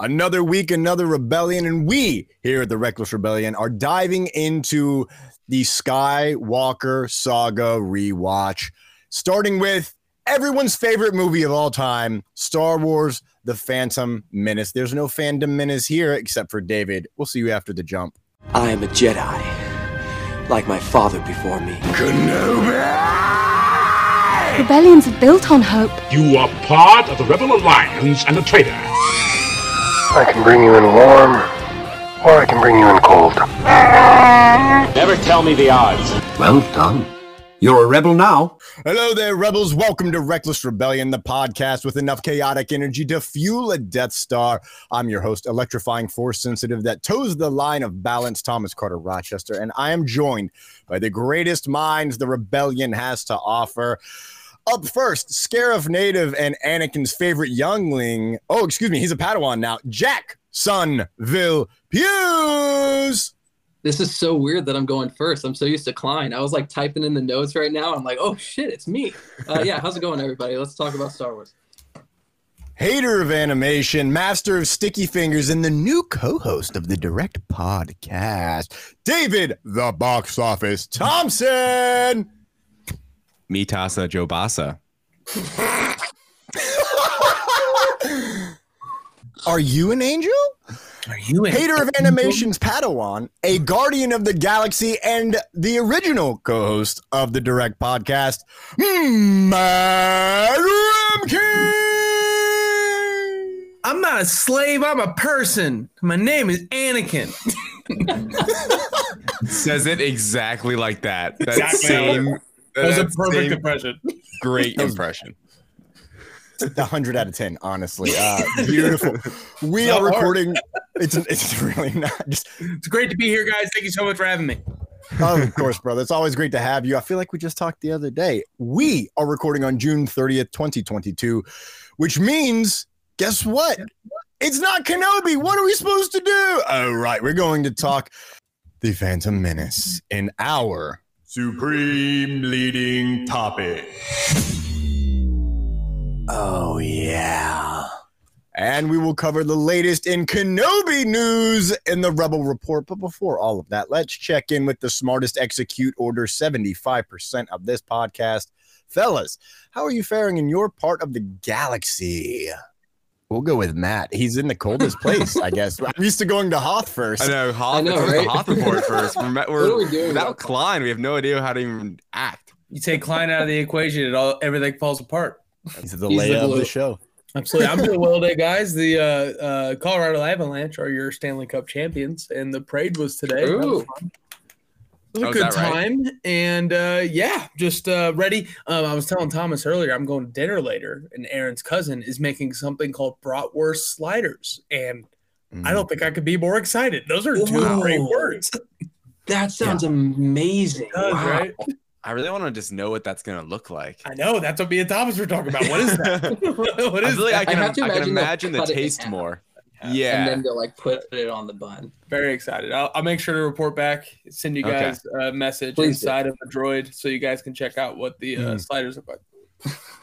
Another week, another rebellion, and we here at the Reckless Rebellion are diving into the Skywalker Saga rewatch, starting with everyone's favorite movie of all time, Star Wars The Phantom Menace. There's no fandom menace here except for David. We'll see you after the jump. I am a Jedi, like my father before me. Kenobi! Rebellions are built on hope. You are part of the Rebel Alliance and a traitor. I can bring you in warm, or I can bring you in cold. Never tell me the odds. Well done. You're a rebel now. Hello there, rebels. Welcome to Reckless Rebellion, the podcast with enough chaotic energy to fuel a Death Star. I'm your host, electrifying force sensitive that toes the line of balance, Thomas Carter Rochester, and I am joined by the greatest minds the rebellion has to offer. Up first, Scarif Native and Anakin's favorite youngling. Oh, excuse me, he's a Padawan now. Jack Sunville Pews. This is so weird that I'm going first. I'm so used to Klein. I was like typing in the notes right now. I'm like, oh shit, it's me. Uh, yeah, how's it going, everybody? Let's talk about Star Wars. Hater of animation, master of sticky fingers, and the new co-host of the Direct Podcast, David the Box Office Thompson. Mitasa Jobasa. Are you an angel? Are you an Hater of animation's Padawan, a guardian of the galaxy, and the original co-host of the Direct Podcast, Matt Remke. I'm not a slave. I'm a person. My name is Anakin. Says it exactly like that. That Exactly. same. That was a perfect impression. Great impression. The hundred out of ten, honestly. Uh, beautiful. We are recording. It's it's really not just. It's great to be here, guys. Thank you so much for having me. Oh, of course, brother. It's always great to have you. I feel like we just talked the other day. We are recording on June thirtieth, twenty twenty two, which means guess what? It's not Kenobi. What are we supposed to do? Oh, right. We're going to talk the Phantom Menace in our supreme leading topic. Oh, yeah. And we will cover the latest in Kenobi news in the Rebel Report. But before all of that, let's check in with the smartest execute order 75% of this podcast. Fellas, how are you faring in your part of the galaxy? We'll go with Matt. He's in the coldest place, I guess. I'm used to going to Hoth first. I know. Hoth, I know, right? the Hoth report first. We're, we're What are we doing without about? Klein. We have no idea how to even act. You take Klein out of the equation, it all everything falls apart. He's the He's the of the show. Absolutely. I'm doing well today, guys. The uh, uh, Colorado Avalanche are your Stanley Cup champions, and the parade was today. That was Ooh. Fun. It was a Oh, is good that right? time, and uh, yeah, just uh, ready. Um, I was telling Thomas earlier, I'm going to dinner later, and Aaron's cousin is making something called bratwurst sliders, and I don't think I could be more excited. Those are two Wow. great words, That sounds amazing. does, Wow. right? I really want to just know what that's gonna look like. I know that's what me and Thomas were talking about. What is that? what is? I is feel like I can, I I have to can imagine they'll the cut it taste half. More. And then they'll like put it on the bun. Very excited. I'll, I'll make sure to report back, send you Okay. guys a message Please do. inside of the droid so you guys can check out what the uh, Mm. sliders look like.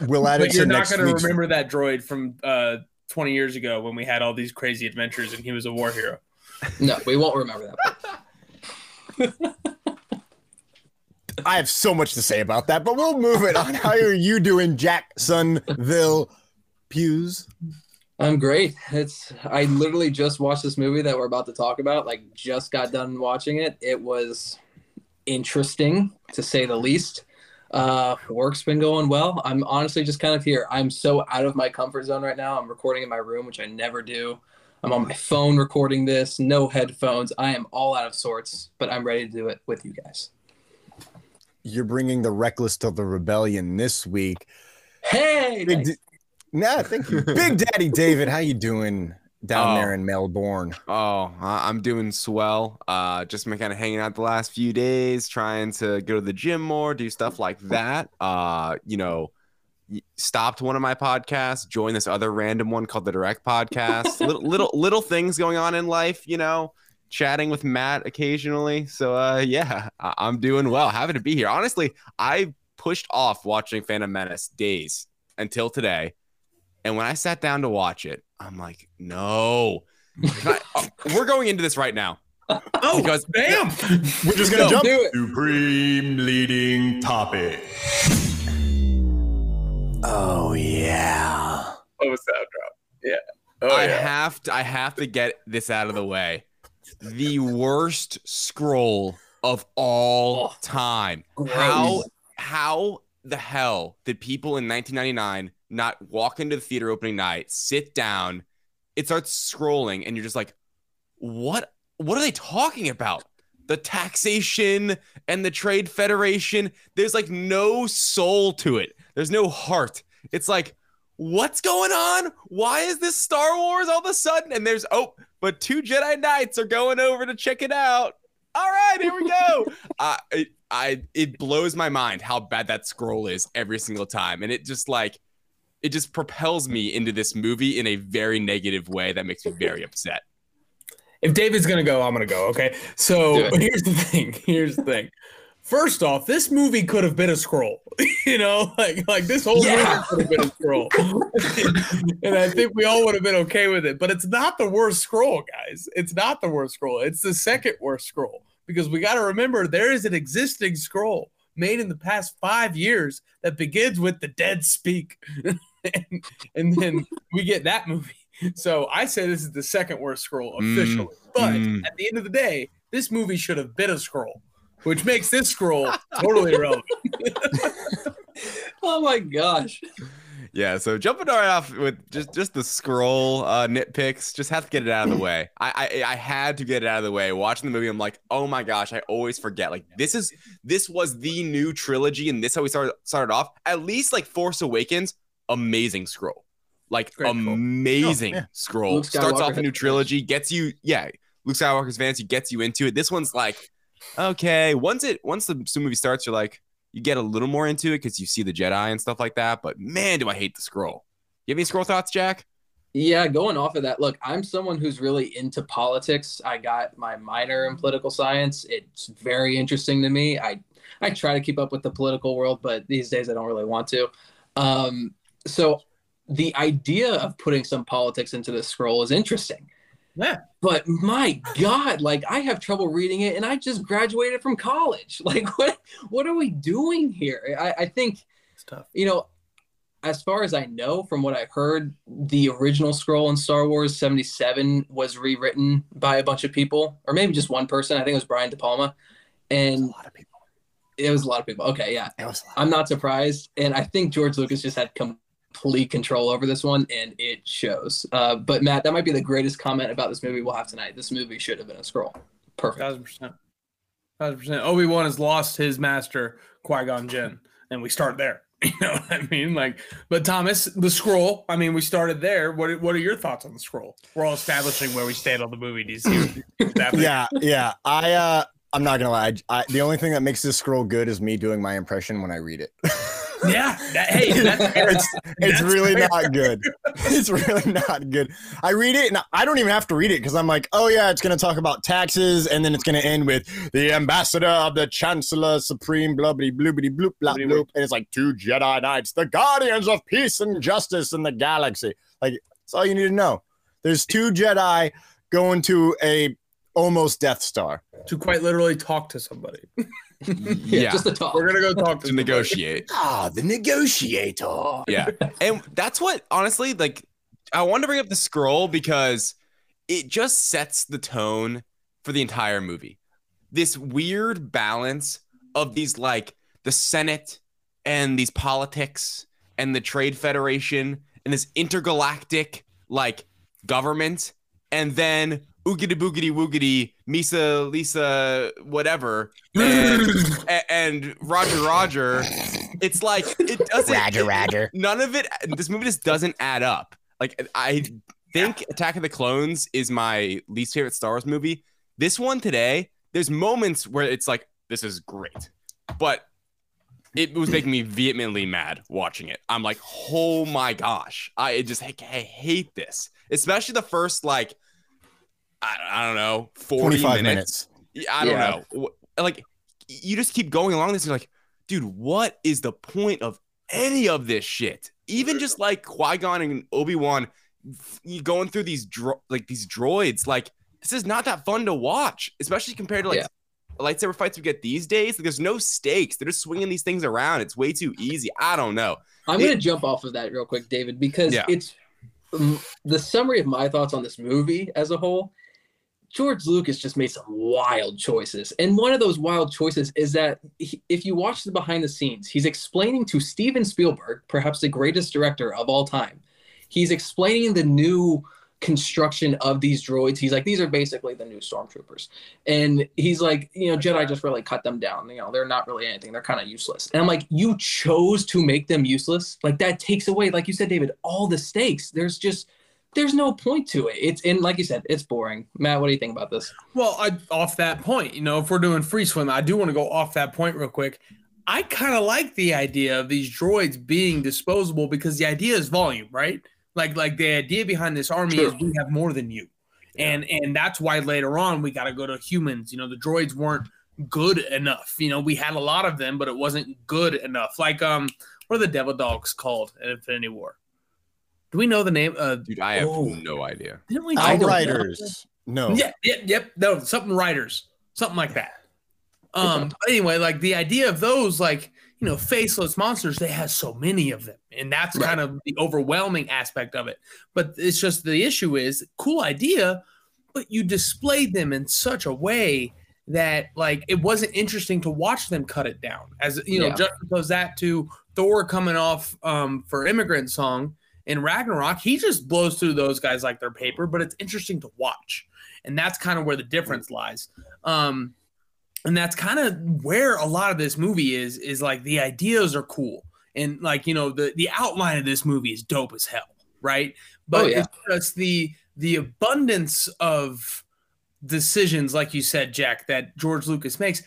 We'll add it But to you're not going to remember that droid from uh, 20 years ago when we had all these crazy adventures and he was a war hero. No, we won't remember that. I have so much to say about that, but we'll move it on. How are you doing, Jacksonville Pews? I'm great. It's I literally just watched this movie that we're about to talk about. Like just got done watching it. It was interesting to say the least. Uh work's been going well. I'm honestly just kind of here. I'm so out of my comfort zone right now. I'm recording in my room, which I never do. I'm on my phone recording this, no headphones. I am all out of sorts, but I'm ready to do it with you guys. You're bringing the reckless to the rebellion this week. Hey, Big nice. Nah, thank you, Big Daddy David. How you doing down Oh. there in Melbourne? Oh, I- I'm doing swell. Uh, just been kind of hanging out the last few days, trying to go to the gym more, do stuff like that. Uh, you know, stopped one of my podcasts, joined this other random one called the Direct Podcast. little, little, little things going on in life, you know. Chatting with Matt occasionally. So, uh, yeah, I- I'm doing well. Happy to be here. Honestly, I pushed off watching Phantom Menace days until today. And when I sat down to watch it, I'm like, no. I- uh, we're going into this right now. Oh, Because- bam! We're just gonna No, jump. do it. Supreme leading topic. Oh yeah. Oh, sound drop. Yeah. Oh, I yeah. have to I have to get this out of the way. The worst scroll of all time. How how the hell did people in 1999 not walk into the theater opening night, sit down, it starts scrolling, and you're just like, what what are they talking about? The taxation and the trade federation. There's like no soul to it. There's no heart. It's like, what's going on? Why is this Star Wars all of a sudden? And there's oh, but two Jedi Knights are going over to check it out. All right, here we go. uh, it, I it blows my mind how bad that scroll is every single time, and it just like it just propels me into this movie in a very negative way that makes me very upset. If David's gonna go, I'm gonna go. Okay. So here's the thing. Here's the thing. First off, this movie could have been a scroll. you know, like like this whole Yeah. movie could have been a scroll. and I think we all would have been okay with it. But it's not the worst scroll, guys. It's not the worst scroll. It's the second worst scroll. Because we got to remember there is an existing scroll made in the past five years that begins with the dead speak. And, and then we get that movie. So I say this is the second worst scroll Mm, officially. but mm. at the end of the day, this movie should have been a scroll, which makes this scroll totally irrelevant. Oh my gosh. Yeah, so jumping right off with just just the scroll uh, nitpicks, just have to get it out of the way. I, I I had to get it out of the way. Watching the movie, I'm like, oh my gosh, I always forget. Like this is this was the new trilogy, and this how we started started off. At least like Force Awakens, amazing scroll, like Great amazing Oh, yeah. scroll. Luke Starts off a new trilogy, gets you yeah. Luke Skywalker's fancy gets you into it. This one's like, okay, once it once the movie starts, you're like you get a little more into it because you see the Jedi and stuff like that. But man, do I hate the scroll. You have any scroll thoughts, Jack? Yeah, going off of that, look, I'm someone who's really into politics. I got my minor in political science. It's very interesting to me. I I try to keep up with the political world, but these days I don't really want to. Um, so the idea of putting some politics into this scroll is interesting. Yeah. But my God, like I have trouble reading it, and I just graduated from college. Like, what what are we doing here? I, I think It's tough. you know, as far as I know, from what I've heard, the original scroll in Star Wars 77 was rewritten by a bunch of people, or maybe just one person. I think it was Brian De Palma. And A lot of people. it was a lot of people. Okay, yeah. It was. I'm not surprised. And I think George Lucas just had complete control over this one, and it shows. Uh, but Matt, that might be the greatest comment about this movie we'll have tonight. This movie should have been a scroll. Perfect. Thousand percent. Thousand percent. Obi Wan has lost his master, Qui Gon Jinn, and we start there. You know what I mean? Like, but Thomas, the scroll. I mean, we started there. What are- What are your thoughts on the scroll? We're all establishing where we stand on the movie. Do you see? yeah, yeah. I uh I'm not gonna lie. I, the only thing that makes this scroll good is me doing my impression when I read it. yeah. That, hey, that's fair. it's it's really fair. not good. It's really not good. I read it and I don't even have to read it because I'm like, oh yeah, it's gonna talk about taxes and then it's gonna end with the ambassador of the chancellor supreme blubbity bloobity bloop blah Bloopity bloop and it's like two Jedi Knights, the guardians of peace and justice in the galaxy. Like that's all you need to know. There's two Jedi going to a almost Death Star. to quite literally talk to somebody. Yeah, Just a talk. We're gonna go talk to to negotiate. Ah, the negotiator. yeah and that's what honestly like i wanted to bring up the scroll because it just sets the tone for the entire movie this weird balance of these like the senate and these politics and the trade federation and this intergalactic like government and then oogity boogity woogity misa lisa whatever and, and roger roger it's like it doesn't Roger, Roger. none of it this movie just doesn't add up. Like i think attack of the clones is my least favorite star wars movie. This one today there's moments where it's like this is great but it was making me vehemently mad watching it. I'm like oh my gosh i just i, I hate this especially the first like I, I don't know 40 25 minutes, minutes. I don't Yeah. know. Like you just keep going along this. You're like, dude, what is the point of any of this shit? Even just like Qui Gon and Obi Wan going through these dro- like these droids. Like this is not that fun to watch, especially compared to like Yeah. lightsaber fights we get these days. Like, there's no stakes. They're just swinging these things around. It's way too easy. I don't know. I'm It- going to jump off of that real quick, David, because Yeah. it's um, the summary of my thoughts on this movie as a whole. George Lucas just made some wild choices. And one of those wild choices is that he, if you watch the behind the scenes, he's explaining to Steven Spielberg, perhaps the greatest director of all time, he's explaining the new construction of these droids. He's like, these are basically the new stormtroopers. And he's like, you know, Jedi just really cut them down. You know, they're not really anything. They're kind of useless. And I'm like, you chose to make them useless. Like that takes away, like you said, David, all the stakes. There's just there's no point to it. It's and like you said, it's boring. Matt, what do you think about this? Well, I, off that point, you know, if we're doing free swim, I do want to go off that point real quick. I kind of like the idea of these droids being disposable because the idea is volume, right? Like, like the idea behind this army is we have more than you, and and that's why later on we got to go to humans. You know, the droids weren't good enough. You know, we had a lot of them, but it wasn't good enough. Like, um, what are the devil dogs called in Infinity War? Do we know the name? Uh, Dude, I have Oh. no idea. didn't we? I don't know. Outriders. No. Yeah, yep, yep. No, something writers, something like that. Um. Anyway, like the idea of those, like you know, faceless monsters, they have so many of them, and that's Right. kind of the overwhelming aspect of it. But it's just the issue is cool idea, but you displayed them in such a way that like it wasn't interesting to watch them cut it down. As you know, Yeah. just because that to Thor coming off um for Immigrant Song in Ragnarok, he just blows through those guys like they're paper, but it's interesting to watch. And that's kind of where the difference lies. Um, and that's kind of where a lot of this movie is, is like the ideas are cool. And like, you know, the the outline of this movie is dope as hell, right? But Oh, yeah. it's just the the abundance of decisions, like you said, Jack, that George Lucas makes,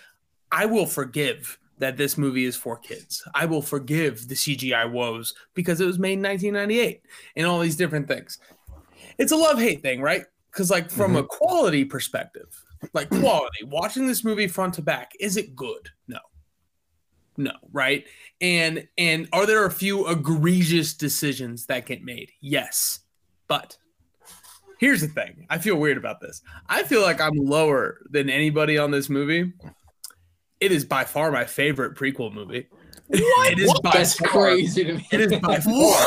I will forgive that this movie is for kids. I will forgive the CGI woes because it was made in 1998 and all these different things. It's a love hate thing, right? Because, like, from mm-hmm. a quality perspective, like quality, watching this movie front to back, is it good? No. No, right? And and are there a few egregious decisions that get made? Yes. But here's the thing. I feel weird about this. I feel like I'm lower than anybody on this movie. It is by far my favorite prequel movie. It is by That's far, crazy to me. It is by far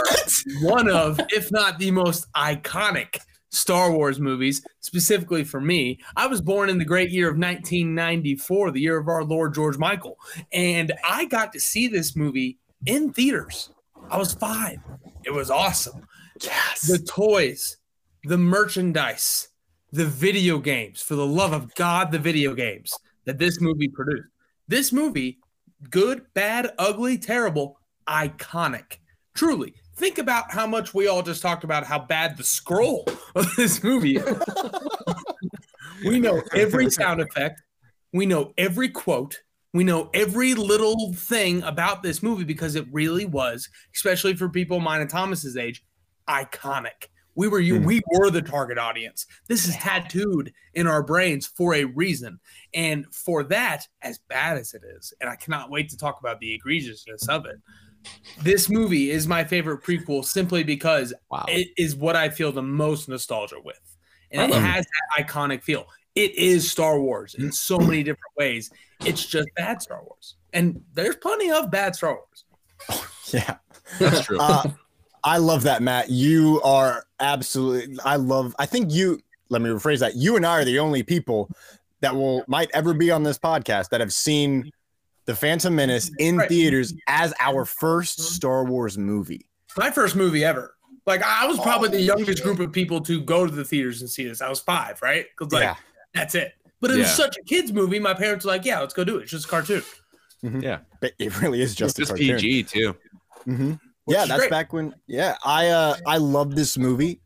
one of, if not the most iconic Star Wars movies, specifically for me. I was born in the great year of 1994, the year of our Lord George Michael. And I got to see this movie in theaters. I was five. It was awesome. Yes. The toys, the merchandise, the video games, for the love of God, the video games that this movie produced. This movie, good, bad, ugly, terrible, iconic. Truly. Think about how much we all just talked about how bad the scroll of this movie is. we know every sound effect, we know every quote, we know every little thing about this movie because it really was, especially for people mine and Thomas's age, iconic. We were you, we were the target audience. This is tattooed in our brains for a reason. And for that, as bad as it is, and I cannot wait to talk about the egregiousness of it. This movie is my favorite prequel simply because Wow. it is what I feel the most nostalgia with. And it has that iconic feel. It is Star Wars in so many different ways. It's just bad Star Wars. And there's plenty of bad Star Wars. Yeah. That's true. Uh, I love that, Matt. You are absolutely. I love. I think you. Let me rephrase that. You and I are the only people that will might ever be on this podcast that have seen the Phantom Menace in Right. theaters as our first Star Wars movie. My first movie ever. Like I was probably the youngest group of people to go to the theaters and see this. I was five, right? Because like Yeah. that's it. But it was such a kids movie. My parents were like, "Yeah, let's go do it. It's just a cartoon." yeah. But it really is just, Just, a cartoon. PG too. Mhm. Yeah, that's great. back when. Yeah, I uh I love this movie.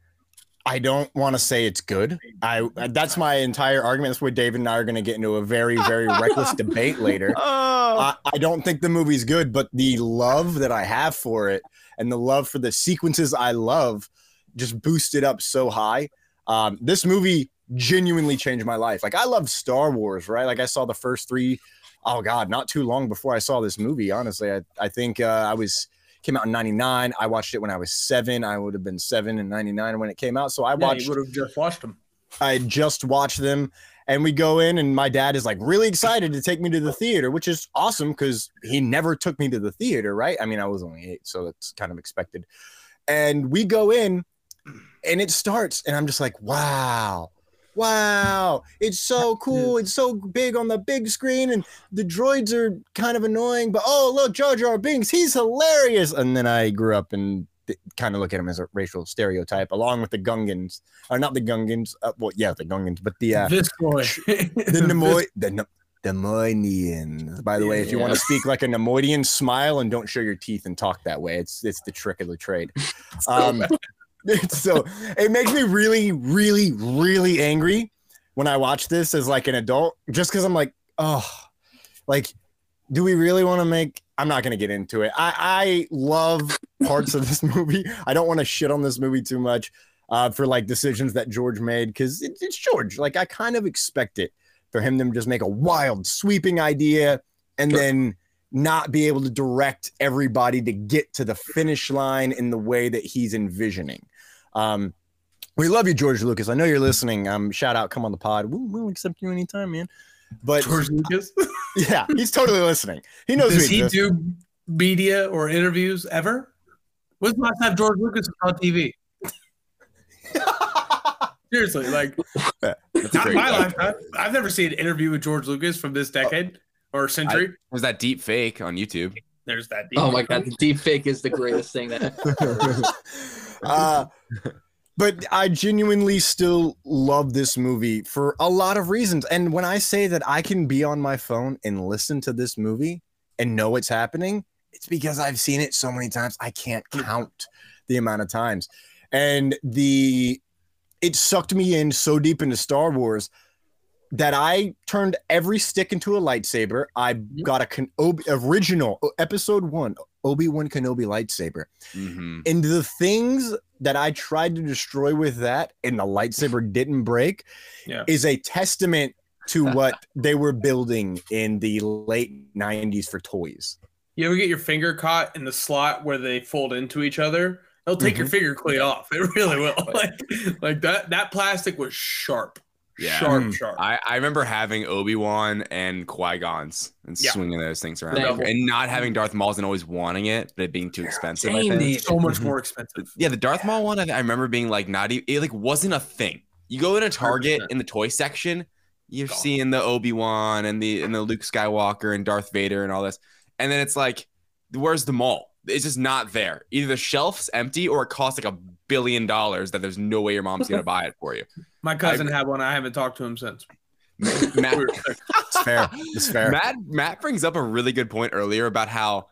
I don't want to say it's good. I that's my entire argument. That's where David and I are going to get into a very very reckless debate later. Oh, I, I don't think the movie's good, but the love that I have for it and the love for the sequences I love just boosted up so high. Um, this movie genuinely changed my life. Like I love Star Wars, right? Like I saw the first three, oh God, not too long before I saw this movie. Honestly, I, I think uh, I was came out in 99. I watched it when I was seven. I would have been seven in 99 when it came out. So I Yeah, watched you would have just watched them. I just watched them and we go in and my dad is like really excited to take me to the theater, which is awesome because he never took me to the theater, right? I mean, I was only eight, so that's kind of expected. And we go in and it starts, and I'm just like, wow. Wow, it's so cool. It's so big on the big screen, and the droids are kind of annoying. But oh, look, Jar Jar Binks, he's hilarious. And then I grew up and kind of look at him as a racial stereotype, along with the Gungans, or not the Gungans. Uh, well, yeah, the Gungans, but the uh, This boy. the Nemoy, the Ne- Nemoidians. By the way, if you want to speak like a Nemoidian, smile and don't show your teeth and talk that way. It's it's the trick of the trade. Um, so it makes me really, really, really angry when I watch this as like an adult, just because I'm like, oh, like, do we really want to make? I'm not gonna get into it. I I love parts of this movie. I don't want to shit on this movie too much uh, for like decisions that George made because it, it's George. Like I kind of expect it for him to just make a wild, sweeping idea and then not be able to direct everybody to get to the finish line in the way that he's envisioning. Um, we love you, George Lucas. I know you're listening. Um, shout out, come on the pod. We'll, we'll accept you anytime, man. But George Lucas. yeah, he's totally listening. He knows Does he do media or interviews ever? When's the last time George Lucas was on TV? Seriously, like not my lifetime. I've never seen an interview with George Lucas from this decade or century. There's that deep fake on YouTube. There's that. Oh my god, the deep fake is the greatest thing that uh, but I genuinely still love this movie for a lot of reasons. And when I say that I can be on my phone and listen to this movie and know what's happening, it's because I've seen it so many times I can't count the amount of times. And the it sucked me in so deep into Star Wars that I turned every stick into a lightsaber. I got a Ken- Ob- original episode one Obi Wan Kenobi lightsaber. hmm And the things that I tried to destroy with that and the lightsaber didn't break Yeah. is a testament to what they were building in the late 90s for toys. You ever get your finger caught in the slot where they fold into each other? It'll take your Mhm. finger clean off. It really will. Like, like that. That plastic was sharp. Yeah. Sharp, Mm. sharp. I, I remember having Obi Wan and Qui Gon's and Yeah. swinging those things around, Double. and not having Darth Maul's and always wanting it, but it being too expensive. I think. so much more expensive. Yeah, the Darth Maul one, I, I remember being like not even it like wasn't a thing. You go in a Target 100%. in the toy section, you're Gone. seeing the Obi Wan and the and the Luke Skywalker and Darth Vader and all this, and then it's like, where's the mall? It's just not there. Either the shelf's empty or it costs like a billion dollars that there's no way your mom's gonna buy it for you. My cousin had one. I haven't talked to him since. Matt, It's fair. It's fair. Matt Matt brings up a really good point earlier about how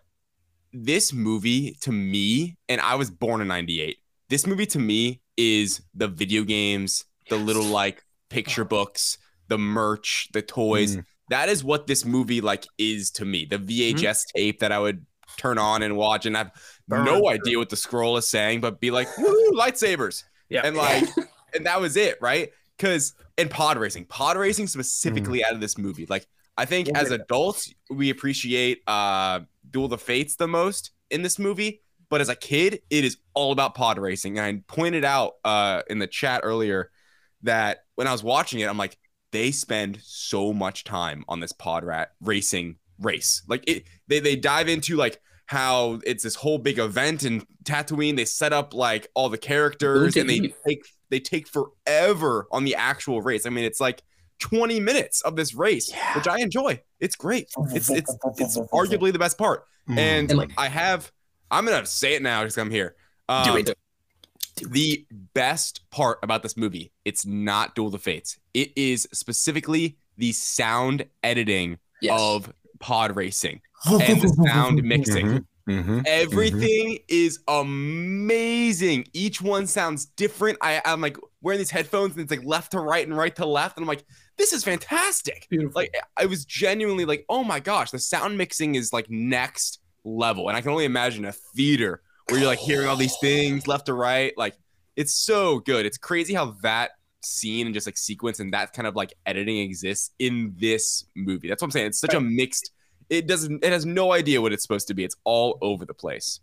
this movie to me, and I was born in '98. This movie to me is the video games, the little like picture books, the merch, the toys. Mm. That is what this movie like is to me. The VHS tape that I would turn on and watch, and I have Burn. no idea what the scroll is saying, but be like, "Woo, lightsabers!" Yeah. and like, and that was it, right? Because and pod racing, pod racing specifically out of this movie, like I think We'll as adults we appreciate uh Duel of the Fates the most in this movie, but as a kid, it is all about pod racing. And I pointed out uh in the chat earlier that when I was watching it, I'm like, they spend so much time on this pod rat racing race. Like it they they dive into like how it's this whole big event in Tatooine. They set up like all the characters and they take they take forever on the actual race. I mean, it's like 20 minutes of this race, which I enjoy. It's great. It's it's it's arguably the best part. Mm. And, And, like- I have I'm gonna say it now because I'm here. Um, Do it. The best part about this movie, it's not Duel of the Fates. It is specifically the sound editing Yes. of pod racing and the sound mixing. Mhm, mhm. Everything is amazing. Each one sounds different. I, I'm like wearing these headphones and it's like left to right and right to left. And I'm like, this is fantastic. Beautiful. Like I was genuinely like, oh my gosh, the sound mixing is like next level. And I can only imagine a theater where you're like hearing all these things left to right. Like it's so good. It's crazy how that scene and just like sequence and that kind of like editing exists in this movie. That's what I'm saying. It's such a mixed. It doesn't. It has no idea what it's supposed to be. It's all over the place.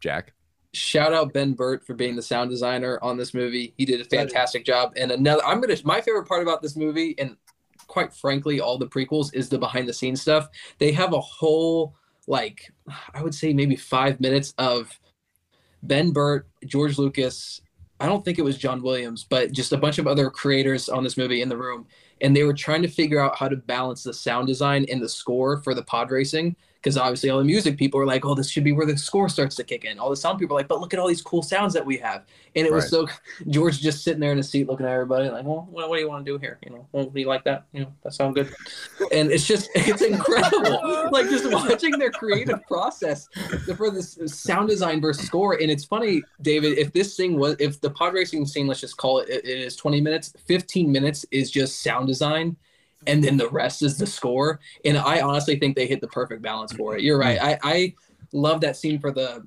Jack. shout out Ben Burtt for being the sound designer on this movie. He did a fantastic job. And another, I'm gonna. My favorite part about this movie, and quite frankly, all the prequels, is the behind the scenes stuff. They have a whole like, I would say maybe five minutes of Ben Burtt, George Lucas. I don't think it was John Williams, but just a bunch of other creators on this movie in the room, and they were trying to figure out how to balance the sound design and the score for the pod racing because obviously all the music people are like, oh, this should be where the score starts to kick in. All the sound people are like, but look at all these cool sounds that we have. And it was so George just sitting there in his seat looking at everybody like, well, what, what do you want to do here? You know, well, do you like that? You know, that sound good. And it's just, it's incredible. like just watching their creative process for this sound design versus score. And it's funny, David, if this thing was, if the pod racing scene, let's just call it, it is 20 minutes, 15 minutes is just sound design and then the rest is the score. And I honestly think they hit the perfect balance for it. You're right. I, I love that scene for the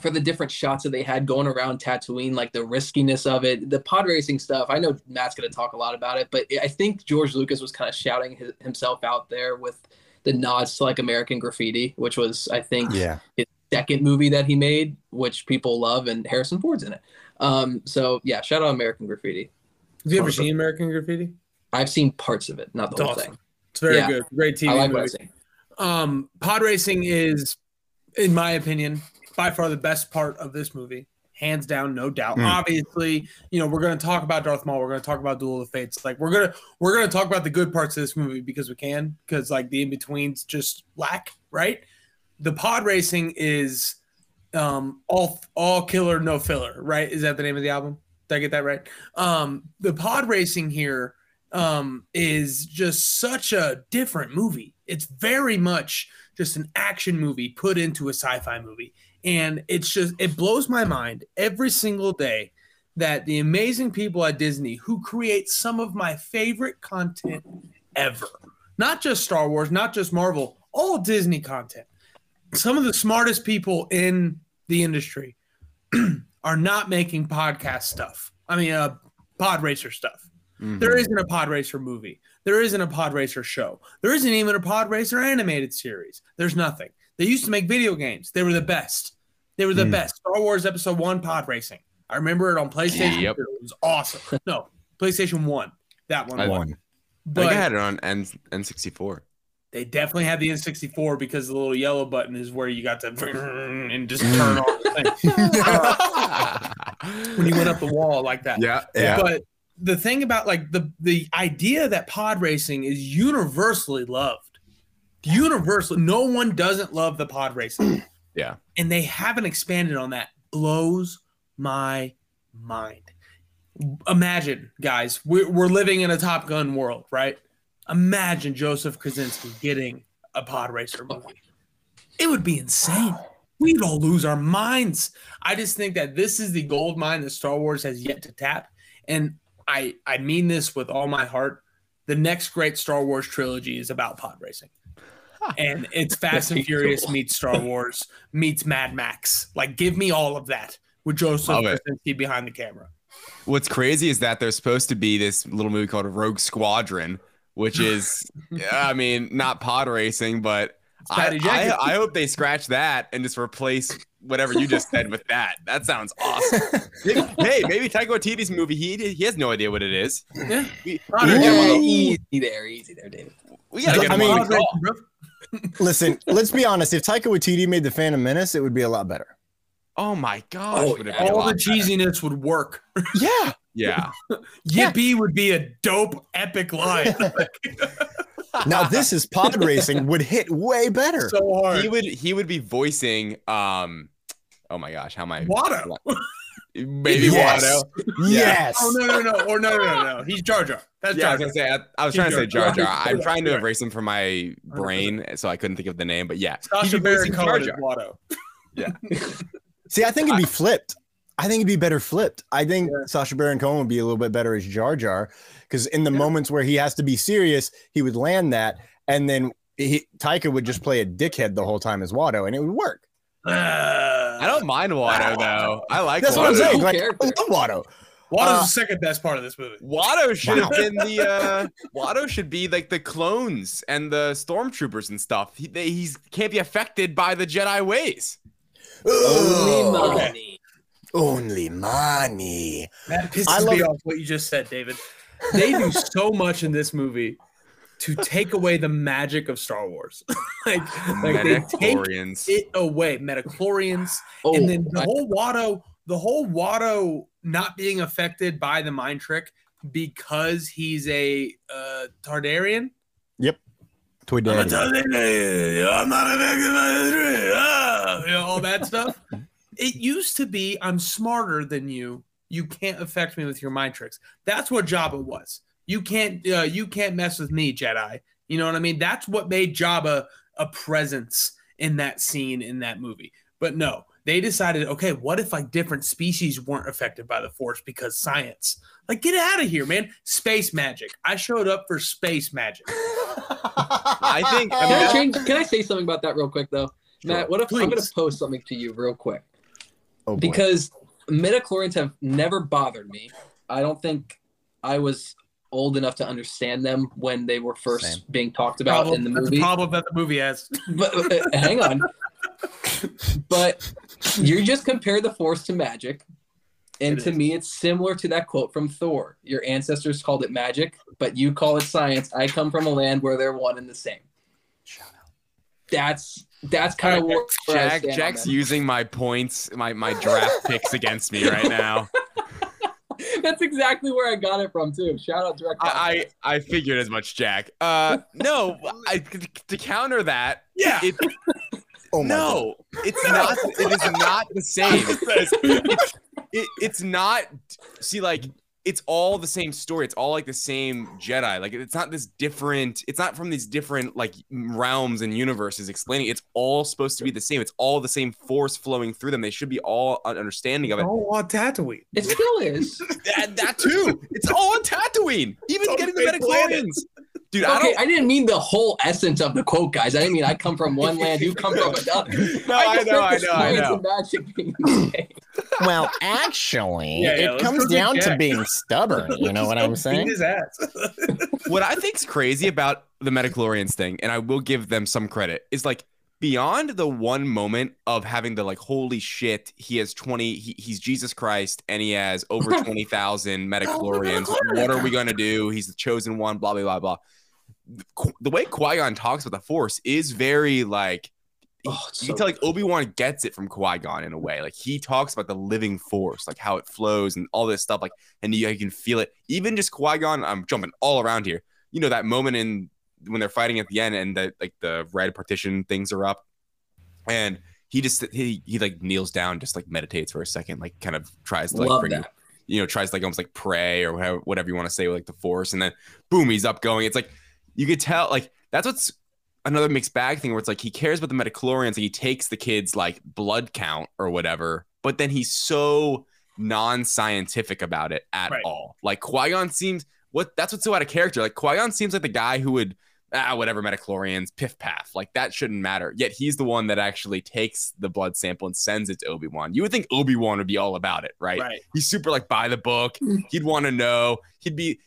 for the different shots that they had going around Tatooine, like the riskiness of it, the pod racing stuff. I know Matt's going to talk a lot about it, but I think George Lucas was kind of shouting his, himself out there with the nods to like American Graffiti, which was I think Yeah. his second movie that he made, which people love, and Harrison Ford's in it. Um, so yeah, shout out American Graffiti. Have you ever seen American Graffiti? I've seen parts of it, not the It's whole awesome. thing. It's very Yeah. good. Great TV I like movie. what I've seen. Um, pod racing is, in my opinion, by far the best part of this movie, hands down, no doubt. Mm. Obviously, you know we're going to talk about Darth Maul. We're going to talk about Duel of the Fates. Like we're gonna we're gonna talk about the good parts of this movie because we can. Because like the in betweens just lack. Right. The pod racing is um all all killer no filler. Right. Is that the name of the album? Did I get that right? Um, the pod racing here um, is just such a different movie. It's very much just an action movie put into a sci-fi movie, and it's just it blows my mind every single day that the amazing people at Disney who create some of my favorite content ever, not just Star Wars, not just Marvel, all Disney content. Some of the smartest people in the industry are not making podcast stuff. I mean, uh, pod racer stuff. There isn't a pod racer movie. There isn't a pod racer show. There isn't even a pod racer animated series. There's nothing. They used to make video games. They were the best. They were the Mm. best. Star Wars Episode One pod racing. I remember it on PlayStation. Yep. 2. It was awesome. No, PlayStation One. That one. I- won. One. I But I had it on N N64. they definitely had the N64 because the little yellow button is where you got to and just turn off the thing when you went up the wall like that. yeah, Yeah. But the thing about like the the idea that pod racing is universally loved, universally, no one doesn't love the pod racing, yeah. and they haven't expanded on that. Blows my mind. Imagine, guys, we're, we're living in a Top Gun world, right? Imagine Joseph Kosinski getting a pod racer movie. It would be insane. We'd all lose our minds. I just think that this is the gold mine that Star Wars has yet to tap. And I I mean this with all my heart. The next great Star Wars trilogy is about pod racing. And it's Fast and Furious cool. meets Star Wars meets Mad Max. Like give me all of that with Joseph. Kosinski behind the camera. What's crazy is that there's supposed to be this little movie called Rogue Squadron, which is, I mean, not pod racing, but I, I, I hope they scratch that and just replace whatever you just said with that. That sounds awesome. hey, maybe Taika Waititi's movie, he he has no idea what it is. Yeah. We, Pod we racing. gotta Yeah, get easy there, easy there, David. we gotta get I mean- on Pod the call. Listen, let's be honest. If Taika Waititi made the Phantom Menace, it would be a lot better. Oh my gosh. Oh, yeah. all lot the better. cheesiness would work. Yeah. Yeah. Yippee would be a dope epic line. Now this is pod racing would hit way better. so hard. He would he would be voicing um oh my gosh, how am I Watto. maybe Yes. Watto. Yes. Oh no no no or no no no no. He's Jar Jar. That's Yeah, I Jar was Jar. gonna say I, I was He's trying to say Jar Jar Jar. Jar. I'm trying to erase him from my brain, so I couldn't think of the name. But yeah, Sacha Baron Cohen Jar is Jar. Watto. See, I think it'd be flipped. I think it'd be better flipped. I think Yeah. Sacha Baron Cohen would be a little bit better as Jar Jar because in the moments where he has to be serious, he would land that, and then he, Taika would just play a dickhead the whole time as Watto, and it would work. I don't mind Watto though. I like That's what I'm Watto. saying. Like, I love Watto. Watto's Uh, the second best part of this movie. Watto should Wow. have been the uh Watto should be like the clones and the stormtroopers and stuff. He they, he's can't be affected by the Jedi ways. Only Ugh. money. Only money. That pisses I love- me off what you just said, David. They do so much in this movie to take away the magic of Star Wars. like, like they take it away. Midichlorians, Oh, and then the I- whole Watto, the whole Watto not being affected by the mind trick because he's a uh, Toydarian. Toy I'm I'm not affected by the trick. Ah, you know, all that stuff. It used to be I'm smarter than you. You can't affect me with your mind tricks. That's what Jabba was. You can't uh, you can't mess with me, Jedi. You know what I mean? That's what made Jabba a presence in that scene in that movie. But no, they decided, okay, what if like different species weren't affected by the force because science? Like, get out of here, man. Space magic. I showed up for space magic. I think. I mean, Can I change? Can I say something about that real quick though, Matt? What if I'm going to post something to you real quick? Oh, boy. because midichlorians have never bothered me. I don't think I was old enough to understand them when they were first Same. being talked about Problem- in the that's movie. the problem that the movie has. But uh, hang on. But you just compare the force to magic. And It to is. me, it's similar to that quote from Thor. Your ancestors called it magic, but you call it science. I come from a land where they're one and the same. Shout out. That's that's kind of where, where I Jack, stand Jack's that. using my points, my my draft picks against me right now. That's exactly where I got it from too. Shout out direct. I, I I figured as much, Jack. Uh, no, I, to counter that, Yeah. it, oh my God. no, it's not. It is not the same. It, it's not. See, like it's all the same story. It's all like the same Jedi. Like it's not this different. It's not from these different like realms and universes explaining. It's all supposed to be the same. It's all the same force flowing through them. They should be all un- understanding of it. Oh, on Tatooine. It still is. That, that too. It's all on Tatooine. Even on getting the fake planet. Midichlorians. Dude, I Okay, don't. I didn't mean the whole essence of the quote, guys. I didn't mean I come from one land, you come from another. No, I just know, I know, I know. and magic being the same. Well, actually, Yeah, yeah, it comes down to being stubborn. You know what I'm saying? His ass. what I think's crazy about the Midichlorians thing, and I will give them some credit, is like beyond the one moment of having the like, holy shit, he has 20, he, he's Jesus Christ, and he has over 20,000 Midichlorians. what are we going to do? He's the chosen one, blah, blah, blah, blah. The- way Qui Gon talks about the Force is very like, Oh, you so can tell like Obi Wan gets it from Qui Gon in a way. Like he talks about the living force, like how it flows and all this stuff. Like, and you, you can feel it. Even just Qui Gon, I'm jumping all around here. You know that moment in when they're fighting at the end and the like the red partition things are up, and he just he he like kneels down, just like meditates for a second, like kind of tries to like Love bring that. you know tries to like almost like pray or whatever whatever you want to say with like the force, and then boom, he's up going. It's like you could tell like that's what's another mixed bag thing where it's like he cares about the midichlorians and he takes the kids like blood count or whatever, but then he's so non-scientific about it at Right. all. Like Qui-Gon seems what that's what's so out of character. Like Qui-Gon seems like the guy who would ah whatever midichlorians piff paff like that shouldn't matter. Yet he's the one that actually takes the blood sample and sends it to Obi Wan. You would think Obi Wan would be all about it, right? Right. He's super like by the book. He'd want to know. He'd be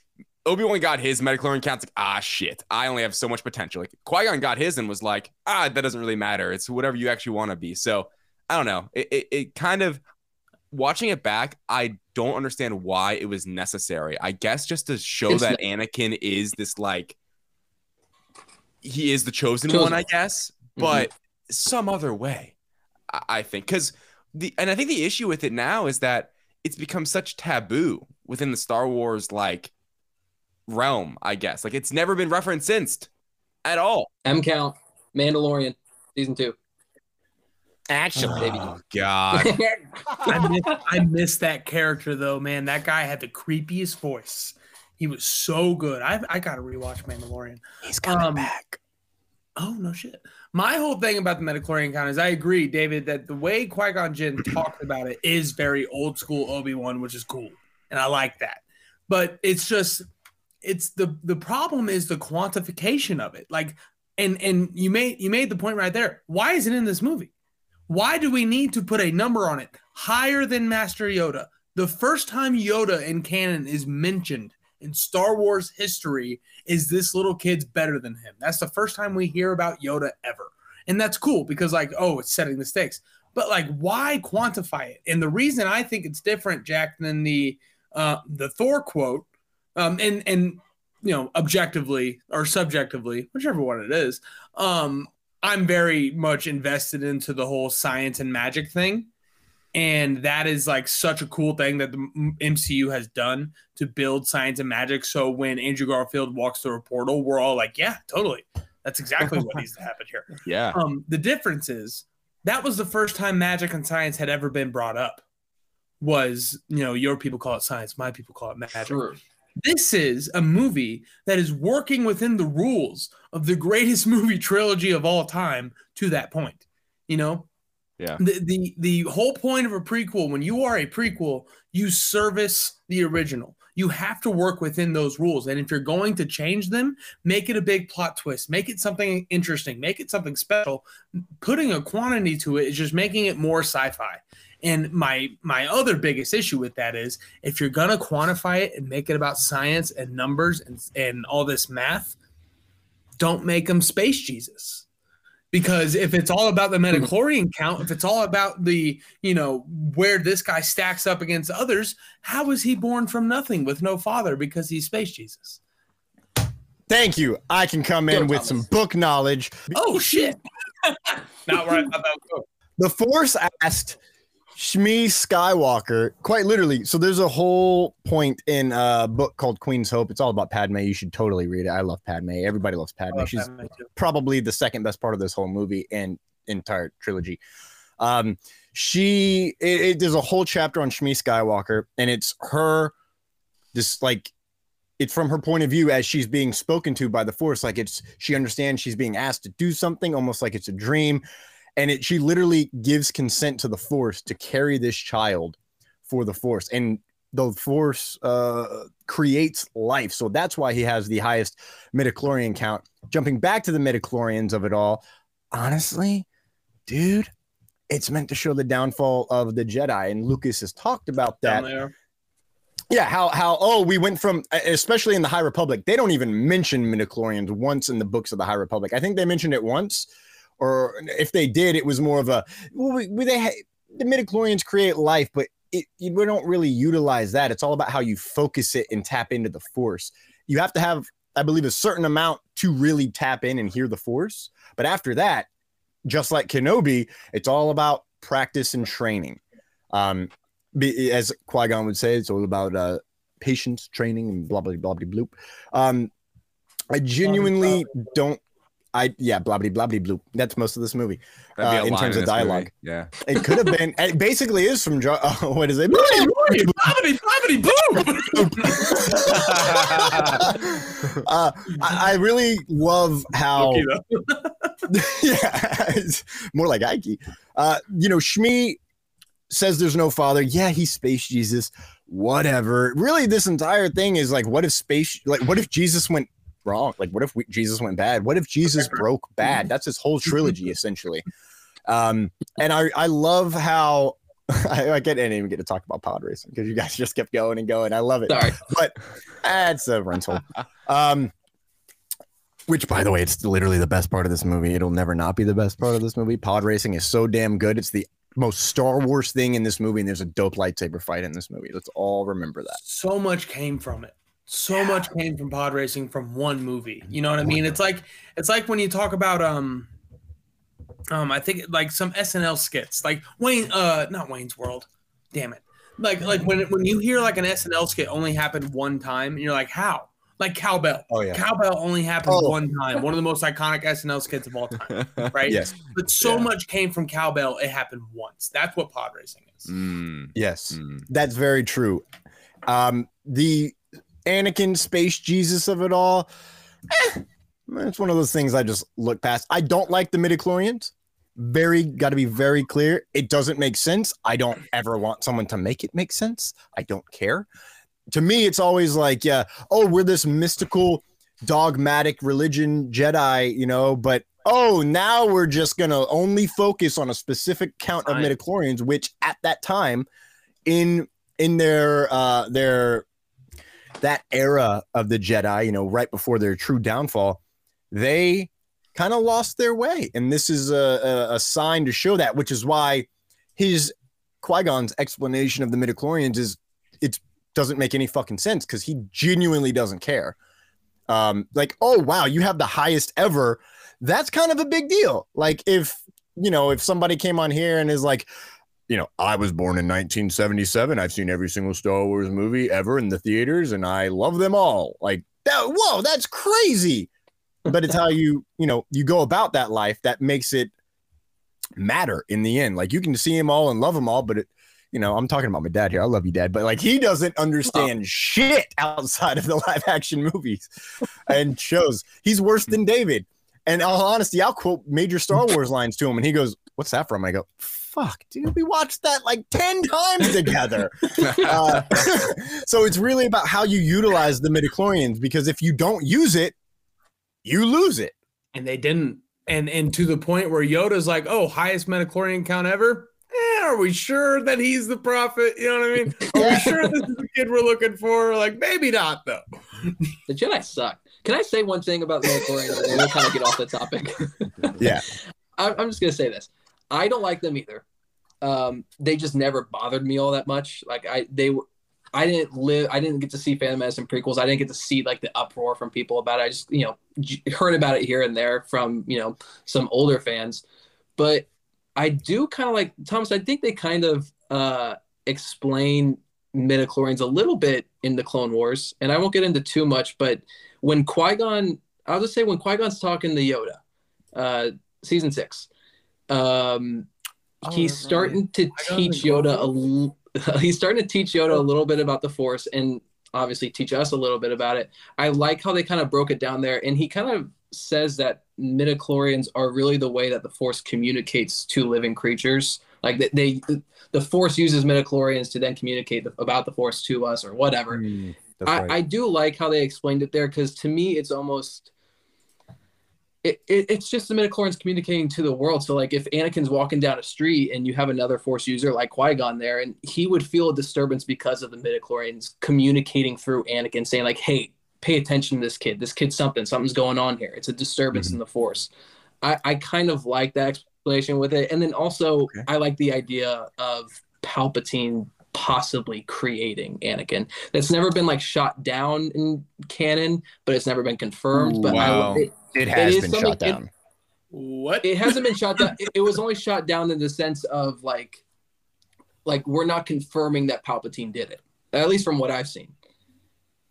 Obi Wan got his midichlorian counts like ah shit. I only have so much potential. Like Qui Gon got his and was like ah that doesn't really matter. It's whatever you actually want to be. So I don't know. It, it it kind of watching it back. I don't understand why it was necessary. I guess just to show It's that Anakin is this like he is the chosen, Chosen. one. I guess, but some other way. I, I think because the and I think the issue with it now is that it's become such taboo within the Star Wars like realm, I guess. Like it's never been referenced since at all. M count, Mandalorian, season two. Actually, oh, Baby. Oh God. I miss, I miss that character though, man. That guy had the creepiest voice. He was so good. I I gotta rewatch Mandalorian. he's coming um, back. Oh no shit. My whole thing about the Midichlorian count is I agree, David, that the way Qui Gon Jinn talked about it is very old school Obi Wan, which is cool, and I like that. But it's just, it's the the problem is the quantification of it. Like, and and you made you made the point right there. Why is it in this movie? Why do we need to put a number on it higher than Master Yoda? The first time Yoda in canon is mentioned in Star Wars history is this little kid's better than him. That's the first time we hear about Yoda ever. And that's cool because, like, oh, it's setting the stakes. but like why quantify it? And the reason I think it's different, Jack, than the uh, the Thor quote, um, and and you know, objectively or subjectively, whichever one it is, um, I'm very much invested into the whole science and magic thing. And that is like such a cool thing that the MCU has done to build science and magic. So when Andrew Garfield walks through a portal, we're all like, yeah, totally. That's exactly what needs to happen here. Yeah. Um, the difference is that was the first time magic and science had ever been brought up. Was you know your people call it science, my people call it magic. True. This is a movie that is working within the rules of the greatest movie trilogy of all time to that point. You know, Yeah. the, the the whole point of a prequel when you are a prequel you service the original you have to work within those rules and if you're going to change them make it a big plot twist make it something interesting make it something special putting a quantity to it is just making it more sci-fi and my my other biggest issue with that is if you're going to quantify it and make it about science and numbers and, and all this math don't make them space jesus because if it's all about the midichlorian count if it's all about the you know where this guy stacks up against others how was he born from nothing with no father because he's space jesus Thank you. I can come in Go, with Thomas. some book knowledge. oh shit not where i thought that was going. The Force asked Shmi Skywalker, quite literally. So there's a whole point in a book called Queen's Hope. It's all about Padme. You should totally read it. I love Padme. Everybody loves Padme. Love She's Padme probably the second best part of this whole movie and entire trilogy. Um, she it, it, there's a whole chapter on Shmi Skywalker, and it's her this like it's from her point of view as she's being spoken to by the force like it's she understands she's being asked to do something almost like it's a dream and it she literally gives consent to the force to carry this child for the force. And the force uh, creates life. So that's why he has the highest midichlorian count. Jumping back to the midichlorians of it all honestly dude it's meant to show the downfall of the jedi. And lucas has talked about that. yeah, how how oh we went from especially in the High Republic, they don't even mention midichlorians once in the books of the High Republic. I think they mentioned it once, or if they did, it was more of a well, we, we- they ha- the midichlorians create life, but it, you, we don't really utilize that. It's all about how you focus it and tap into the Force. You have to have, I believe, a certain amount to really tap in and hear the Force. But after that, just like Kenobi, it's all about practice and training. Um, as Qui Gon would say, it's all about uh, patience, training, and blah blah blah blah bloop. Um, I genuinely don't. I yeah, blah blah blah blah bloop. That's most of this movie. Uh, in line terms of this movie. dialogue. Yeah. It could have been. It basically is from. Uh, what is it? Bobbity, bobbity, boom! uh, I, I really love how. Yeah, it's more like Ike. Uh, you know, Shmi says there's no father. Yeah, he's space Jesus. Whatever. Really, this entire thing is like, what if space? Like, what if Jesus went wrong? Like, what if we, Jesus went bad? What if Jesus broke bad? That's his whole trilogy essentially. Um, and I I love how. I, I can't even get to talk about pod racing because you guys just kept going and going. I love it Sorry. but that's a rental. Um, which, by the way, it's literally the best part of this movie. It'll never not be the best part of this movie. Pod racing is so damn good. It's the most Star Wars thing in this movie, and there's a dope lightsaber fight in this movie. Let's all remember that. so much came from it so much came from pod racing from one movie you know what i mean? It's like it's like when you talk about um um i think like some snl skits like wayne uh not wayne's world damn it. Like like when when you hear like an snl skit only happened one time and you're like how? Like cowbell. Oh yeah, cowbell only happened Oh. one time one of the most iconic snl skits of all time right? Yes, but so Yeah. much came from cowbell it happened once. That's what pod racing is. Mm, yes, mm. that's very true. Um, the Anakin space Jesus of it all. eh, it's one of those things I just look past. I don't like the midichlorians. Very got to be very clear. It doesn't make sense. I don't ever want someone to make it make sense. I don't care. To me, it's always like, yeah, oh, we're this mystical, dogmatic religion Jedi, you know, but oh, now we're just gonna only focus on a specific count of midichlorians, which at that time, in in their uh their that era of the Jedi, you know, right before their true downfall, they kind of lost their way. And this is a, a, a sign to show that, which is why his Qui Gon's explanation of the midichlorians is it doesn't make any fucking sense because he genuinely doesn't care. Um, like, oh wow, you have the highest ever. That's kind of a big deal. Like if you know if somebody came on here and is like, you know, I was born in 1977. I've seen every single Star Wars movie ever in the theaters, and I love them all. Like, that, whoa, that's crazy. But it's how you, you know, you go about that life that makes it matter in the end. Like you can see them all and love them all, but it, you know, I'm talking about my dad here. I love you, dad, but like he doesn't understand shit outside of the live action movies and shows. He's worse than David. And all honesty, I'll quote major Star Wars lines to him, and he goes, "What's that from?" I go, "Fuck, dude, we watched that like ten times together." uh, so it's really about how you utilize the midichlorians because if you don't use it, you lose it. And they didn't. And and to the point where Yoda's like, "Oh, highest midichlorian count ever." Eh, are we sure that he's the prophet? You know what I mean? Are we sure this is the kid we're looking for? Like, maybe not though. The Jedi suck. Can I say one thing about the midichlorians and we'll kind of get off the topic? Yeah. I'm just gonna say this. I don't like them either. Um, they just never bothered me all that much. Like I, they were, I didn't live. I didn't get to see Phantom Menace and prequels. I didn't get to see like the uproar from people about it. I just, you know, heard about it here and there from you know some older fans. But I do kind of like Thomas. I think they kind of uh, explain midichlorians a little bit in the Clone Wars, and I won't get into too much. But when Qui Gon, I'll just say when Qui Gon's talking to Yoda, uh, season six, um, Oh, he's that's right. starting to teach Yoda a. l- He's starting to teach Yoda a little bit about the Force, and obviously teach us a little bit about it. I like how they kind of broke it down there, and he kind of says that midichlorians are really the way that the Force communicates to living creatures. Like they, they the Force uses midichlorians to then communicate the, about the Force to us or whatever. That's I, right. I do like how they explained it there because to me it's almost it, it, it's just the midichlorians communicating to the world. So like if Anakin's walking down a street and you have another Force user like Qui Gon there, and he would feel a disturbance because of the midichlorians communicating through Anakin, saying like, "Hey, pay attention to this kid. This kid's something. Something's going on here. It's a disturbance in mm-hmm. the Force." I, I kind of like that explanation with it, and then also I like the idea of Palpatine possibly creating Anakin. That's never been like shot down in canon, but it's never been confirmed. but Wow. I, it, it has is been something- shot down. What? it hasn't been shot down. It, it was only shot down in the sense of like, like we're not confirming that Palpatine did it. At least from what I've seen.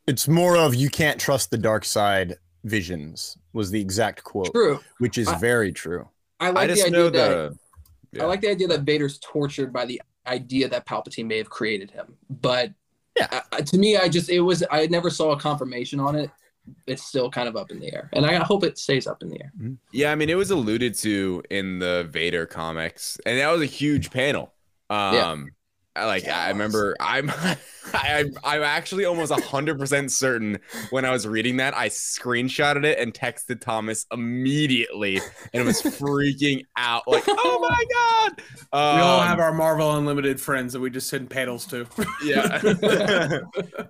it's more of you can't trust the dark side visions was the exact quote True. which is I- very true I I like just the know idea that the. I like the idea that Vader's tortured by the idea that Palpatine may have created him. But Yeah. uh, to me, I just it was I never saw a confirmation on it. It's still kind of up in the air, and I hope it stays up in the air. Yeah, I mean, it was alluded to in the Vader comics, and that was a huge panel. Um, Yeah. I like I remember I'm I I'm actually almost hundred percent certain when I was reading that I screenshotted it and texted Thomas immediately and was freaking out like oh my god! We all Um, have our Marvel Unlimited friends that we just send panels to. yeah.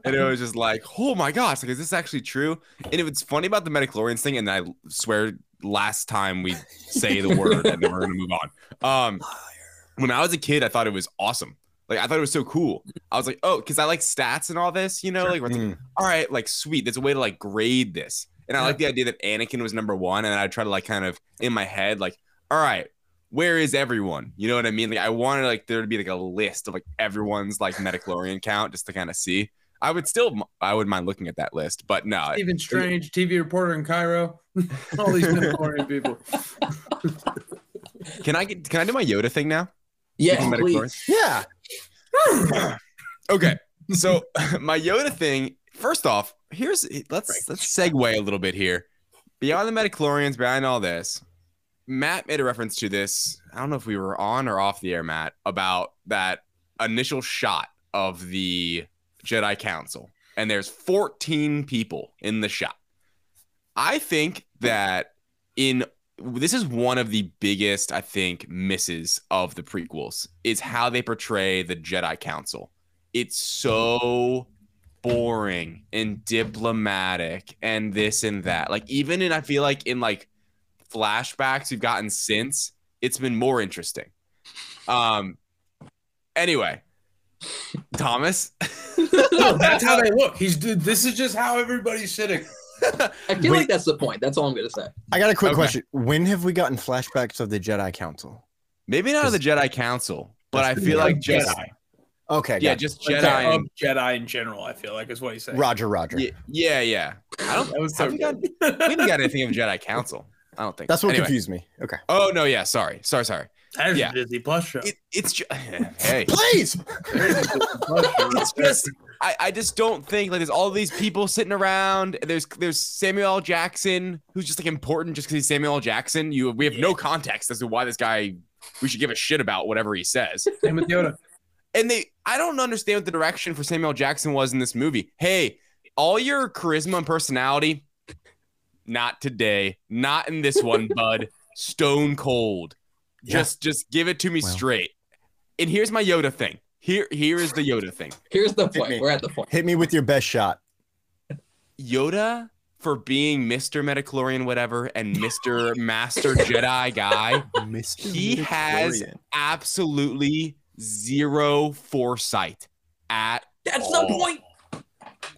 And it was just like oh my gosh like is this actually true? And it was funny about the midichlorians thing and I swear last time we say the word and then we're gonna move on. Um when I was a kid I thought it was awesome like I thought it was so cool. I was like, oh, because I like stats and all this, you know, like, where it's like, Mm. all right, like sweet. There's a way to like grade this. And I like the idea that Anakin was number one, and I try to like kind of in my head, like, all right, where is everyone? You know what I mean? Like I wanted like there to be like a list of like everyone's like midichlorian count just to kind of see. I would still I would mind looking at that list, but no. Stephen Strange, TV reporter in Cairo. All these midichlorian people. Can I get can I do my Yoda thing now? Yeah, please. yeah Okay. So my Yoda thing, first off, here's let's let's segue a little bit here. Beyond the midichlorians, behind all this, Matt made a reference to this. I don't know if we were on or off the air, Matt, about that initial shot of the Jedi Council. And there's 14 people in the shot. I think that in this is one of the biggest, I think, misses of the prequels is how they portray the Jedi Council. It's so boring and diplomatic and this and that. Like even in I feel like in like flashbacks we've gotten since, it's been more interesting. Um Anyway, Thomas. no, that's how they look. He's this is just how everybody's sitting. I feel like that's the point. That's all I'm gonna say. I got a quick Okay. question. When have we gotten flashbacks of the Jedi Council? Maybe not of the Jedi Council, but I feel like just Jedi. Okay, yeah, just Jedi. of and- Jedi in general, I feel like is what he's saying. Roger, Roger. yeah, yeah, yeah. I don't. That was so we, got, good. we haven't got anything of Jedi Council. I don't think. That's what Anyway. confused me. Okay. Oh no, yeah. Sorry, sorry, sorry. That is Yeah. a Disney Plus show. It, it's just hey. Please. it's just I, I just don't think like there's all these people sitting around. There's there's Samuel L. Jackson who's just like important just because he's Samuel L. Jackson. You we have no context as to why this guy we should give a shit about whatever he says. Same with Yoda. And they I don't understand what the direction for Samuel L. Jackson was in this movie. Hey, all your charisma and personality, not today, not in this one, bud. Stone cold. Yeah. Just just give it to me Well. straight. And here's my Yoda thing. Here here is the Yoda thing. Here's the point. We're at the point. Hit me with your best shot. Yoda for being Mr. Midichlorian, whatever, and Mr. Master Jedi guy, Mr. he has absolutely zero foresight at That's all. the point.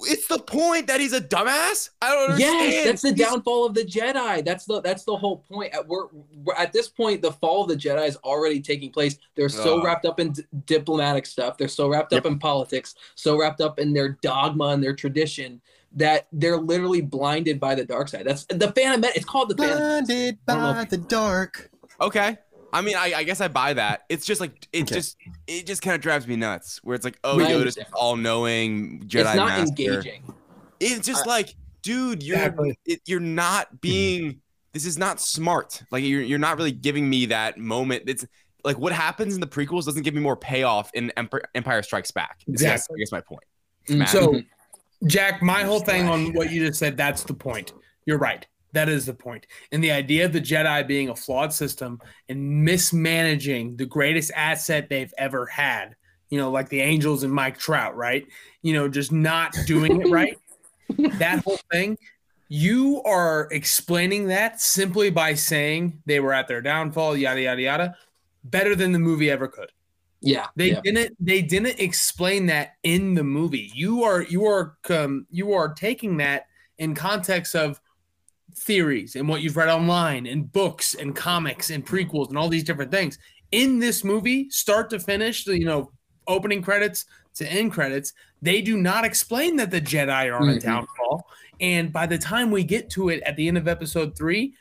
It's the point that he's a dumbass. I don't understand. Yes, that's the He's- downfall of the Jedi. That's the that's the whole point. At we're, we're at this point, the fall of the Jedi is already taking place. They're so Ugh. wrapped up in d- diplomatic stuff. They're so wrapped up in politics. So wrapped up in their dogma and their tradition that they're literally blinded by the dark side. That's the Phantom. Men- It's called the Phantom. Blinded I by the dark. Okay. I mean, I, I guess I buy that. It's just like it Okay. just it just kind of drives me nuts. Where it's like, oh, I Yoda's all knowing Jedi it's not Master. engaging. It's just like, dude, you're Exactly. it, you're not mm-hmm. being. This is not smart. Like you're you're not really giving me that moment. It's like what happens in the prequels doesn't give me more payoff in Empire, Empire Strikes Back. Is I Exactly. I guess my point. Matt? So, mm-hmm. Jack, my whole thing on what you just said, that's the point. You're right. That is the point. And the idea of the Jedi being a flawed system and mismanaging the greatest asset they've ever had, you know, like the Angels and Mike Trout, right? You know, just not doing it right. that whole thing, you are explaining that simply by saying they were at their downfall, yada, yada, yada, better than the movie ever could. Yeah, They yeah. didn't. They didn't explain that in the movie. You are you are um, you are taking that in context of theories and what you've read online and books and comics and prequels and all these different things. In this movie, start to finish, you know, opening credits to end credits, they do not explain that the Jedi are on a Mhm. downfall. And by the time we get to it at the end of episode three,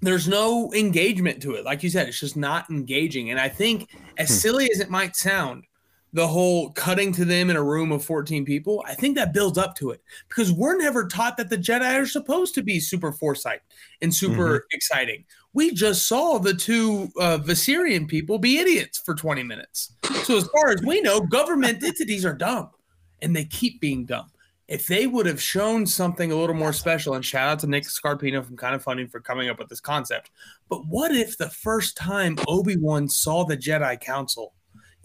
there's no engagement to it. Like you said, it's just not engaging. And I think, as Hmm. silly as it might sound, the whole cutting to them in a room of 14 people, I think that builds up to it because we're never taught that the Jedi are supposed to be super foresight and super exciting. We just saw the two uh, Viserion people be idiots for 20 minutes. So, as far as we know, government entities are dumb and they keep being dumb. If they would have shown something a little more special, and shout out to Nick Scarpino from Kind of Funny for coming up with this concept. But what if the first time Obi Wan saw the Jedi Council,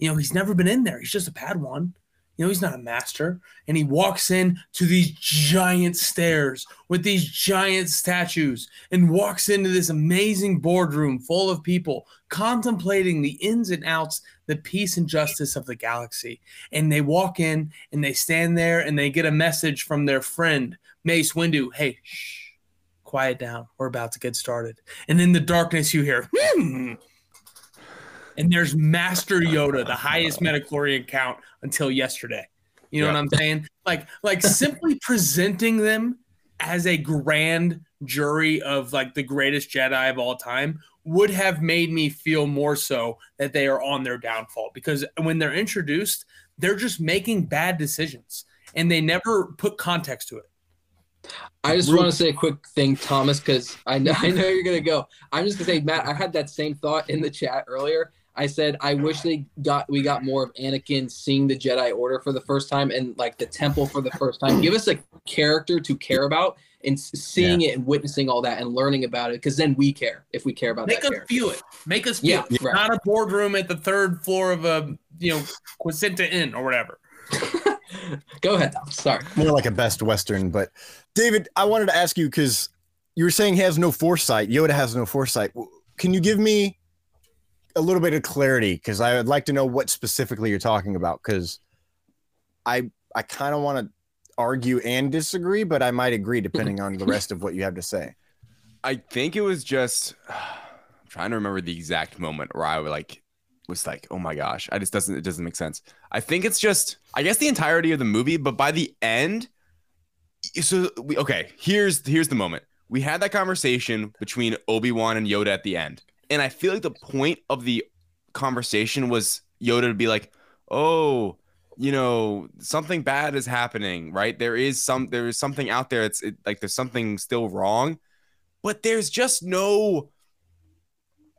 you know, he's never been in there. He's just a Padawan. You know, he's not a master. And he walks in to these giant stairs with these giant statues and walks into this amazing boardroom full of people contemplating the ins and outs, the peace and justice of the galaxy. And they walk in and they stand there and they get a message from their friend, Mace Windu. Hey, shh, quiet down. We're about to get started. And in the darkness, you hear, hmm. And there's Master Yoda, the highest midichlorian count until yesterday. You know Yeah. what I'm saying? Like, like simply presenting them as a grand jury of like the greatest Jedi of all time would have made me feel more so that they are on their downfall because when they're introduced, they're just making bad decisions and they never put context to it. I just want to say a quick thing, Thomas, because I know I know you're gonna go. I'm just gonna say, Matt, I had that same thought in the chat earlier. I said I wish they got we got more of Anakin seeing the Jedi Order for the first time and like the Temple for the first time. Give us a character to care about and s- seeing it and witnessing all that and learning about it, because then we care if we care about it. Make that us character. feel it. Make us feel Yeah, it. right. Not a boardroom at the third floor of a you know Quinta Inn or whatever. Go ahead, Thomas. Sorry. More like a best Western. But David, I wanted to ask you because you were saying he has no foresight. Yoda has no foresight. Can you give me a little bit of clarity because I would like to know what specifically you're talking about because I I kind of want to argue and disagree, but I might agree depending on the rest of what you have to say. I think it was just I'm trying to remember the exact moment where I would like was like, oh my gosh, I just doesn't it doesn't make sense. I think it's just I guess the entirety of the movie, but by the end, so we okay, here's here's the moment. We had that conversation between Obi-Wan and Yoda at the end. And I feel like the point of the conversation was Yoda to be like, oh, you know, something bad is happening, right? There is some there is something out there. It's it, like there's something still wrong, but there's just no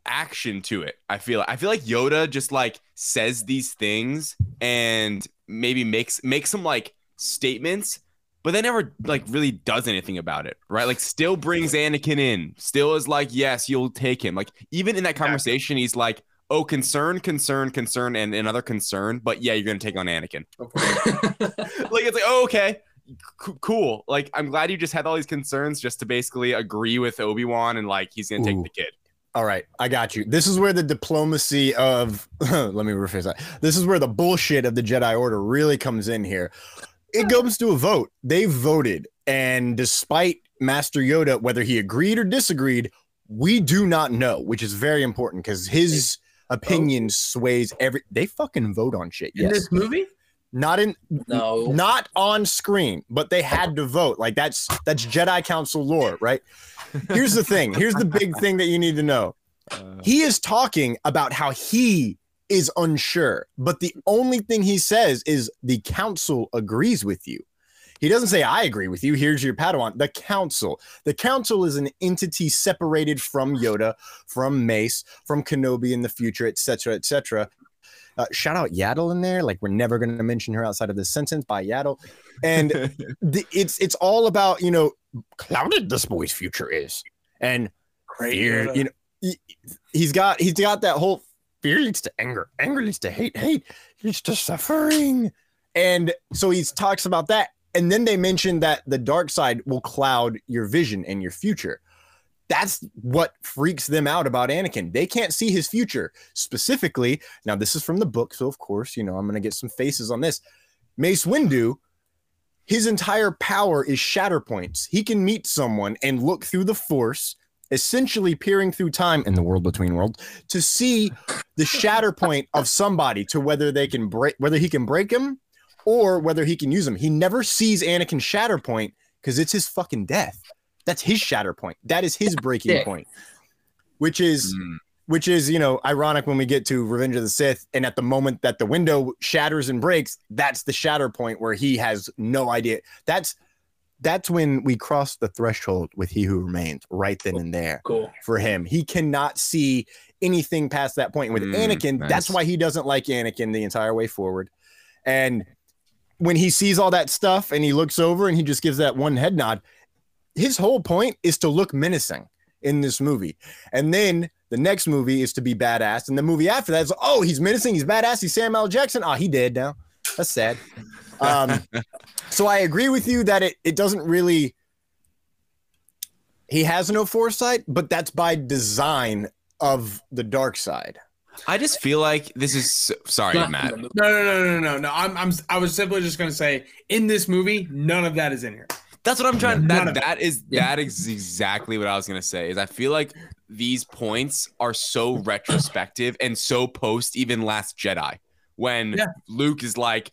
action to it. I feel I feel like Yoda just like says these things and maybe makes makes some like statements, but they never like really does anything about it, right? Like still brings Anakin in, still is like, yes, you'll take him. Like even in that conversation, he's like, oh, concern, concern, concern, and another concern, but yeah, you're gonna take on Anakin. like it's like, oh, okay. C- cool. Like I'm glad you just had all these concerns just to basically agree with Obi-Wan and like he's gonna Ooh. take the kid. All right, I got you. This is where the diplomacy of let me rephrase that. This is where the bullshit of the Jedi Order really comes in here. It goes to a vote. They voted, and despite Master Yoda, whether he agreed or disagreed, we do not know, which is very important because his opinion sways every. They fucking vote on shit. In Yes, this movie? not in No. not on screen, but they had to vote. Like that's that's Jedi Council lore, right? Here's the thing. Here's the big thing that you need to know. Uh. He is talking about how he is unsure, but the only thing he says is the council agrees with you. He doesn't say I agree with you. Here's your Padawan. The council. The council is an entity separated from Yoda, from Mace, from Kenobi in the future, etc., etc. Uh, shout out Yaddle in there. Like we're never going to mention her outside of this sentence by Yaddle, and the, it's it's all about you know clouded this boy's future is, and fear. You know, he, he's got he's got that whole fear leads to anger, anger leads to hate, hate leads to suffering, and so he talks about that, and then they mention that the dark side will cloud your vision and your future. That's what freaks them out about Anakin. They can't see his future specifically. Now, this is from the book, so of course, you know, I'm going to get some faces on this. Mace Windu, his entire power is shatter points. He can meet someone and look through the force, essentially peering through time in the world between worlds to see the shatter point of somebody to whether they can break whether he can break him or whether he can use him. He never sees Anakin's shatter point because it's his fucking death. That's his shatter point. That is his breaking point. Which is Mm. which is you know ironic when we get to Revenge of the Sith, and at the moment that the window shatters and breaks, that's the shatter point where he has no idea. That's that's when we cross the threshold with He Who Remains, right then and there Cool. for him. He cannot see anything past that point. With Mm, Anakin, that's why he doesn't like Anakin the entire way forward. And when he sees all that stuff and he looks over and he just gives that one head nod, his whole point is to look menacing in this movie. And then the next movie is to be badass. And the movie after that is, oh, he's menacing, he's badass, he's Samuel L. Jackson. Oh, he dead now. That's sad. Um, so I agree with you that it, it doesn't really he has no foresight, but that's by design of the dark side. I just feel like this is so- sorry, Not Matt. No, no, no, no, no, no. I'm, I'm, I was simply just gonna say, in this movie, none of that is in here. That's what I'm trying. None That that is Yeah. that is exactly what I was gonna say. Is I feel like these points are so retrospective and so post even Last Jedi when Yeah. Luke is like,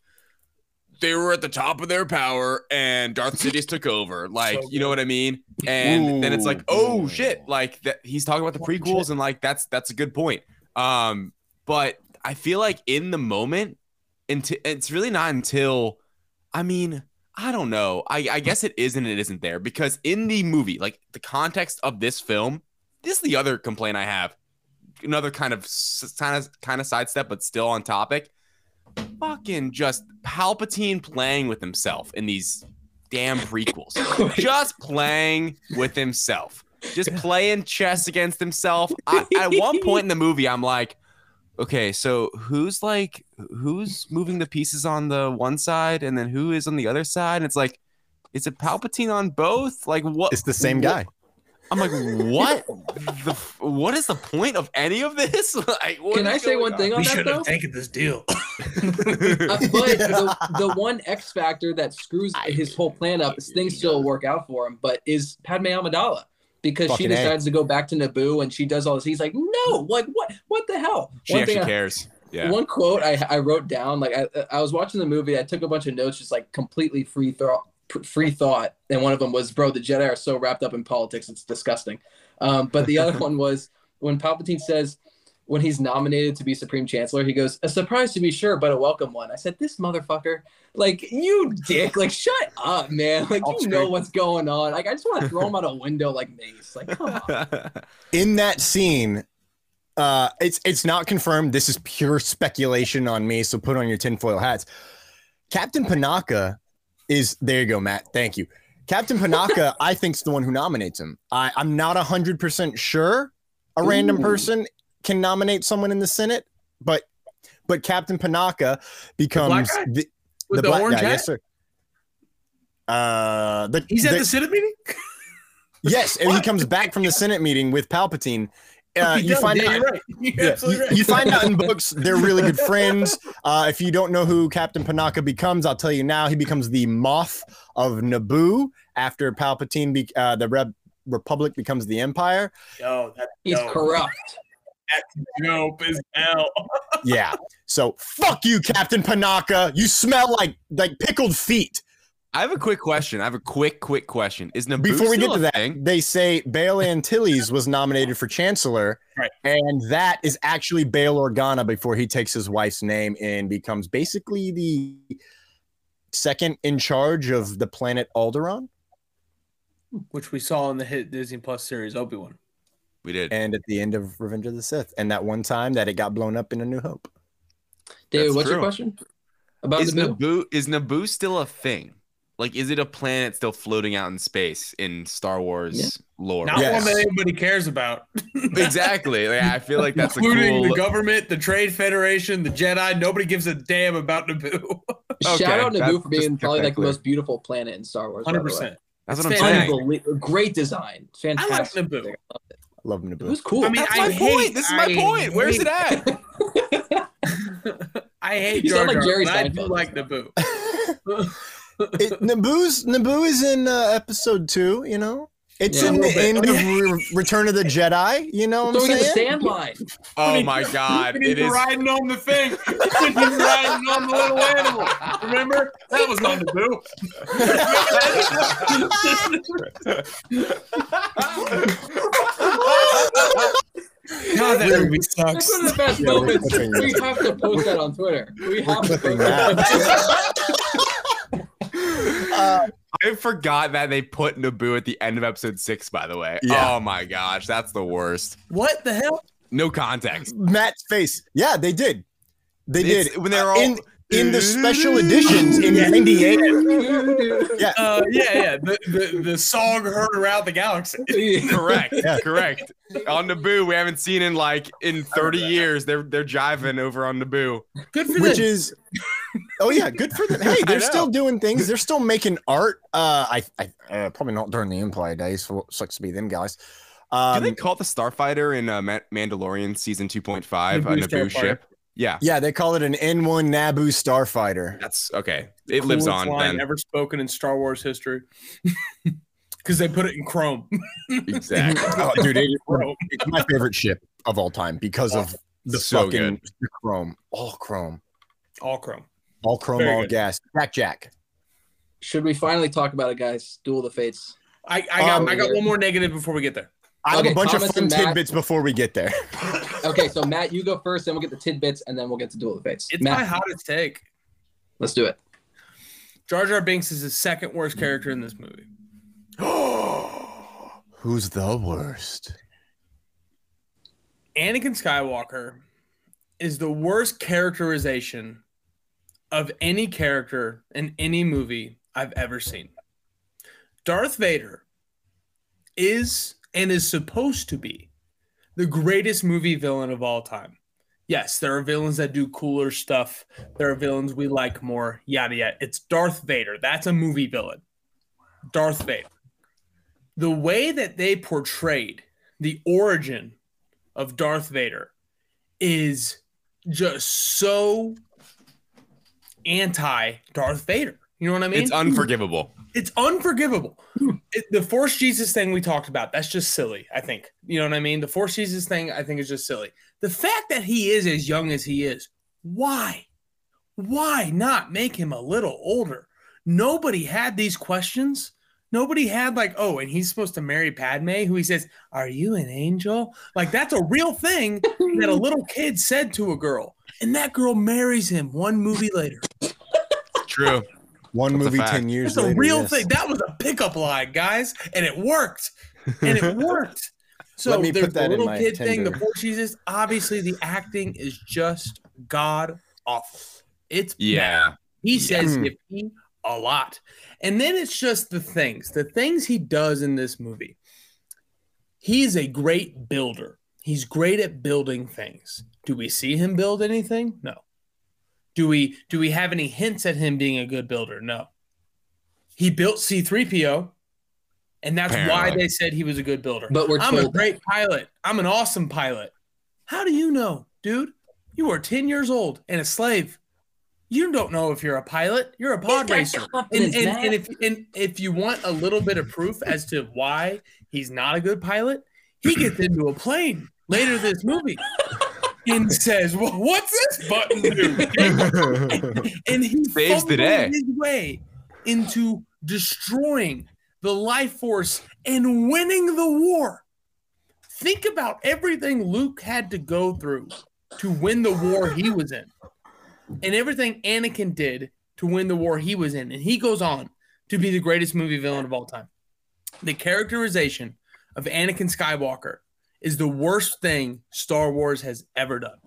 they were at the top of their power and Darth Sidious took over. Like, So you know what I mean? And then it's like, Ooh. oh shit! Like that he's talking about the prequels and like that's that's a good point. Um, but I feel like in the moment, until it's really not until, I mean, I don't know. I, I guess it is and it isn't there because in the movie, like the context of this film, this is the other complaint I have. Another kind of kind of kind of sidestep, but still on topic. Fucking just Palpatine playing with himself in these damn prequels. just playing with himself. Just playing chess against himself. I, at one point in the movie, I'm like, okay, so who's like who's moving the pieces on the one side and then who is on the other side? And it's like, is it Palpatine on both? Like what? It's the same guy. I'm like, what? the what is the point of any of this? like, what Can I say going one thing We on that should though? have taken this deal. Uh, but the, the one X factor that screws his whole plan up, is things still work out for him, but is Padme Amidala because she Fucking A. decides to go back to Naboo and she does all this. He's like, no, like what? What the hell? She One actually thing I- cares. Yeah. One quote I, I wrote down, like I, I was watching the movie, I took a bunch of notes, just like completely free thought, free thought, and one of them was, "Bro, the Jedi are so wrapped up in politics, it's disgusting." Um, but the other one was when Palpatine says, when he's nominated to be Supreme Chancellor, he goes, "A surprise to be sure, but a welcome one." I said, "This motherfucker, like you dick, like shut up, man, like Off you know what's going on. Like I just want to throw him out a window like Mace, like come on." in that scene, uh, it's it's not confirmed. This is pure speculation on me. So put on your tinfoil hats. Captain Panaka is there. You go, Matt. Thank you. Captain Panaka, I think, is the one who nominates him. I, I'm not hundred percent sure a random Ooh. person can nominate someone in the Senate, but but Captain Panaka becomes guy? the, With the, black orange guy. hat? Yes, sir. Uh, the, He's at the- the Senate meeting? yes, and he comes back from the Senate meeting with Palpatine. Uh, you does, find yeah, out you're right. You're Yeah, absolutely you, right. you find out in books they're really good friends. Uh, if you don't know who Captain Panaka becomes, I'll tell you now. He becomes the Moff of Naboo after Palpatine, be, uh, the Reb- Republic becomes the Empire. Yo, that's He's dope. corrupt. That's dope as hell. Yeah. So fuck you, Captain Panaka. You smell like like pickled feet. I have a quick question. I have a quick, quick question. Is Naboo Before we get to that, thing? they say Bail Antilles was nominated for Chancellor, Right. and that is actually Bail Organa before he takes his wife's name and becomes basically the second in charge of the planet Alderaan. Which we saw in the hit Disney Plus series Obi Wan. We did. and at the end of Revenge of the Sith, and that one time that it got blown up in A New Hope. David, That's what's your question about is Naboo? Naboo is Naboo still a thing? Like, is it a planet still floating out in space in Star Wars lore? Not Yes. one that anybody cares about. exactly. Like, I feel like that's a Including cool. the government, the Trade Federation, the Jedi. Nobody gives a damn about Naboo. Okay, Shout out that- Naboo for being probably that like the most beautiful planet in Star Wars. by the Hundred percent. That's what I'm saying. Great design. I like Fantastic. Naboo. I love Naboo. It was cool. I mean, That's I my hate- point. This is my I point. Where's it at? I hate You Jar sound like Jerry but I do Seinfeld. like Naboo. It, Naboo's Naboo is in uh, episode two. You know, it's Yeah. in the end of Re- Return of the Jedi. You know what I'm Throwing in the sand line. Oh my god! He's It is. riding on the thing. He's riding on the little animal. Remember? That was on Naboo. God, that movie That's sucks. one of the best Yeah, we're moments. We have to post that on Twitter. We have to post that. Uh, I forgot that they put Naboo at the end of episode six. By the way. Yeah. Oh my gosh, that's the worst. What the hell? No context. Matt's face. Yeah, they did. They It's- did when they're Uh, all in in the special editions in Yeah. '98. Yeah, Uh, yeah, yeah. The, the, the song heard around the galaxy. correct. Yeah. Correct. On Naboo, we haven't seen in like in 30 years. They're they're jiving over on Naboo. Good for which them. is oh yeah good for them hey they're still doing things they're still making art uh i, I uh, probably not during the empire days so it sucks to be them guys um Do they call it the Starfighter in uh, Mandalorian season 2.5 a Naboo Naboo ship? Yeah, yeah they call it an n1 naboo starfighter that's okay. It lives Coolest on line then. ever spoken in Star Wars history. Because they put it in Chrome. Exactly. oh dude it- it's my favorite ship of all time because of the So fucking good. chrome all chrome All Chrome. all chrome Very all good. gas jack jack Should we finally talk about it, guys? Duel of the Fates. I, I got Um, I got one more negative before we get there. I have Okay, a bunch Thomas of fun Matt- tidbits before we get there Okay, so Matt, you go first, then we'll get the tidbits, and then we'll get to Duel of the Fates. It's Matt, my hottest take. let's do it. Jar Jar Binks is the second worst character in this movie. who's the worst Anakin Skywalker is the worst characterization of any character in any movie I've ever seen. Darth Vader is and is supposed to be the greatest movie villain of all time. Yes, there are villains that do cooler stuff. There are villains we like more, yada yada. It's Darth Vader. That's a movie villain. Darth Vader. the way that they portrayed the origin of Darth Vader is just so anti Darth Vader. You know what I mean? It's unforgivable. It's unforgivable. It- the Force Jesus thing we talked about, that's just silly, I think. You know what I mean? The Force Jesus thing, I think, is just silly. The fact that he is as young as he is, why? Why not make him a little older? Nobody had these questions. Nobody had, like, oh, and he's supposed to marry Padme, who he says, Are you an angel? Like, that's a real thing that a little kid said to a girl. And that girl marries him one movie later. True. One That's movie, 10 years That's a real yes. thing. That was a pickup line, guys, and it worked. And it worked. So Let me there's put that the little my kid thing, the Tinder. poor Jesus. Obviously, the acting is just god awful. It's Yeah. bad. He says Hmm. yippee a lot, and then it's just the things, the things he does in this movie. He is a great builder. He's great at building things. Do we see him build anything? No. Do we do we have any hints at him being a good builder? No. He built C3PO, and that's why they said he was a good builder. But we're I'm a told that. great pilot. I'm an awesome pilot. How do you know, dude? You are 10 years old and a slave. You don't know if you're a pilot. You're a pod racer. And, and, and if and if you want a little bit of proof as to why he's not a good pilot, he gets into a plane later this movie and says, well, "What's this button do?" and he Saves the fumbles day. his way into destroying the life force and winning the war. Think about everything Luke had to go through to win the war he was in, and everything Anakin did to win the war he was in. And he goes on to be the greatest movie villain of all time. The characterization of Anakin Skywalker is the worst thing Star Wars has ever done.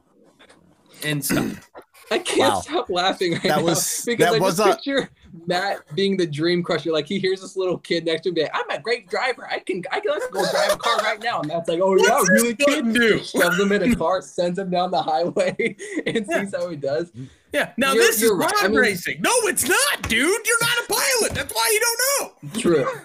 And stuff. I can't Wow. stop laughing right That now was- because that I was just a- picture Matt being the dream crusher. Like he hears this little kid next to him, be like, "I'm a great driver. I can, I can let's go drive a car right now." And Matt's like, "Oh yeah, What's really, this kid?" do? Shoves him in a car, sends him down the highway, and sees how he does. Yeah. Now You're- this is you're right. pod I mean- racing. No, it's not, dude. You're not a pilot. That's why you don't know. True.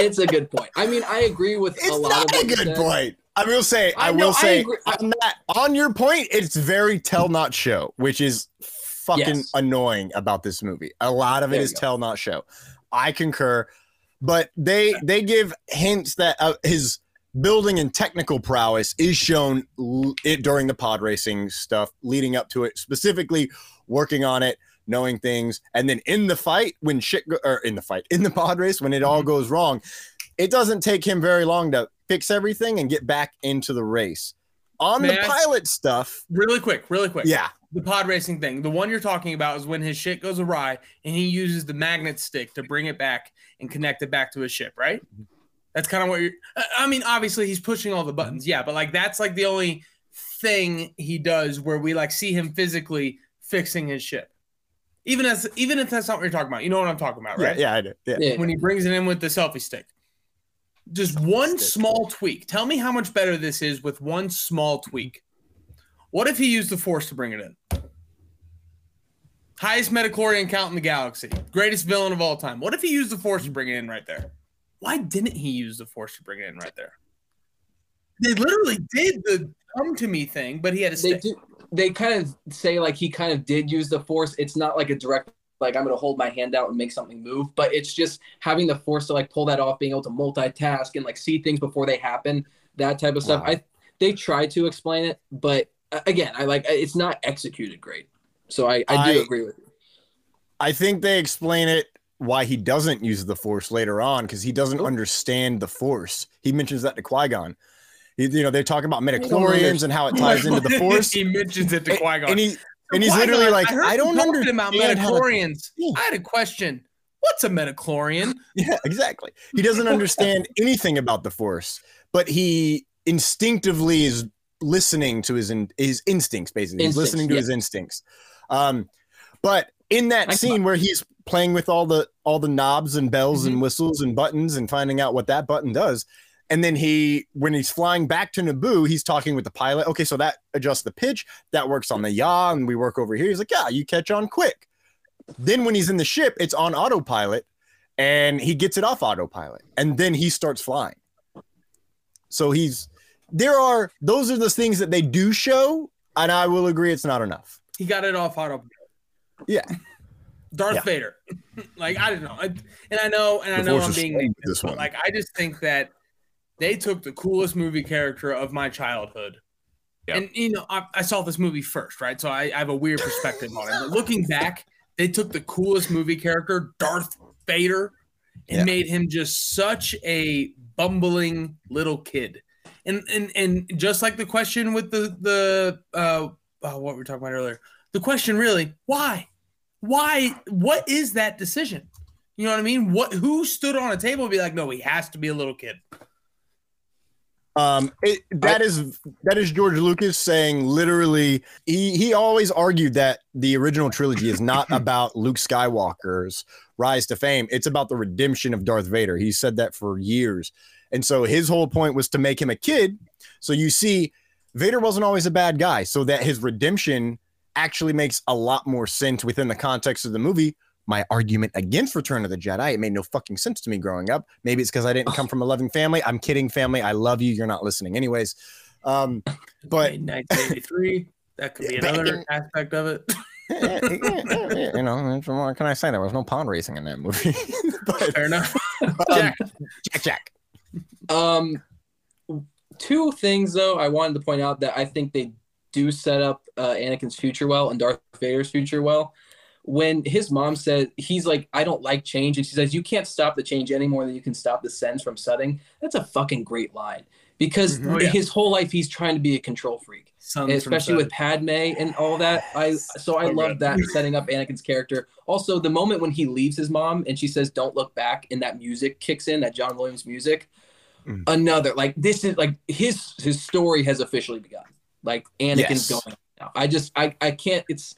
It's a good point. I mean, I agree with It's a lot not of a good point. I will say, I, I will say. I- on that on your point, it's very tell not show, which is fucking Yes. annoying about this movie. A lot of it is tell not show. I concur, but they they give hints that uh, his building and technical prowess is shown l- it during the pod racing stuff leading up to it, specifically working on it, knowing things, and then in the fight when shit go, or in the fight in the pod race when it all mm-hmm. goes wrong, it doesn't take him very long to fix everything and get back into the race. On the I- pilot stuff, Really quick, really quick. yeah, The pod racing thing. The one you're talking about is when his shit goes awry and he uses the magnet stick to bring it back and connect it back to his ship, right? Mm-hmm. That's kind of what you're. I- I mean, obviously he's pushing all the buttons, yeah, but like that's like the only thing he does where we like see him physically fixing his ship. Even as even if that's not what you're talking about, you know what I'm talking about, right? yeah, yeah, I do. Yeah. Yeah. when he brings it in with the selfie stick. Just one Stick. small tweak. Tell me how much better this is with one small tweak. What if he used the force to bring it in? Highest midichlorian count in the galaxy. Greatest villain of all time. What if he used the force to bring it in right there? Why didn't he use the force to bring it in right there? They literally did the come to me thing, but he had a They stick. do. They kind of say like he kind of did use the force. It's not like a direct like I'm gonna hold my hand out and make something move, but it's just having the force to like pull that off, being able to multitask and like see things before they happen, that type of stuff. Wow. I they try to explain it, but uh, again, I like it's not executed great. So I, I do I- agree with you. I think they explain it why he doesn't use the force later on because he doesn't understand the force. He mentions that to Qui Gon. You know, they're talking about midichlorians and how it ties into the force. he mentions it to Qui Gon. and he and he's literally like, I, don't understand about how to-" midichlorians. I had a question. What's a midichlorian? Yeah, exactly. He doesn't understand anything about the force, but he instinctively is listening to his in, his instincts. Basically, he's listening to yeah. his instincts. Um, but in that I- scene where he's playing with all the all the knobs and bells Mm-hmm. and whistles and buttons and finding out what that button does, and then he when he's flying back to Naboo, he's talking with the pilot. Okay, so that adjusts the pitch. That works on the yaw, and we work over here. He's like, yeah, you catch on quick. Then when he's in the ship, it's on autopilot. and he gets it off autopilot, and then he starts flying. So he's there are those are the things that they do show, and I will agree it's not enough. He got it off auto. Yeah. Darth Yeah. Vader. like I don't know, I, and I know, and I know I'm being strong with negative, this one. like I just think that they took the coolest movie character of my childhood. Yep. And you know, I, I saw this movie first, right? So I, I have a weird perspective on it. But looking back, they took the coolest movie character, Darth Vader, and Yeah. made him just such a bumbling little kid. And and and just like the question with the the uh, uh what we were talking about earlier, the question really, why? Why what is that decision? You know what I mean? What who stood on a table and be like, no, he has to be a little kid. Um, it, that is that is George Lucas saying literally. He he always argued that the original trilogy is not about Luke Skywalker's rise to fame. It's about the redemption of Darth Vader. He said that for years, and so his whole point was to make him a kid. So you see, Vader wasn't always a bad guy. So that his redemption actually makes a lot more sense within the context of the movie. My argument against Return of the Jedi, it made no fucking sense to me growing up. Maybe it's because I didn't come from a loving family. I'm kidding, family. I love you. You're not listening, anyways. Um, but In 1983, that could be another in- aspect of it. you know, what can I say? There was no pod racing in that movie. but Fair enough. um, Jack, Jack, Jack. Um, two things though I wanted to point out that I think they do set up uh, Anakin's future well and Darth Vader's future well. When his mom said he's like, I don't like change, and she says, You can't stop the change any more than you can stop the sends from setting. That's a fucking great line because Mhm. Oh, yeah. his whole life he's trying to be a control freak, especially with. Padme and all that. I so I So love that setting up Anakin's character. Also, the moment when he leaves his mom and she says, "Don't look back," and that music kicks in, that John Williams music. Mm. Another like this is like his his story has officially begun. Like Anakin's Yes. going now. I just I I can't. It's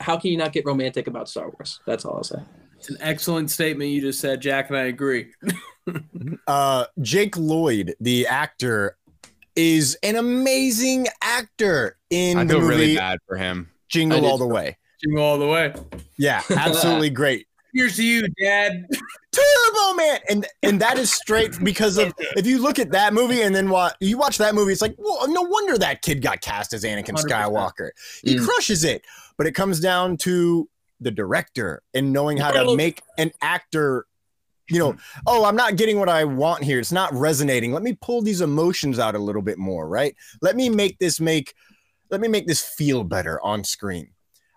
how can you not get romantic about Star Wars? That's all I'll say. It's an excellent statement you just said, Jack, and I agree. Uh, Jake Lloyd, the actor, is an amazing actor in I the feel movie really bad for him. Jingle All the Way. Jingle all the way. Yeah, absolutely great. Here's to you, Dad. Turbo Man, and and that is straight because of if you look at that movie and then watch you watch that movie, it's like well, no wonder that kid got cast as Anakin 100%. Skywalker. He Mm. crushes it, but it comes down to the director and knowing how to make an actor. You know, oh, I'm not getting what I want here. It's not resonating. Let me pull these emotions out a little bit more, right? Let me make this make, let me make this feel better on screen.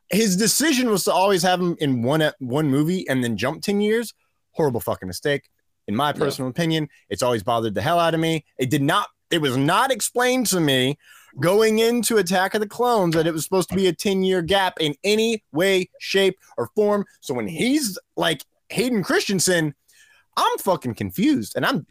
His decision was to always have him in one one movie and then jump ten years horrible fucking mistake. In my personal opinion, it's always bothered the hell out of me. It did not, it was not explained to me going into Attack of the Clones that it was supposed to be a 10 year gap in any way, shape, or form. So when he's like Hayden Christensen, I'm fucking confused and I'm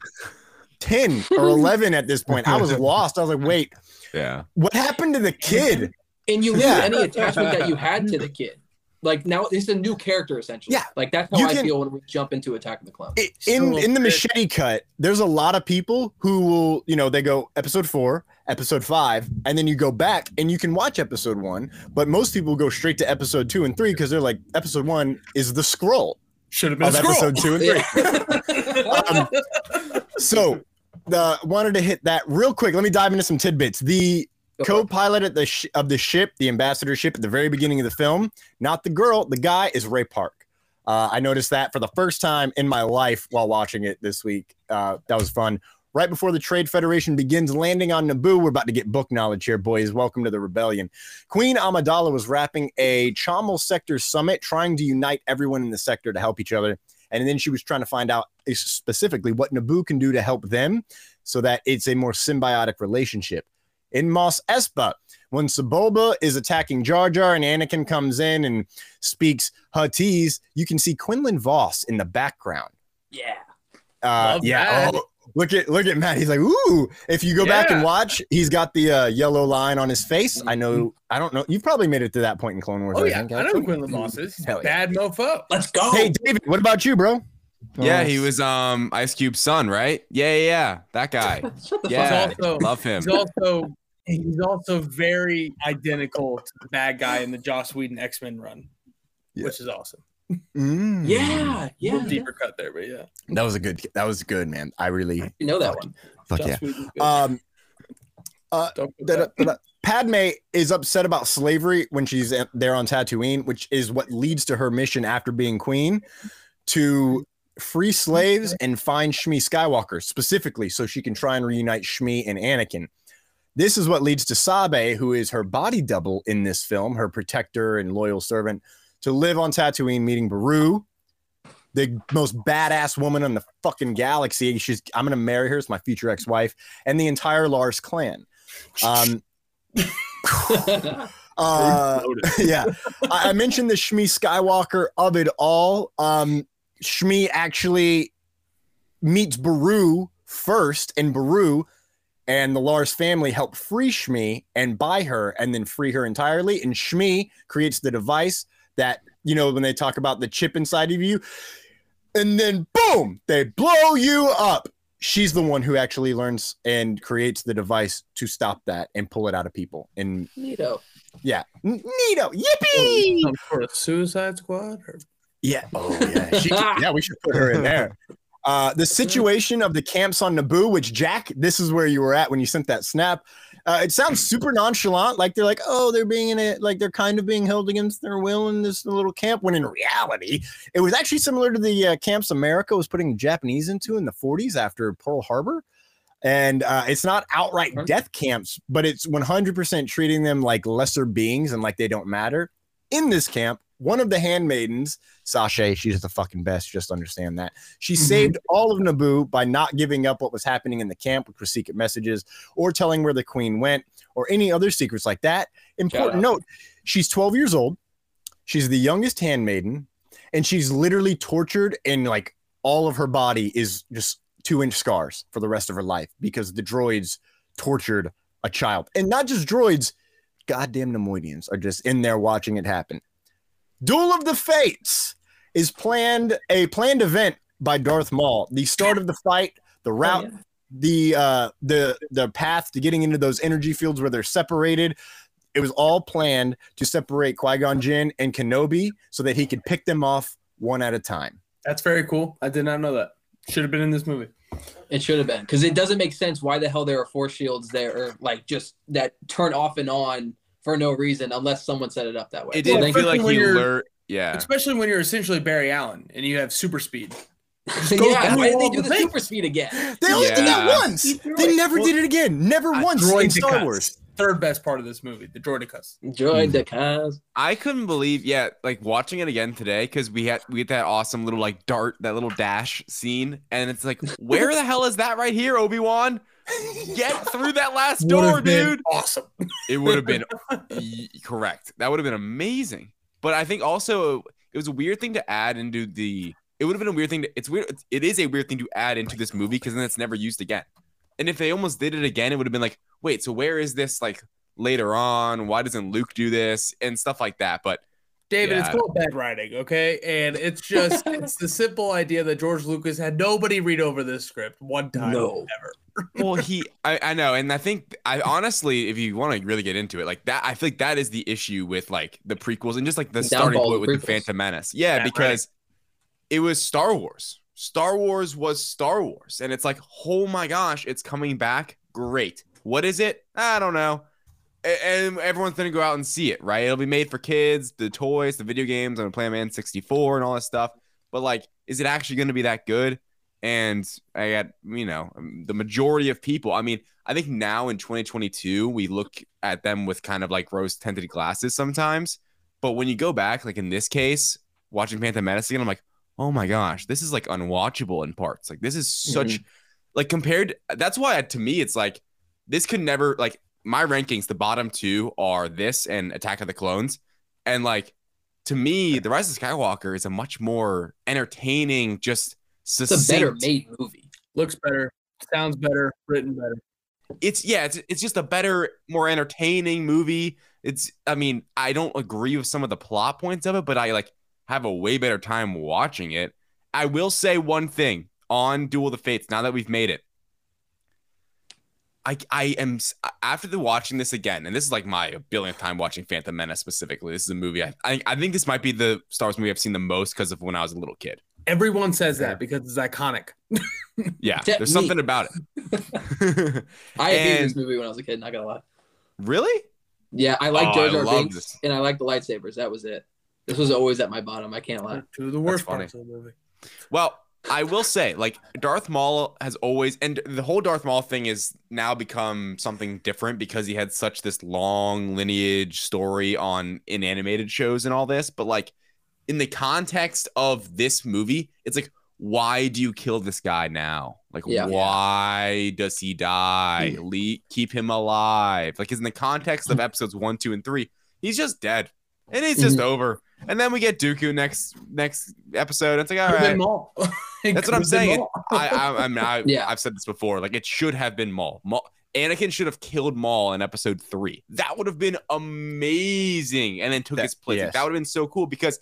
10 or 11 at this point. I was lost. I was like, wait, Yeah. what happened to the kid? And you lose Yeah. any attachment that you had to the kid. Like now it's a new character essentially. Yeah. Like that's how You I can- feel when we jump into Attack of the Clones. I- in So in the fit. machete cut there's a lot of people who will you know they go episode four episode five and then you go back and you can watch episode one but most people go straight to episode two and three because they're like episode one is the scroll Should have been of a episode two and three um, so the wanted to hit that real quick let me dive into some tidbits the Go for it. Co-pilot at the sh- of the ship the ambassador ship at the very beginning of the film. Not the girl the guy is ray park. Uh, i noticed that for the first time in my life while watching it this week. Uh, that was fun. Right before the trade federation begins landing on naboo we're about to get book knowledge here boys. Welcome to the rebellion. Queen amidala was wrapping a Chommell sector summit trying to unite everyone in the sector to help each other. And then she was trying to find out specifically what naboo can do to help them so that it's a more symbiotic relationship in Mos Espa when Sebulba is attacking Jar Jar and Anakin comes in and speaks Huttese, you can see Quinlan Vos in the background. yeah. Uh, yeah. Oh, look at look at Matt. He's like, ooh. If you go back and watch, he's got the uh, yellow line on his face. I know. I don't know. You've probably made it to that point in Clone Wars. Oh I yeah, think, I know who Quinlan Vos is. He's a Hell yeah. bad mofo. Let's go. Hey, David. What about you, bro? Yeah, Uh, he was um Ice Cube's son, right? Yeah, yeah, yeah. That guy. Yeah. fuck also- Love him. He's also he's also very identical to the bad guy in the Joss Whedon X Men run, Yeah. which is awesome. Mm. Yeah, yeah. little deeper cut there, but yeah. That was a good. That was good, man. I really. You know that one. Fuck Joss yeah. Whedon's. Um, uh, Don't da- that- da- da- Padme is upset about slavery when she's there on Tatooine, which is what leads to her mission after being queen to free slaves and find Shmi Skywalker specifically so she can try and reunite Shmi and Anakin. This is what leads to Sabe, who is her body double in this film, her protector and loyal servant, to live on Tatooine, meeting Beru, the most badass woman in the fucking galaxy. She's I'm gonna marry her as my future ex-wife, and the entire Lars clan. Um, uh, yeah, I, I mentioned the Shmi Skywalker of it all. Um, Shmi actually meets Beru first, and Beru and the Lars family help free Shmi and buy her, and then free her entirely. And Shmi creates the device that you know when they talk about the chip inside of you, and then boom, they blow you up. She's the one who actually learns and creates the device to stop that and pull it out of people. And Neato. yeah, N- neato, yippee! Some sort of Suicide Squad. Or... Yeah. Oh yeah. She, yeah, we should put her in there. Uh, the situation of the camps on Naboo, which Jack, this is where you were at when you sent that snap. Uh, it sounds super nonchalant, like they're like, oh, they're being in it, like they're kind of being held against their will in this little camp. When in reality, it was actually similar to the uh, camps America was putting the Japanese into in the 40s after Pearl Harbor. And uh, it's not outright death camps, but it's 100% treating them like lesser beings and like they don't matter. In this camp, one of the handmaidens, Saché, she's the fucking best. Just understand that. She mm-hmm. saved all of Naboo by not giving up what was happening in the camp, which was secret messages, or telling where the queen went, or any other secrets like that. Important note she's 12 years old. She's the youngest handmaiden, and she's literally tortured, and like all of her body is just two inch scars for the rest of her life because the droids tortured a child. And not just droids, goddamn Neimoidians are just in there watching it happen. Duel of the Fates is planned a planned event by Darth Maul. The start of the fight, the route, the uh the the path to getting into those energy fields where they're separated. It was all planned to separate Qui-Gon Jinn and Kenobi so that he could pick them off one at a time. That's very cool. I did not know that. Should have been in this movie. It should have been because it doesn't make sense why the hell there are force shields there, or like just that turn off and on for no reason unless someone set it up that way. It didn't thank feel like when he you're- learned. Yeah. Especially when you're essentially Barry Allen and you have super speed. yeah, why did they do the the super speed again? They only did that once. They it. never Well, did it again. Never Uh, once in Star cuts. Wars. Third best part of this movie, the droidekas. Join the cause. I couldn't believe, yeah, like watching it again today because we had we had that awesome little like dart, that little dash scene, and it's like, where the hell is that right here, Obi Wan? Get through that last door, dude. Awesome. It would have been correct. That would have been amazing. But I think also it was a weird thing to add into the. It would have been a weird thing to. It's weird. It is a weird thing to add into this movie because then it's never used again. And if they almost did it again, it would have been like, wait, so where is this like later on? Why doesn't Luke do this and stuff like that? But David, it's called bad writing, okay? And it's just it's the simple idea that George Lucas had nobody read over this script one time No. ever. well, he, I, I know, and I think, I honestly, if you want to really get into it, like that, I think that is the issue with like the prequels and just like the The starting point of with the. Phantom Menace. Yeah, Yeah, because it was Star Wars. Star Wars was Star Wars, and it's like, oh my gosh, it's coming back. Great. What is it? I don't know. And everyone's gonna go out and see it, right? It'll be made for kids, the toys, the video games. I'm gonna play on Man 64 and all that stuff. But like, is it actually gonna be that good? And I got, you know, um, the majority of people. I mean, I think now in 2022, we look at them with kind of like rose tinted glasses sometimes. But when you go back, like in this case, watching Phantom Menace again, I'm like, oh my gosh, this is like unwatchable in parts. Like this is such like compared. That's why to me it's like this could never like my rankings. The bottom two are this and Attack of the Clones, and like to me, The Rise of Skywalker is a much more entertaining, just It's a better made movie. Looks better, sounds better, written better. it's yeah, it's it's just a better, more entertaining movie. It's I mean, I don't agree with some of the plot points of it, but I like have a way better time watching it. I will say one thing on Duel of the Fates, now that we've made it. I I am after the watching this again, and this is like my billionth time watching Phantom Menace specifically. This is a movie I I, I think this might be the Star Wars movie I've seen the most because of when I was a little kid. Everyone says that because it's iconic. Yeah, Except there's me. something about it. I hated this movie when I was a kid. Not gonna lie. really? Yeah, I like Oh, Jar Jar Binks this. and I like the lightsabers. That was it. This was always at my bottom. I can't lie. Two of the worst funny. parts of the movie. Well, I will say, like Darth Maul has always, and the whole Darth Maul thing is now become something different because he had such this long lineage story on in animated shows and all this. But like in the context of this movie, it's like, why do you kill this guy now? Like, Yeah. why does he die? Le- keep him alive. Like, 'cause in the context of episodes one, two, and three, he's just dead, and it's just mm-hmm. over. And then we get Dooku next next episode. It's like, all Could've been right, Maul. That's what I'm saying. Maul. I, I, I mean, I, Yeah. I've said this before. Like, it should have been Maul. Maul. Anakin should have killed Maul in episode three. That would have been amazing. And then took That- his place. Like, yes. that would have been so cool because,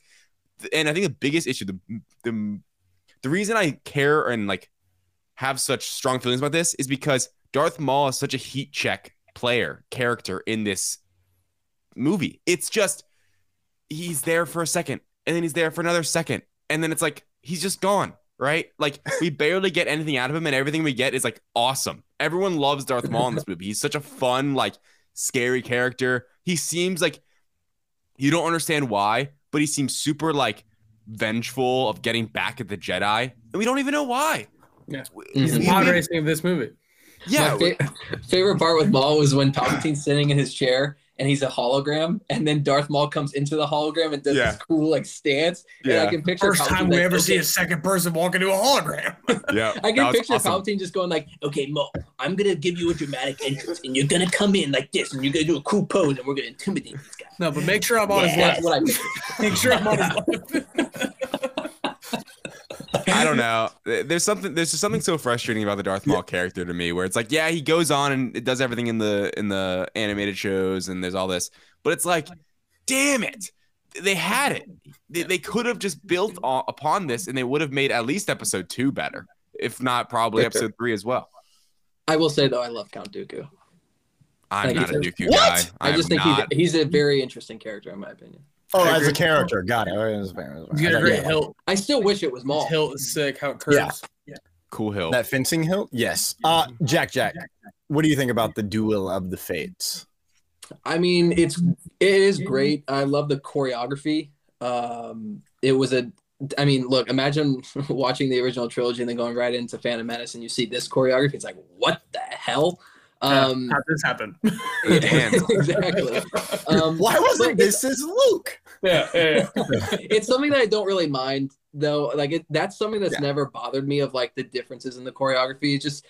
and I think the biggest issue, the, the, the reason I care and like have such strong feelings about this is because Darth Maul is such a heat check player, character in this movie. It's just, he's there for a second and then he's there for another second. And then it's like, he's just gone, right? Like, we barely get anything out of him, and everything we get is like awesome. Everyone loves Darth Maul in this movie. He's such a fun, like, scary character. He seems like you don't understand why, but he seems super, like, vengeful of getting back at the Jedi. And we don't even know why. Yeah. He's He's the pod racing of this movie. Yeah. My fa- favorite part with Maul was when Palpatine's sitting in his chair and he's a hologram, and then Darth Maul comes into the hologram and does Yeah. this cool like stance. And I Yeah. can picture First time we like, ever see a second person walk into a hologram. Yeah. I can picture awesome. Palpatine just going like, "Okay, Mo, I'm gonna give you a dramatic entrance, and you're gonna come in like this, and you're gonna do a cool pose, and we're gonna intimidate these guys." no, but make sure I'm on his left. what Make sure I'm on his left. I don't know. There's something. There's just something so frustrating about the Darth Maul character to me, where it's like, yeah, he goes on and it does everything in the in the animated shows, and there's all this, but it's like, damn it, they had it. They, they could have just built on, upon this, and they would have made at least episode two better, if not probably Victor. episode three as well. I will say though, I love Count Dooku. I'm Thank not a you. Dooku What? guy. I just think not. he's, he's a very interesting character in my opinion. Oh, I as a character, got it. Oh, it was fair, it was fair. He's got I a got great you. hilt. I still wish it was His Maul. hilt is sick. How it curves. Yeah. cool hill. That fencing hilt? Yes. Uh, Jack, Jack, what do you think about the duel of the fates? I mean, it's it is great. I love the choreography. Um, it was a. I mean, look, imagine watching the original trilogy and then going right into Phantom Menace and you see this choreography. It's like, what the hell? Um, How this happen? Exactly. Um, Why wasn't this is Luke? yeah, yeah, yeah. it's something that I don't really mind though. Like it, that's something that's never bothered me of like the differences in the choreography. It's just,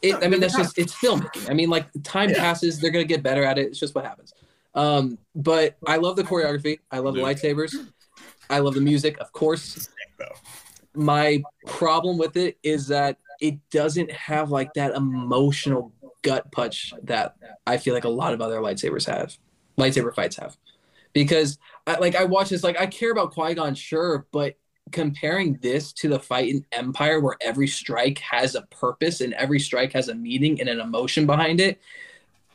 it, I mean, that's just it's filmmaking. I mean, like time passes, they're gonna get better at it. It's just what happens. Um, but I love the choreography. I love the lightsabers. I love the music, of course. My problem with it is that it doesn't have like that emotional gut punch that I feel like a lot of other lightsabers have, lightsaber fights have, because I, like I watch this, like I care about Qui Gon, sure, but comparing this to the fight in Empire, where every strike has a purpose and every strike has a meaning and an emotion behind it,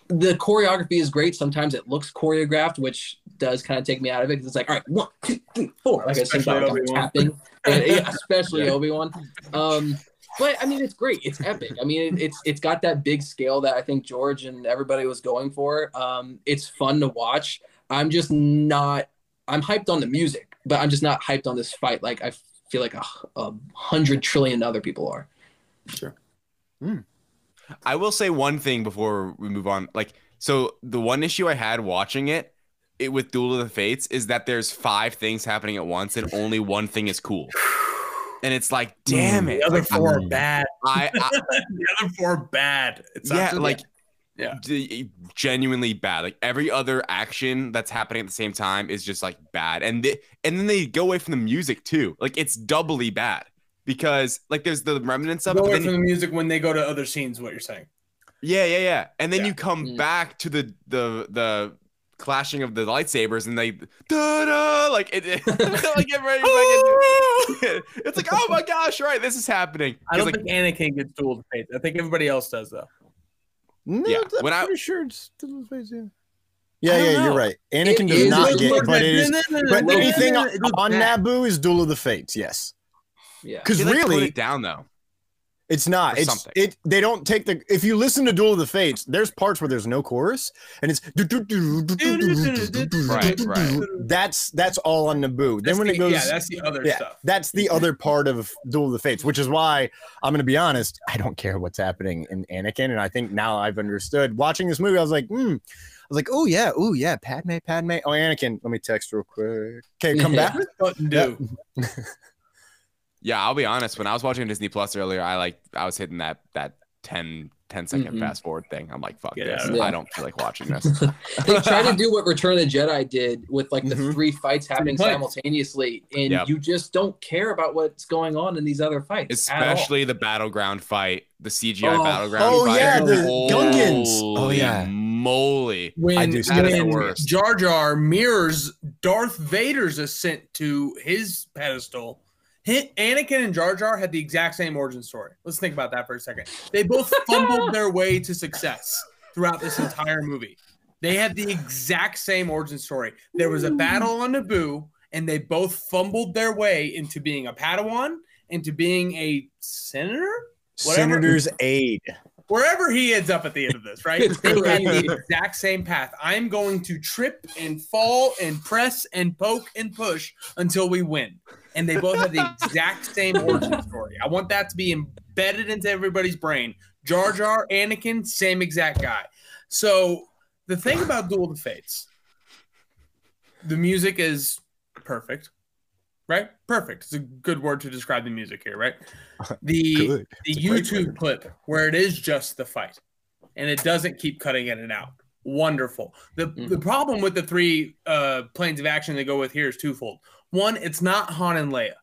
the choreography is great. Sometimes it looks choreographed, which does kind of take me out of it because it's like, all right, one, two, three, four, like Especially I said, tapping, and, yeah, especially Obi Wan. Um, but I mean, it's great. It's epic. I mean, it, it's it's got that big scale that I think George and everybody was going for. Um, it's fun to watch. I'm just not. I'm hyped on the music, but I'm just not hyped on this fight. Like I feel like a, a hundred trillion other people are. Sure. I will say one thing before we move on. Like, so the one issue I had watching it, it with Duel of the Fates is that there's five things happening at once and only one thing is cool. And it's like, damn it. The other Like, four are Mm. bad. I, I the other four are bad. It's yeah, actually- like Yeah. d- genuinely bad. Like every other action that's happening at the same time is just like bad. And they, and then they go away from the music too. Like it's doubly bad because like there's the remnants of go it. but away then from you- the music when they go to other scenes. What you're saying? Yeah, yeah, yeah. And then Yeah. you come Mm. back to the the the clashing of the lightsabers, and they da da like it, it like every second. It's like, oh my gosh, right, this is happening. I 'Cause, don't like, think Anakin gets duel of fates. I think everybody else does though. No, Yeah, I'm when I- pretty sure it's Duel of the Fates. Yeah, yeah, I you're right. Anakin It does is not get, but it is. But anything on, It goes on back. Naboo is Duel of the Fates. Yes, Yeah. because They, like, really, it down though. It's not. It's something. it. They don't take the. If you listen to Duel of the Fates, there's parts where there's no chorus, and it's Right, right. That's that's all on Naboo. Then when the- it goes, yeah, that's the other yeah, stuff. that's the other part of Duel of the Fates, which is why I'm going to be honest. I don't care what's happening in Anakin, and I think now I've understood. Watching this movie, I was like, hmm. I was like, oh yeah, oh yeah, Padme, Padme. Oh, Anakin. Let me text real quick. Okay, come back. Button do. Yeah, I'll be honest. When I was watching Disney Plus earlier, I like I was hitting that that 10, 10 second Mhm. fast forward thing. I'm like, fuck Get this. out of it. I don't feel like watching this. they try to do what Return of the Jedi did with like the Mhm. three fights happening fights. simultaneously, and Yep. you just don't care about what's going on in these other fights. Especially the battleground fight, the CGI Oh. battleground Oh, fight. yeah, the Gungans. Oh, Holy yeah. moly. When, I do skip that when worst. Jar Jar mirrors Darth Vader's ascent to his pedestal, Hit Anakin and Jar Jar had the exact same origin story. Let's think about that for a second. They both fumbled their way to success throughout this entire movie. They had the exact same origin story. There was a hmm. battle on Naboo, and they both fumbled their way into being a Padawan, into being a senator, Whatever. Senator's aide. wherever he ends up at the end of this, right? They had the exact same path. I'm going to trip and fall and press and poke and push until we win. And they both have the exact same origin story. I want that to be embedded into everybody's brain. Jar Jar, Anakin, same exact guy. So the thing about Duel of the Fates, the music is perfect, right? Perfect. It's a good word to describe the music here, right? The Good. the It's a great YouTube word. clip where it is just the fight and it doesn't keep cutting in and out. Wonderful. The Mm-hmm. the problem with the three uh planes of action they go with here is twofold. One, it's not Han and Leia.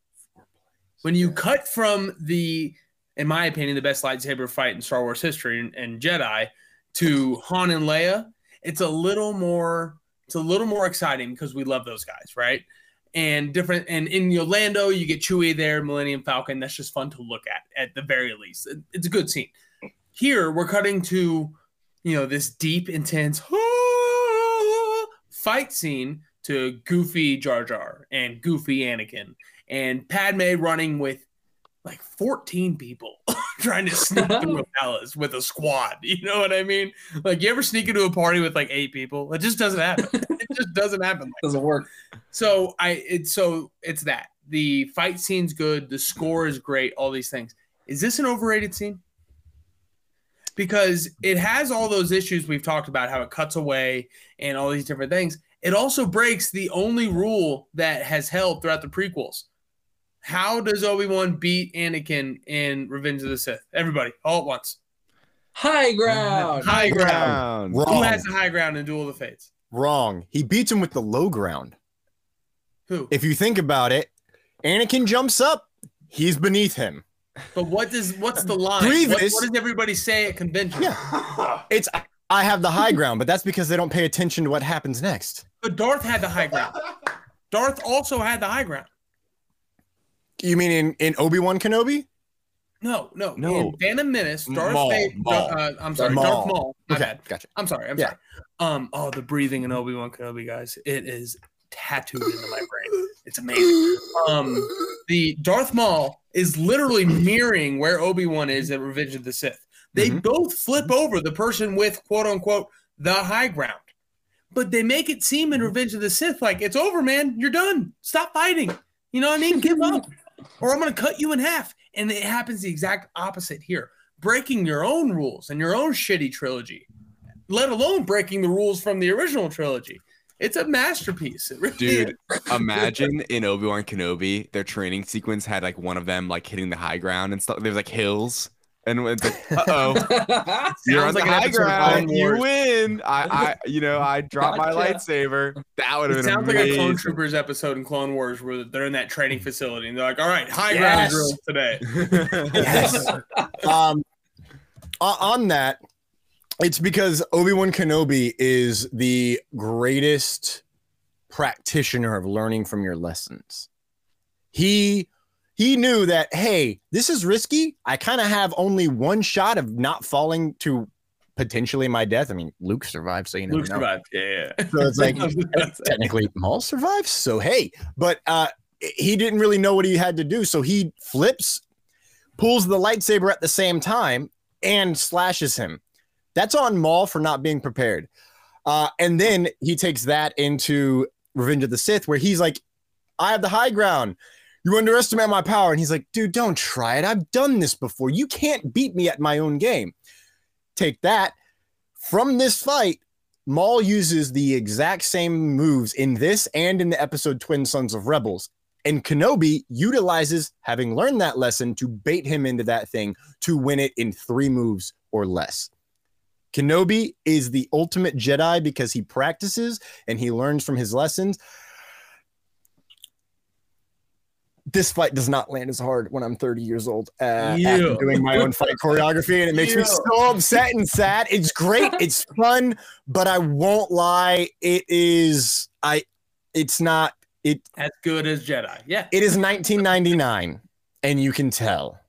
When you cut from the, in my opinion, the best lightsaber fight in Star Wars history and, and Jedi to Han and Leia, it's a little more it's a little more exciting because we love those guys, right? And different and in Orlando, you get Chewie there, Millennium Falcon. That's just fun to look at at the very least. It- It's a good scene. Here we're cutting to, you know, this deep, intense fight scene to goofy Jar Jar and goofy Anakin and Padme running with like 14 people trying to sneak through a palace with a squad. You know what I mean? Like you ever sneak into a party with like eight people? It just doesn't happen. it just doesn't happen. Like doesn't work. so I it's so it's that. The fight scene's good, the score is great, all these things. Is this an overrated scene? Because it has all those issues we've talked about, how it cuts away and all these different things. It also breaks the only rule that has held throughout the prequels. How does Obi-Wan beat Anakin in Revenge of the Sith? Everybody, all at once. High ground. High ground. Wrong. Who has the high ground in Duel of the Fates? Wrong. He beats him with the low ground. Who? If you think about it, Anakin jumps up, he's beneath him. But what does what's the line? What, what does everybody say at convention? Yeah. It's I have the high ground, but that's because they don't pay attention to what happens next. But Darth had the high ground. Darth also had the high ground. You mean in, in Obi-Wan Kenobi? No, no, No. In Phantom Menace, Darth Maul, Vader. Maul. Uh, I'm sorry, Maul. Darth Maul. My Okay, bad. gotcha. I'm sorry. I'm Yeah. sorry. Um. Oh, the breathing in Obi Wan Kenobi, guys. It is tattooed into my brain. It's amazing. Um. The Darth Maul is literally mirroring where Obi Wan is at Revenge of the Sith. They Mhm. both flip over the person with quote unquote the high ground. But they make it seem in Revenge of the Sith like it's over, man. You're done. Stop fighting. You know what I mean? Give up, or I'm going to cut you in half. And it happens the exact opposite here. Breaking your own rules and your own shitty trilogy, let alone breaking the rules from the original trilogy. It's a masterpiece. It really Dude, imagine in Obi Wan Kenobi, their training sequence had like one of them like hitting the high ground and stuff. There's like hills, and it's like, uh oh, you're on like the high ground, you win. I, I, you know, I dropped my lightsaber. That would have been sounds like a Clone. Troopers episode in Clone Wars where they're in that training facility and they're like, all right, high ground Yes. drills today. Yes. um, on that, it's because Obi Wan Kenobi is the greatest practitioner of learning from your lessons. He he knew that hey, this is risky. I kind of have only one shot of not falling to potentially my death. I mean, Luke survived, so you never Luke know. survived. Yeah, yeah. So it's like technically Maul survives. So hey, but uh he didn't really know what he had to do. So he flips, pulls the lightsaber at the same time, and slashes him. That's on Maul for not being prepared. Uh, and then he takes that into Revenge of the Sith, where he's like, I have the high ground. You underestimate my power. And he's like, dude, don't try it. I've done this before. You can't beat me at my own game. Take that. From this fight, Maul uses the exact same moves in this and in the episode Twin Suns of Rebels. And Kenobi utilizes having learned that lesson to bait him into that thing to win it in three moves or less. Kenobi is the ultimate Jedi because he practices and he learns from his lessons. This fight does not land as hard when I'm 30 years old uh, after Yeah. doing my own fight choreography, and it makes me so upset and sad. It's great, it's fun, but I won't lie, it is I. It's not it. as good as Jedi. Yeah, It is 1999, and you can tell.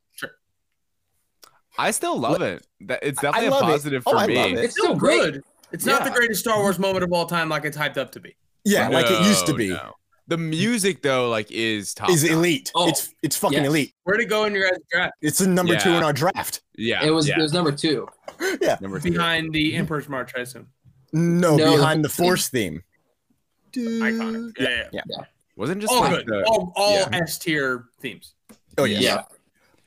I still love it. That it's I definitely a love it. positive Oh, for I me. love it. it's still still great. good. It's not the greatest Star Wars moment of all time, like it's hyped up to be. Yeah, like it used to be. no. The music though, like, is top. Is elite. Oh, it's it's fucking yes. elite. Where to go in your guys' draft? It's a number two in our draft. Yeah, It was yeah. it was number two. Yeah. number three. Behind the Emperor's March, I assume. No, No, behind the the- Force theme. Iconic. Yeah, yeah. Yeah. Wasn't just All like good. the- all all yeah. S tier themes. Oh yeah. Yeah.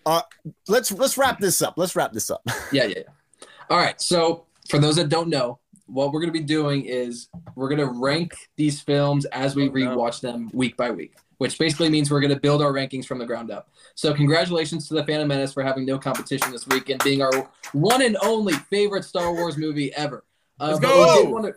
Uh, let's let's wrap this up. Let's wrap this up. Yeah, yeah, yeah. All right. So for those that don't know, what we're gonna be doing is we're gonna rank these films as we Oh, rewatch them week by week, which basically means we're gonna build our rankings from the ground up. So congratulations to the Phantom Menace for having no competition this week and being our one and only favorite Star Wars movie ever. Uh, Let's go! we did wanna-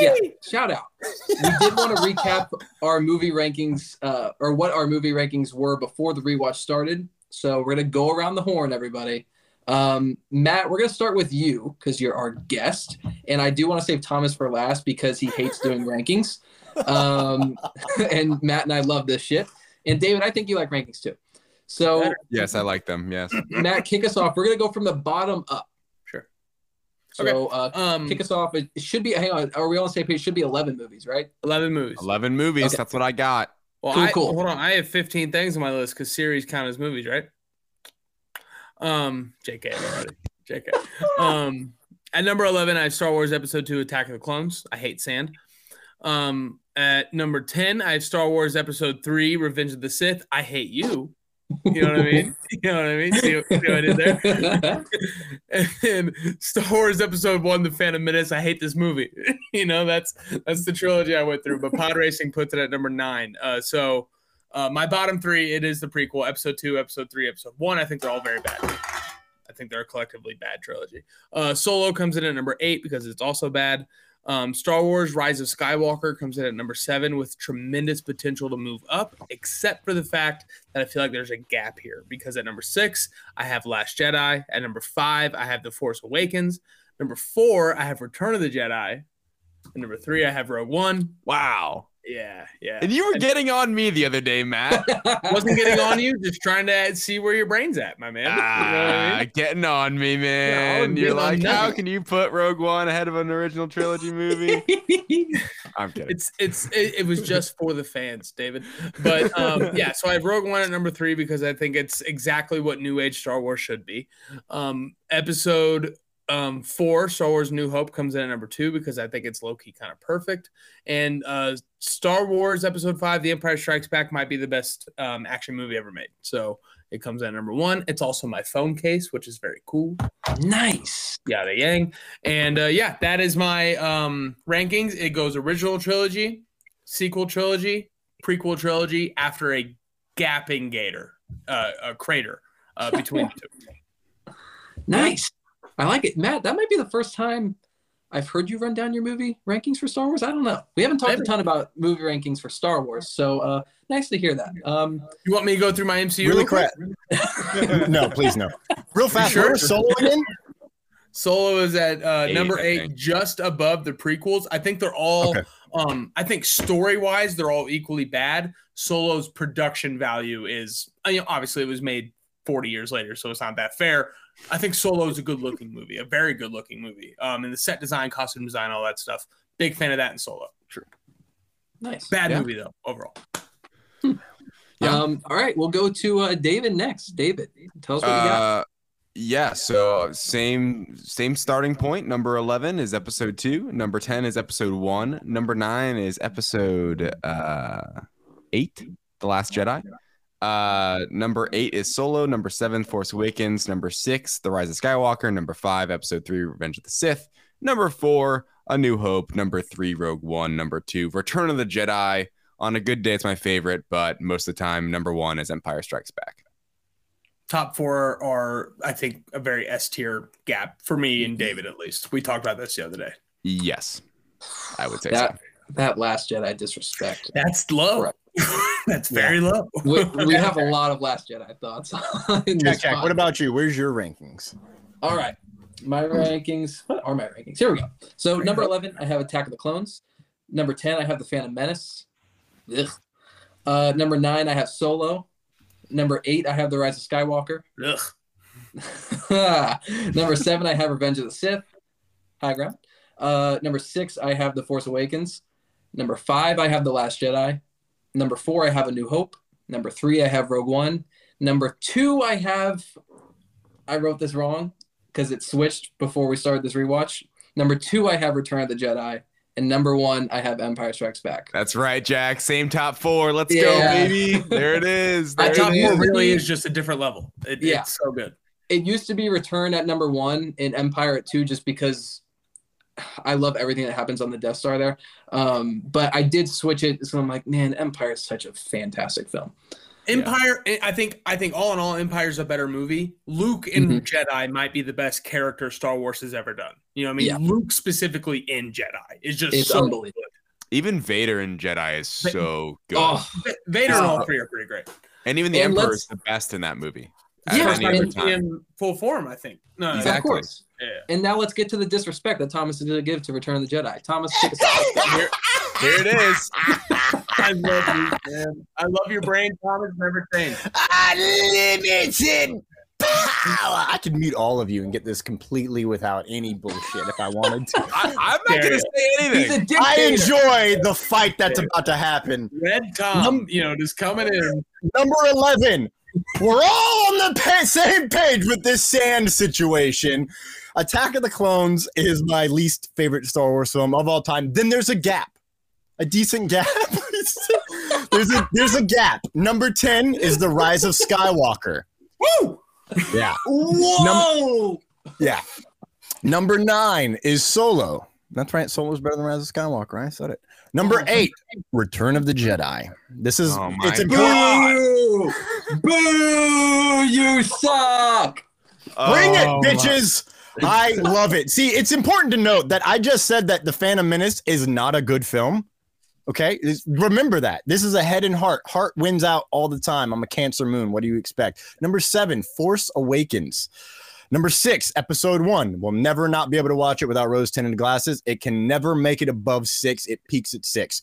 yeah, shout out. We did want to recap our movie rankings, uh, or what our movie rankings were before the rewatch started. So we're gonna go around the horn, everybody. Um, Matt, we're gonna start with you because you're our guest, and I do want to save Thomas for last because he hates doing rankings. Um, and Matt and I love this shit. And David, I think you like rankings too. So Yes, I like them. Yes. Matt, kick us off. We're gonna go from the bottom up. Sure. So uh, Um, kick us off. It it should be. Hang on. Are we on the same page? It should be eleven movies, right? eleven movies. Eleven movies. Okay. That's what I got. Well, Cool, I, cool. hold on. I have 15 things on my list because series count as movies, right? Um, JK already. JK. Um, at number 11, I have Star Wars Episode 2 Attack of the Clones. I hate sand. Um, at number 10, I have Star Wars Episode 3 Revenge of the Sith. I hate you. You know what I mean? You know what I mean? See, what- see what I did there? and then Star Wars Episode One: The Phantom Menace. I hate this movie. you know, that's that's the trilogy I went through. But Pod Racing puts it at number nine. Uh, so uh, my bottom three, it is the prequel, Episode Two, Episode Three, Episode One. I think they're all very bad. I think they're a collectively bad trilogy. Uh, Solo comes in at number eight because it's also bad. Um, Star Wars Rise of Skywalker comes in at number seven with tremendous potential to move up, except for the fact that I feel like there's a gap here because at number six, I have Last Jedi. At number five, I have The Force Awakens. Number four, I have Return of the Jedi. And number three, I have Rogue One. Wow. Yeah, yeah. And you were getting on me the other day, Matt. Wasn't getting on you, just trying to see where your brain's at, my man. You know I Ah, mean? getting on me, man. wasn't You're like, how can you put Rogue One ahead of an original trilogy movie? I'm kidding. It's it's it, it was just for the fans, David. But um, yeah, so I have Rogue One at number three because I think it's exactly what New Age Star Wars should be. Um, episode um, four, Star Wars New Hope, comes in at number two because I think it's low key kind of perfect. And uh, Star Wars Episode five, The Empire Strikes Back, might be the best um, action movie ever made. So it comes in at number one. It's also my phone case, which is very cool nice. yada yang. And uh, yeah, that is my um, rankings. It goes original trilogy, sequel trilogy, prequel trilogy after a gapping gator, uh, a crater uh, between the two. Nice. I like it. Matt, that might be the first time I've heard you run down your movie rankings for Star Wars. I don't know. We haven't talked a ton about movie rankings for Star Wars. So uh nice to hear that. Um You want me to go through my MCU? Really quick? crap. no, please no. Real fast. sure? Where was Solo again? Solo is at uh, Eight, number eight, just above the prequels. I think they're all. Okay. Um, I think story wise, they're all equally bad. Solo's production value is, I mean, obviously, it was made 40 years later, so it's not that fair. I think Solo is a good looking movie, a very good looking movie. Um, and the set design, costume design, all that stuff. Big fan of that in Solo. True, nice. Bad Yeah. movie though, overall. Yeah. Um, all right, we'll go to uh, David next. David, tell us what you got. Uh, yeah. So same same starting point. Number eleven is episode two. Number ten is episode one. Number nine is episode uh, eight, The Last Jedi. Uh, number eight is Solo. Number seven, Force Awakens. Number six, The Rise of Skywalker. Number five, Episode three, Revenge of the Sith. Number four, A New Hope. Number three, Rogue One. Number two, Return of the Jedi. On a good day, it's my favorite, but most of the time, number one is Empire Strikes Back. Top four are, I think, a very S tier gap for me and David at least. We talked about this the other day. Yes, I would say that so. that Last Jedi disrespect. That's low. That's very low. we, we have a lot of Last Jedi thoughts. in Jack, this Jack, what about you? Where's your rankings? All right. My rankings. What are my rankings? Here we go. So number 11, I have Attack of the Clones. Number 10, I have The Phantom Menace. Ugh. Uh, number 9, I have Solo. Number 8, I have The Rise of Skywalker. Ugh. number 7, I have Revenge of the Sith. High ground. Uh, number 6, I have The Force Awakens. Number 5, I have The Last Jedi. Number 4, I have A New Hope. Number 3, I have Rogue One. Number 2, I have I wrote this wrong because it switched before we started this rewatch. Number two, I have Return of the Jedi, and number one, I have Empire Strikes Back. That's right, Jack. Same top four. Let's Yeah. go, baby. There it is. I There Top it four really is just a different level. It, Yeah. It's so good. It used to be Return at number one and Empire at two, just because I love everything that happens on the Death Star there. Um, but I did switch it, so I'm like, man, Empire is such a fantastic film. Empire, I think, I think all in all, Empire's a better movie. Luke in Mhm. Jedi might be the best character Star Wars has ever done. You know, what I mean, Yeah. Luke specifically in Jedi is just It's so unbelievable. Even Vader in Jedi is so good. Oh. Vader and all Uh, three are pretty great. and even the and Emperor is the best in that movie. Yeah, any other and- time. in full form, I think. No, no, Exactly. of course. Yeah. And now let's get to the disrespect that Thomas is going to give to Return of the Jedi. Thomas, take. Here, Here it is. I love you, man. I love your brain, Thomas. Never change. Unlimited power. I could mute all of you and get this completely without any bullshit if I wanted to. I, I'm not going to say anything. I dictator. enjoy the fight that's about to happen. Red Tom, Num- you know, just coming in. Number 11. We're all on the pa- same page with this sand situation. Attack of the Clones is my least favorite Star Wars film of all time. Then there's a gap, a decent gap. there's a there's a gap. Number 10 is The Rise of Skywalker. Woo! Yeah. Whoa! Yeah. Number nine is Solo. That's right. Solo's better than Rise of Skywalker. I said it. Number oh. eight, Return of the Jedi. This is Oh my it's a God. Boo! Boo! You suck! Bring it, Oh, my- bitches. I love it. See, it's important to note that I just said that The Phantom Menace is not a good film. Okay. Remember that. This is a head and heart. Heart wins out all the time. I'm a Cancer Moon. What do you expect? Number seven, Force Awakens. Number six, episode one. We'll never not be able to watch it without rose tinted glasses. It can never make it above six. It peaks at six.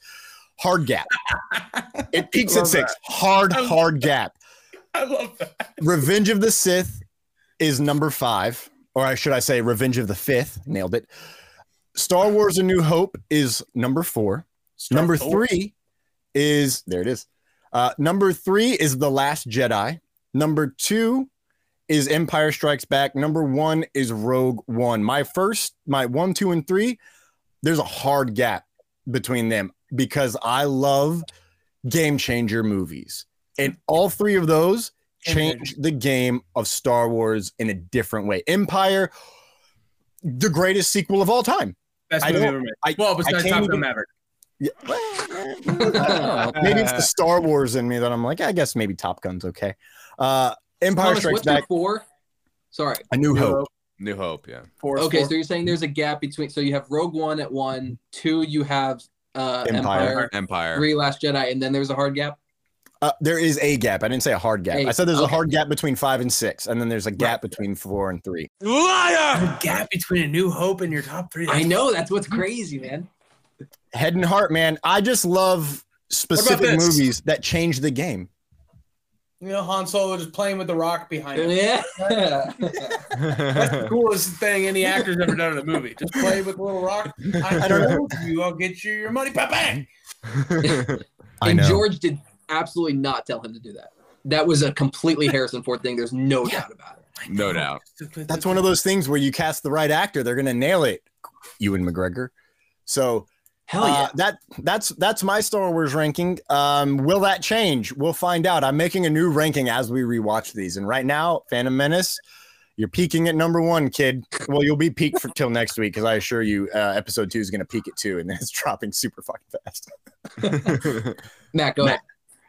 Hard gap. It peaks at six. Hard, hard gap. I love that. Revenge of the Sith is number five, or I should I say, Revenge of the Fifth. Nailed it. Star Wars: A New Hope is number four. number Four. three is there. It is. Uh, number three is The Last Jedi. Number two is Empire Strikes Back. Number one is Rogue One. My first, my one, two, and three. There's a hard gap between them because I love game changer movies, and all three of those change the game of Star Wars in a different way. Empire, the greatest sequel of all time. Best movie don't- ever made. I- well, I besides Top even- Gun Maverick. Yeah. I don't know. maybe it's the Star Wars in me that I'm like, I guess maybe Top Gun's okay. Uh, Empire Thomas, Strikes what's your Back, four? Sorry. A New Hope. New Hope, yeah. Force Okay, Four. so you're saying there's a gap between. So you have Rogue One at one, two you have uh, Empire. Empire, Empire. three Last Jedi, and then there's a hard gap. Uh, there is a gap. I didn't say a hard gap. Hey, I said there's a hard gap between five and six, and then there's a gap between four and three. the gap between A New Hope and your top three. I know that's what's crazy, man. Head and heart, man. I just love specific movies that change the game. You know, Han Solo just playing with the rock behind him. Yeah. That's the coolest thing any actor's ever done in a movie. Just play with a little rock. I, I don't know. told you I'll get you your money. Bang, bang. I and know. George did absolutely not tell him to do that. That was a completely Harrison Ford thing. There's no doubt about it. no doubt. That's one of those things where you cast the right actor, they're gonna nail it. Ewan McGregor. So Hell uh, yeah. that that's that's my Star Wars ranking. Um, will that change? We'll find out. I'm making a new ranking as we rewatch these, and right now, Phantom Menace, you're peaking at number one, kid. Well, you'll be peaked for till next week because I assure you, uh, episode two is going to peak at two, and then it's dropping super fucking fast. Matt, go ahead.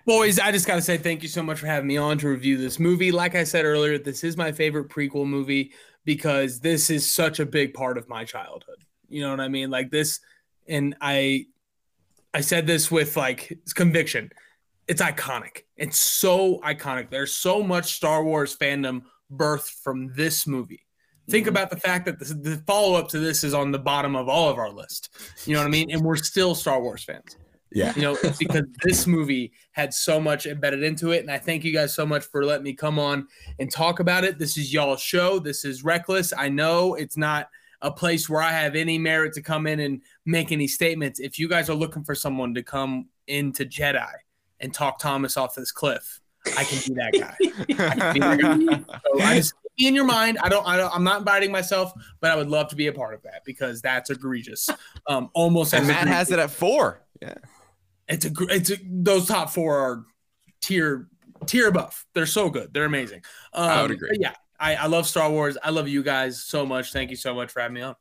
Boys, I just got to say thank you so much for having me on to review this movie. Like I said earlier, this is my favorite prequel movie because this is such a big part of my childhood. You know what I mean? Like this, and I, I said this with like conviction. It's iconic. It's so iconic. There's so much Star Wars fandom birthed from this movie. Think mm-hmm. about the fact that the, the follow up to this is on the bottom of all of our list. You know what I mean? And we're still Star Wars fans. Yeah. You know, it's because this movie had so much embedded into it. And I thank you guys so much for letting me come on and talk about it. This is y'all's show. This is reckless. I know it's not a place where I have any merit to come in and make any statements. If you guys are looking for someone to come into Jedi and talk Thomas off this cliff, I can be that guy. I can be that guy. So I just in your mind. I don't, I don't. I'm not inviting myself, but I would love to be a part of that because that's egregious. Um, almost and as Matt egregious. has it at four. Yeah. It's a gr- it's a, those top four are tier tier above. They're so good. They're amazing. Um, I would agree. Yeah, I, I love Star Wars. I love you guys so much. Thank you so much for having me on.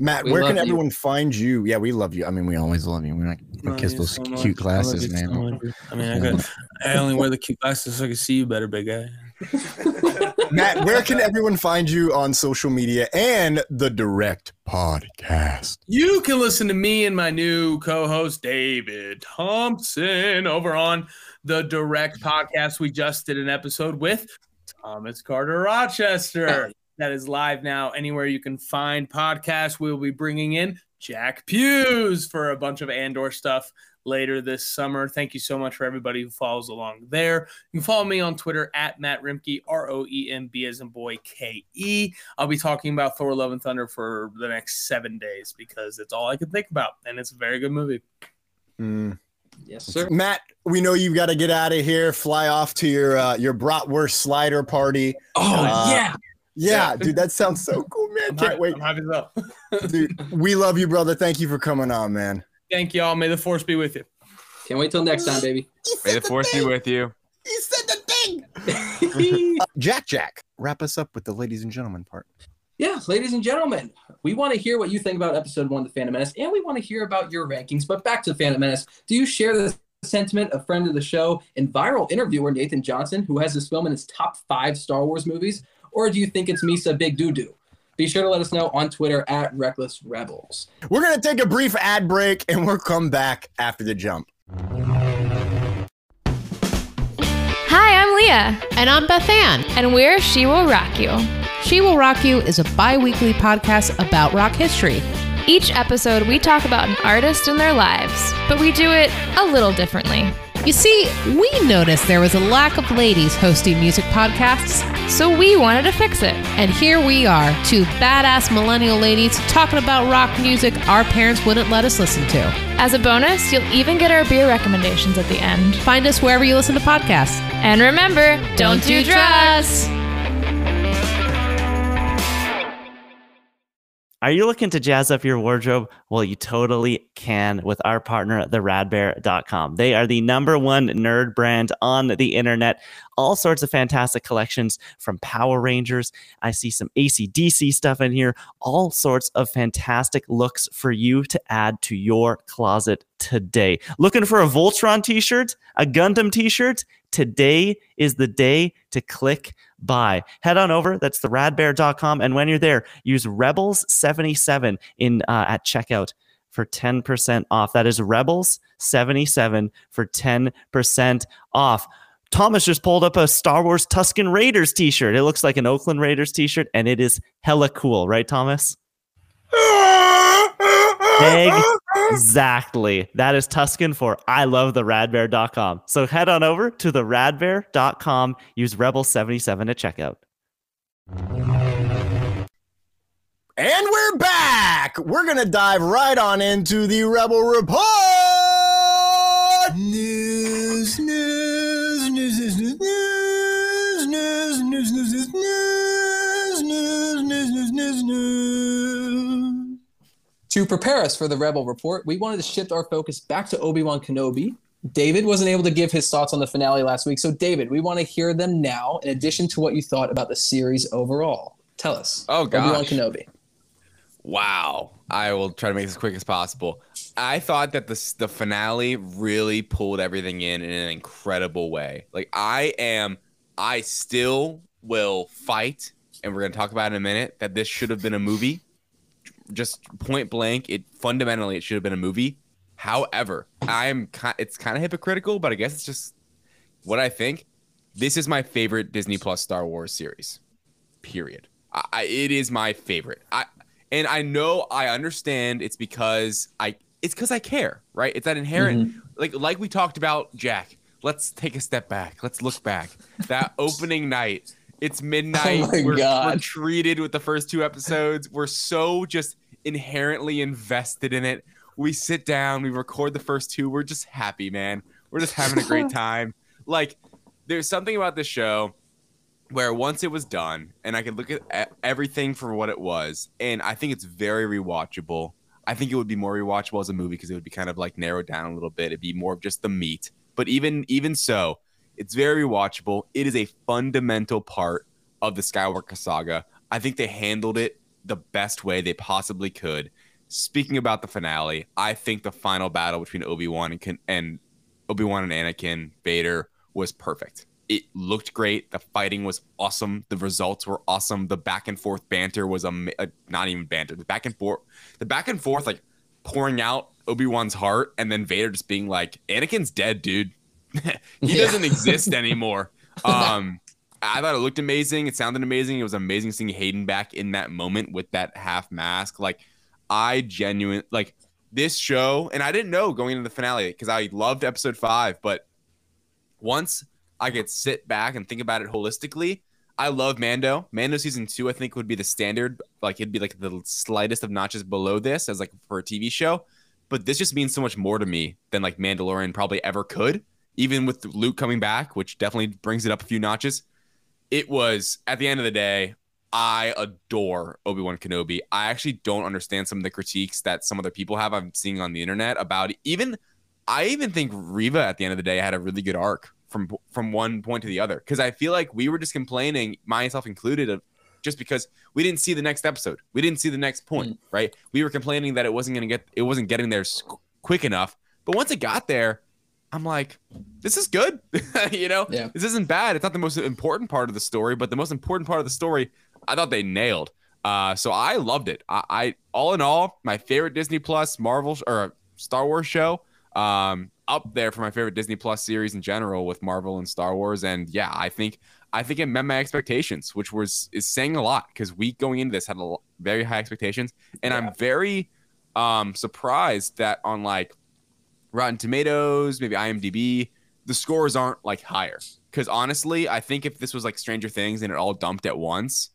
Matt, We where love can you. everyone find you? Yeah, we love you. I mean, we always love you. We're like, gonna kiss those so cute I love glasses, you so man. much. I mean, I, could, I only wear the cute glasses so I can see you better, big guy. Matt, where can everyone find you on social media and the direct podcast? You can listen to me and my new co-host David Thompson over on the Direct Podcast. We just did an episode with Thomas Carter Rochester. That is live now. Anywhere you can find podcasts, we'll be bringing in Jack Pews for a bunch of Andor stuff later this summer. Thank you so much for everybody who follows along there. You can follow me on Twitter at Matt Roembke, R O E M B as in boy K E. I'll be talking about Thor Love and Thunder for the next seven days because it's all I can think about. And it's a very good movie. Mm. Yes, sir. Matt, we know you've got to get out of here, fly off to your uh, your bratwurst slider party. Oh Uh, yeah. Yeah, dude, that sounds so cool, man. I'm Can't hyped- wait, I'm happy as well. dude. We love you, brother. Thank you for coming on, man. Thank y'all. May the force be with you. Can't wait till next time, baby. May the force be with you. He said the thing. Uh, Jack, Jack, wrap us up with the ladies and gentlemen part. yeah, ladies and gentlemen, we want to hear what you think about episode one of the Phantom Menace, and we want to hear about your rankings. But back to Phantom Menace, do you share the sentiment of friend of the show and viral interviewer Nathan Johnson, who has this film in his top five Star Wars movies, or do you think it's Misa Big Doo Doo? Be sure to let us know on Twitter at Reckless Rebels. We're gonna take a brief ad break, and we'll come back after the jump. Hi, I'm Leah, And I'm Beth Ann. and we're She Will Rock You. She Will Rock You is a bi weekly podcast about rock history. Each episode, we talk about an artist and their lives, but we do it a little differently. You see, we noticed there was a lack of ladies hosting music podcasts, So we wanted to fix it. and here we are, two badass millennial ladies talking about rock music our parents wouldn't let us listen to. As a bonus, you'll even get our beer recommendations at the end. Find us wherever you listen to podcasts. And remember, don't, do drugs. Are you looking to jazz up your wardrobe? Well, you totally can with our partner, theradbear.com. They are the number one nerd brand on the internet. All sorts of fantastic collections from Power Rangers. I see some ACDC stuff in here. All sorts of fantastic looks for you to add to your closet today. Looking for a Voltron t shirt, a Gundam t shirt? Today is the day to click buy. Head on over. That's the radbear.com. And when you're there, use Rebels77 in uh, at checkout for 10% off. That is Rebels77 for 10% off. Thomas just pulled up a Star Wars Tusken Raiders t shirt. It looks like an Oakland Raiders t shirt, and it is hella cool, right, Thomas? Exactly. That is Tusken for I love the radbear.com. So head on over to the radbear.com. Use Rebel77 at checkout. And we're back. We're going to dive right on into the Rebel Report. To prepare us for the Rebel Report, we wanted to shift our focus back to Obi Wan Kenobi. David wasn't able to give his thoughts on the finale last week, so David, we want to hear them now. In addition to what you thought about the series overall, tell us. Oh, God. Obi Wan. Kenobi. Wow. I will try to make this quick as possible. I thought that the the finale really pulled everything in in an incredible way. Like I am I still will fight and we're going to talk about it in a minute that this should have been a movie. Just point blank, it fundamentally it should have been a movie. However, I'm it's kind of hypocritical, but I guess it's just what I think. This is my favorite Disney Plus Star Wars series. Period. I, I, it is my favorite. I and I know I understand it's because I it's because I care, right? It's that inherent mm-hmm. like like we talked about Jack. Let's take a step back. Let's look back. That opening night, it's oh midnight. Oh we're, we're treated with the first two episodes. We're so just inherently invested in it. We sit down, we record the first two. We're just happy, man. We're just having a great time. Like, there's something about this show where once it was done and I could look at everything for what it was, and I think it's very rewatchable. I think it would be more rewatchable as a movie because it would be kind of like narrowed down a little bit. It'd be more of just the meat. But even even so, it's very watchable. It is a fundamental part of the Skywalker saga. I think they handled it the best way they possibly could. Speaking about the finale, I think the final battle between Obi Wan and, and Obi Wan and Anakin Vader was perfect. It looked great. The fighting was awesome. The results were awesome. The back and forth banter was am- uh, not even banter. The back and forth, the back and forth, like pouring out Obi Wan's heart, and then Vader just being like, "Anakin's dead, dude. he Yeah. doesn't exist anymore." Um, I thought it looked amazing. It sounded amazing. It was amazing seeing Hayden back in that moment with that half mask. Like, I genuine like this show, and I didn't know going into the finale because I loved episode five, but once I could sit back and think about it holistically, I love Mando. Mando season two, I think, would be the standard. Like it'd be like the slightest of notches below this as like for a TV show. But this just means so much more to me than like Mandalorian probably ever could. Even with Luke coming back, which definitely brings it up a few notches. It was at the end of the day, I adore Obi Wan Kenobi. I actually don't understand some of the critiques that some other people have. I'm seeing on the internet about even. I even think Reva at the end of the day had a really good arc from from one point to the other because I feel like we were just complaining, myself included, of just because we didn't see the next episode, we didn't see the next point, mm. right? We were complaining that it wasn't going to get, it wasn't getting there quick enough. But once it got there, I'm like, this is good, you know. Yeah. This isn't bad. It's not the most important part of the story, but the most important part of the story, I thought they nailed. Uh, so I loved it. I, I all in all, my favorite Disney Plus Marvel or Star Wars show. Um, up there for my favorite Disney Plus series in general with Marvel and Star Wars. And yeah, I think I think it met my expectations, which was is saying a lot because we going into this had a very high expectations, and I'm very um surprised that on like Rotten Tomatoes, maybe IMDb, the scores aren't like higher. Because honestly, I think if this was like Stranger Things and it all dumped at once,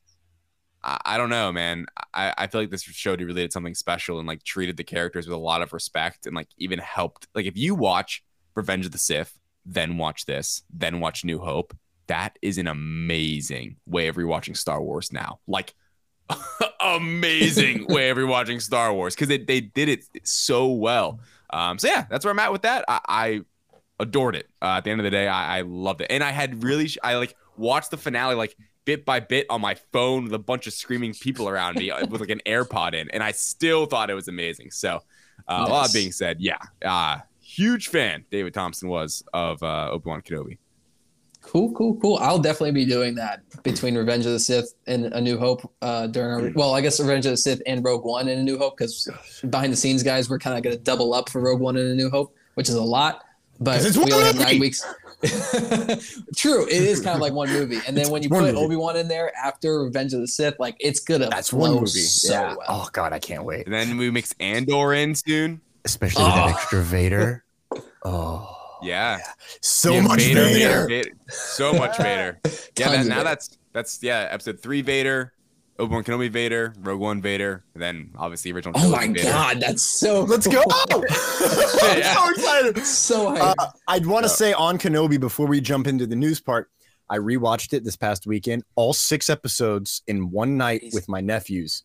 I, I don't know, man. I, I feel like this show did really did something special and like treated the characters with a lot of respect and like even helped. Like if you watch Revenge of the Sith, then watch this, then watch New Hope, that is an amazing way of rewatching Star Wars now. Like amazing way of rewatching Star Wars because they, they did it so well. Um, so yeah, that's where I'm at with that. I, I adored it. Uh, at the end of the day, I, I loved it, and I had really sh- I like watched the finale like bit by bit on my phone with a bunch of screaming people around me uh, with like an AirPod in, and I still thought it was amazing. So, uh, a lot Nice. being said, yeah, uh, huge fan David Thompson was of uh, Obi Wan Kenobi. Cool, cool, cool. I'll definitely be doing that between Revenge of the Sith and A New Hope uh, during our, well, I guess Revenge of the Sith and Rogue One and A New Hope because behind the scenes, guys, we're kind of going to double up for Rogue One and A New Hope, which is a lot. but it's we only have nine weeks. True, it is kind of like one movie, and then when you put. Obi Wan in there after Revenge of the Sith, like it's gonna That's flow one movie. so yeah. well. Oh god, I can't wait. And then we mix Andor in soon. Especially with that Oh. extra Vader. Oh, Yeah. so Yeah, much Vader, Vader. Vader, So much Vader. Yeah, that, now Vader. that's that's yeah, episode three Vader, Obi Wan Kenobi Vader, Rogue One Vader, and then obviously original. Oh my Vader. god, that's so. Let's go! I'm Yeah. so excited. so hype. Uh, I'd want to say on Kenobi before we jump into the news part. I rewatched it this past weekend, all six episodes in one night with my nephews,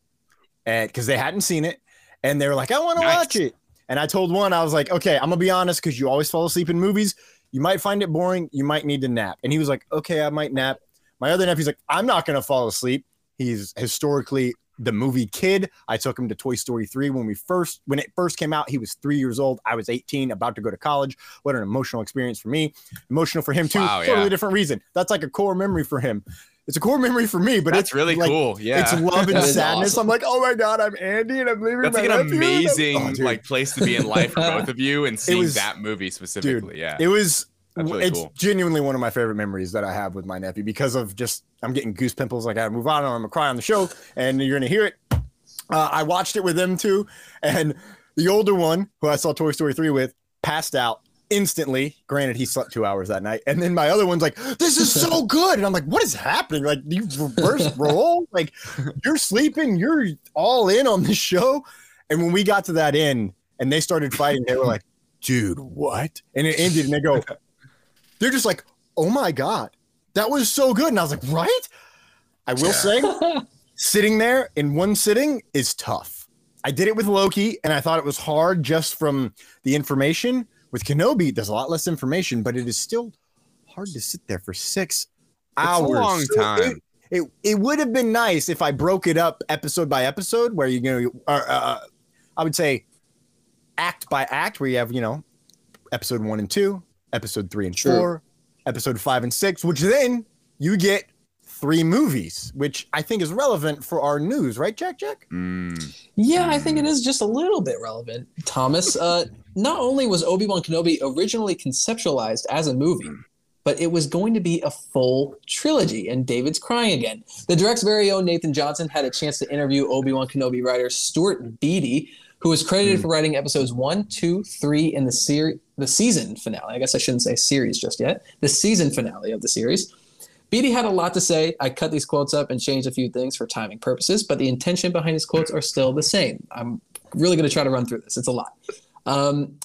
and because they hadn't seen it, and they were like, "I want to Nice. watch it." And I told one, I was like, "Okay, I'm gonna be honest, because you always fall asleep in movies. You might find it boring. You might need to nap." And he was like, "Okay, I might nap." My other nephew's like, "I'm not gonna fall asleep." He's historically the movie kid. I took him to Toy Story 3 when we first when it first came out. He was three years old. I was 18, about to go to college. What an emotional experience for me. Emotional for him too. Wow, totally yeah. different reason. That's like a core memory for him. It's a core memory for me, but That's it's really like, cool. Yeah. It's love and sadness. awesome. I'm like, oh my god, I'm Andy, and I'm leaving That's my like an nephew, and I'm- amazing Oh, like place to be in life for both of you, and seeing was- that movie specifically. yeah. It was really it's cool. genuinely one of my favorite memories that I have with my nephew because of just I'm getting goose pimples. Like I gotta move on, or I'm gonna cry on the show, and you're gonna hear it. Uh, I watched it with them too, and the older one, who I saw Toy Story three with, passed out instantly. Granted, he slept two hours that night, and then my other one's like, "This is so good," and I'm like, "What is happening? Like you reverse role? Like you're sleeping, you're all in on this show." And when we got to that end, and they started fighting, they were like, "Dude, what?" And it ended, and they go, they're just like, "Oh my god, that was so good," and I was like, "Right." I will say, sitting there in one sitting is tough. I did it with Loki, and I thought it was hard just from the information. With Kenobi, there's a lot less information, but it is still hard to sit there for six a hours. long So time. It, it, it would have been nice if I broke it up episode by episode, where you know, or, uh, I would say act by act, where you have you know episode one and two, episode three and True. four, episode five and six, which then you get three movies, which I think is relevant for our news, right, Jack? Jack? Mm. Yeah, I think it is just a little bit relevant. Thomas, uh, not only was Obi Wan Kenobi originally conceptualized as a movie, hmm. but it was going to be a full trilogy. And David's crying again. The direct's very own Nathan Johnson had a chance to interview Obi Wan Kenobi writer Stuart Beattie, who was credited hmm. for writing episodes one, two, three in the series, the season finale. I guess I shouldn't say series just yet. The season finale of the series. Beatty had a lot to say. I cut these quotes up and changed a few things for timing purposes, but the intention behind his quotes are still the same. I'm really going to try to run through this. It's a lot. Um,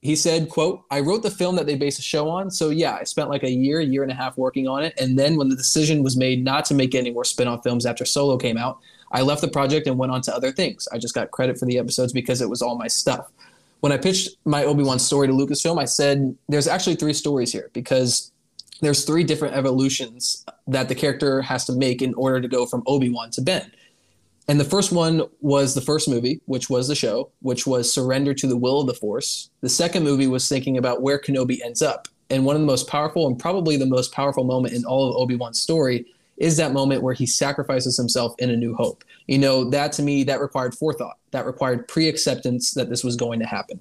he said, quote, I wrote the film that they based the show on. So yeah, I spent like a year, year and a half working on it. And then when the decision was made not to make any more spin-off films after Solo came out, I left the project and went on to other things. I just got credit for the episodes because it was all my stuff. When I pitched my Obi-Wan story to Lucasfilm, I said there's actually three stories here because there's three different evolutions that the character has to make in order to go from Obi-Wan to Ben. And the first one was the first movie, which was the show, which was surrender to the will of the Force. The second movie was thinking about where Kenobi ends up. And one of the most powerful and probably the most powerful moment in all of Obi-Wan's story is that moment where he sacrifices himself in a new hope. You know, that to me, that required forethought. That required pre-acceptance that this was going to happen.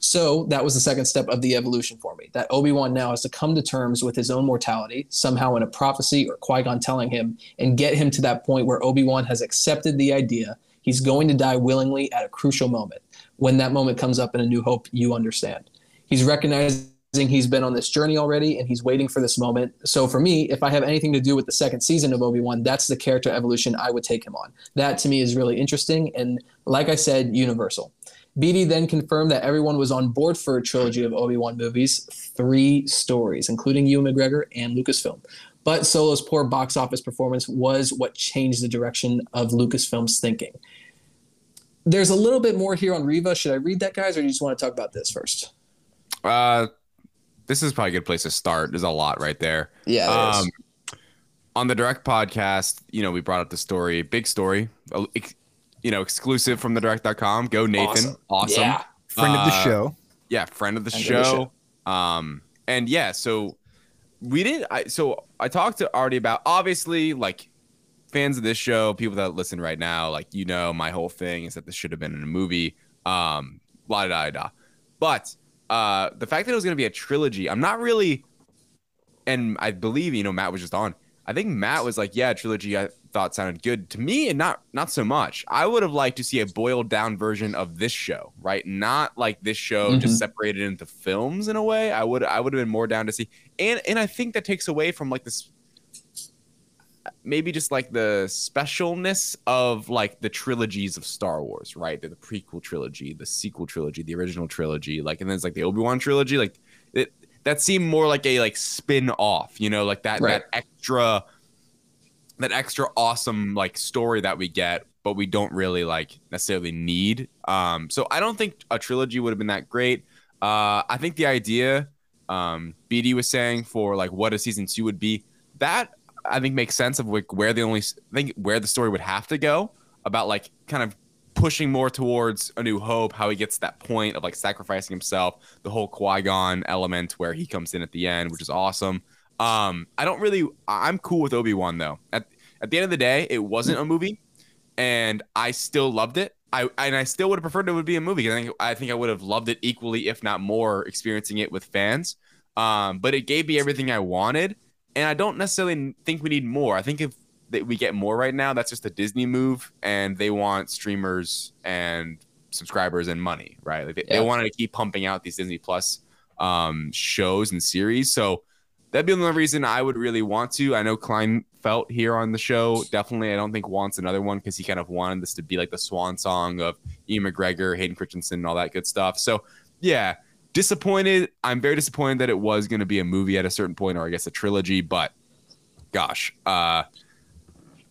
So that was the second step of the evolution for me. That Obi Wan now has to come to terms with his own mortality, somehow in a prophecy or Qui Gon telling him, and get him to that point where Obi Wan has accepted the idea he's going to die willingly at a crucial moment. When that moment comes up in A New Hope, you understand. He's recognizing he's been on this journey already and he's waiting for this moment. So for me, if I have anything to do with the second season of Obi Wan, that's the character evolution I would take him on. That to me is really interesting and, like I said, universal. Beattie then confirmed that everyone was on board for a trilogy of Obi-Wan movies, three stories, including Ewan McGregor and Lucasfilm. But Solo's poor box office performance was what changed the direction of Lucasfilm's thinking. There's a little bit more here on Reva. Should I read that, guys, or do you just want to talk about this first? Uh, this is probably a good place to start. There's a lot right there. Yeah, is. on the direct podcast, you know, we brought up the story, big story, you know, exclusive from the direct.com. Go Nathan. Awesome. Awesome. Yeah. Friend of the Uh, show. Yeah, friend of the, Friend of show. Um, and yeah, so we did. I so I talked to Artie about obviously like fans of this show, people that listen right now, like you know, my whole thing is that this should have been in a movie. Um, la da da da. But uh, the fact that it was going to be a trilogy, I'm not really and I believe you know Matt was just on. I think Matt was like, yeah, trilogy I thought sounded good to me, and not not so much. I would have liked to see a boiled down version of this show, right? Not like this show Mhm. just separated into films in a way. I would I would have been more down to see, and and I think that takes away from like this maybe just like the specialness of like the trilogies of Star Wars, right? The, the prequel trilogy, the sequel trilogy, the original trilogy, like and then it's like the Obi-Wan trilogy, like it that seemed more like a like spin off, you know, like that Right. that extra that extra awesome like story that we get but we don't really like necessarily need um so i don't think a trilogy would have been that great uh i think the idea um Beattie was saying for like what a season two would be that i think makes sense of like where the only i think where the story would have to go about like kind of pushing more towards a new hope how he gets that point of like sacrificing himself the whole qui-gon element where he comes in at the end which is awesome um i don't really i'm cool with obi-wan though at, at the end of the day it wasn't a movie and i still loved it I, and I still would have preferred it would be a movie. I think I think I would have loved it equally, if not more, experiencing it with fans. Um, but it gave me everything I wanted, and I don't necessarily think we need more. I think if that we get more right now, that's just a Disney move, and they want streamers and subscribers and money, right? Like they, they wanted to keep pumping out these Disney Plus um, shows and series. So that'd be the only reason I would really want to. I know Klein felt here on the show. Definitely, I don't think wants another one because he kind of wanted this to be like the swan song of Ewan McGregor, Hayden Christensen, and all that good stuff. So yeah, disappointed. I'm very disappointed that it was going to be a movie at a certain point, or I guess a trilogy. But gosh, uh,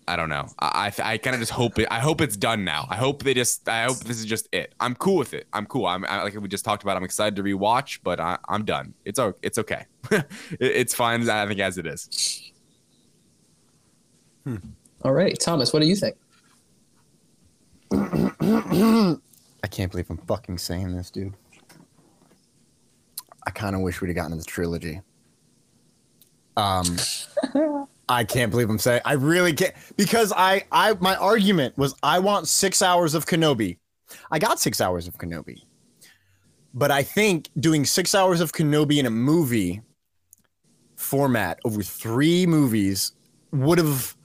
I don't know. I I, I kind of just hope it. I hope it's done now. I hope they just. I hope this is just it. I'm cool with it. I'm cool. I'm I, like we just talked about. I'm excited to rewatch, but I, I'm done. It's o- it's okay. it, it's fine. I think as it is. All right, Thomas, what do you think? I can't believe I'm fucking saying this, dude. I kind of wish we'd have gotten to the trilogy. Um, I can't believe I'm saying. I really can't because I, I, my argument was I want six hours of Kenobi. I got six hours of Kenobi, but I think doing six hours of Kenobi in a movie format over three movies would have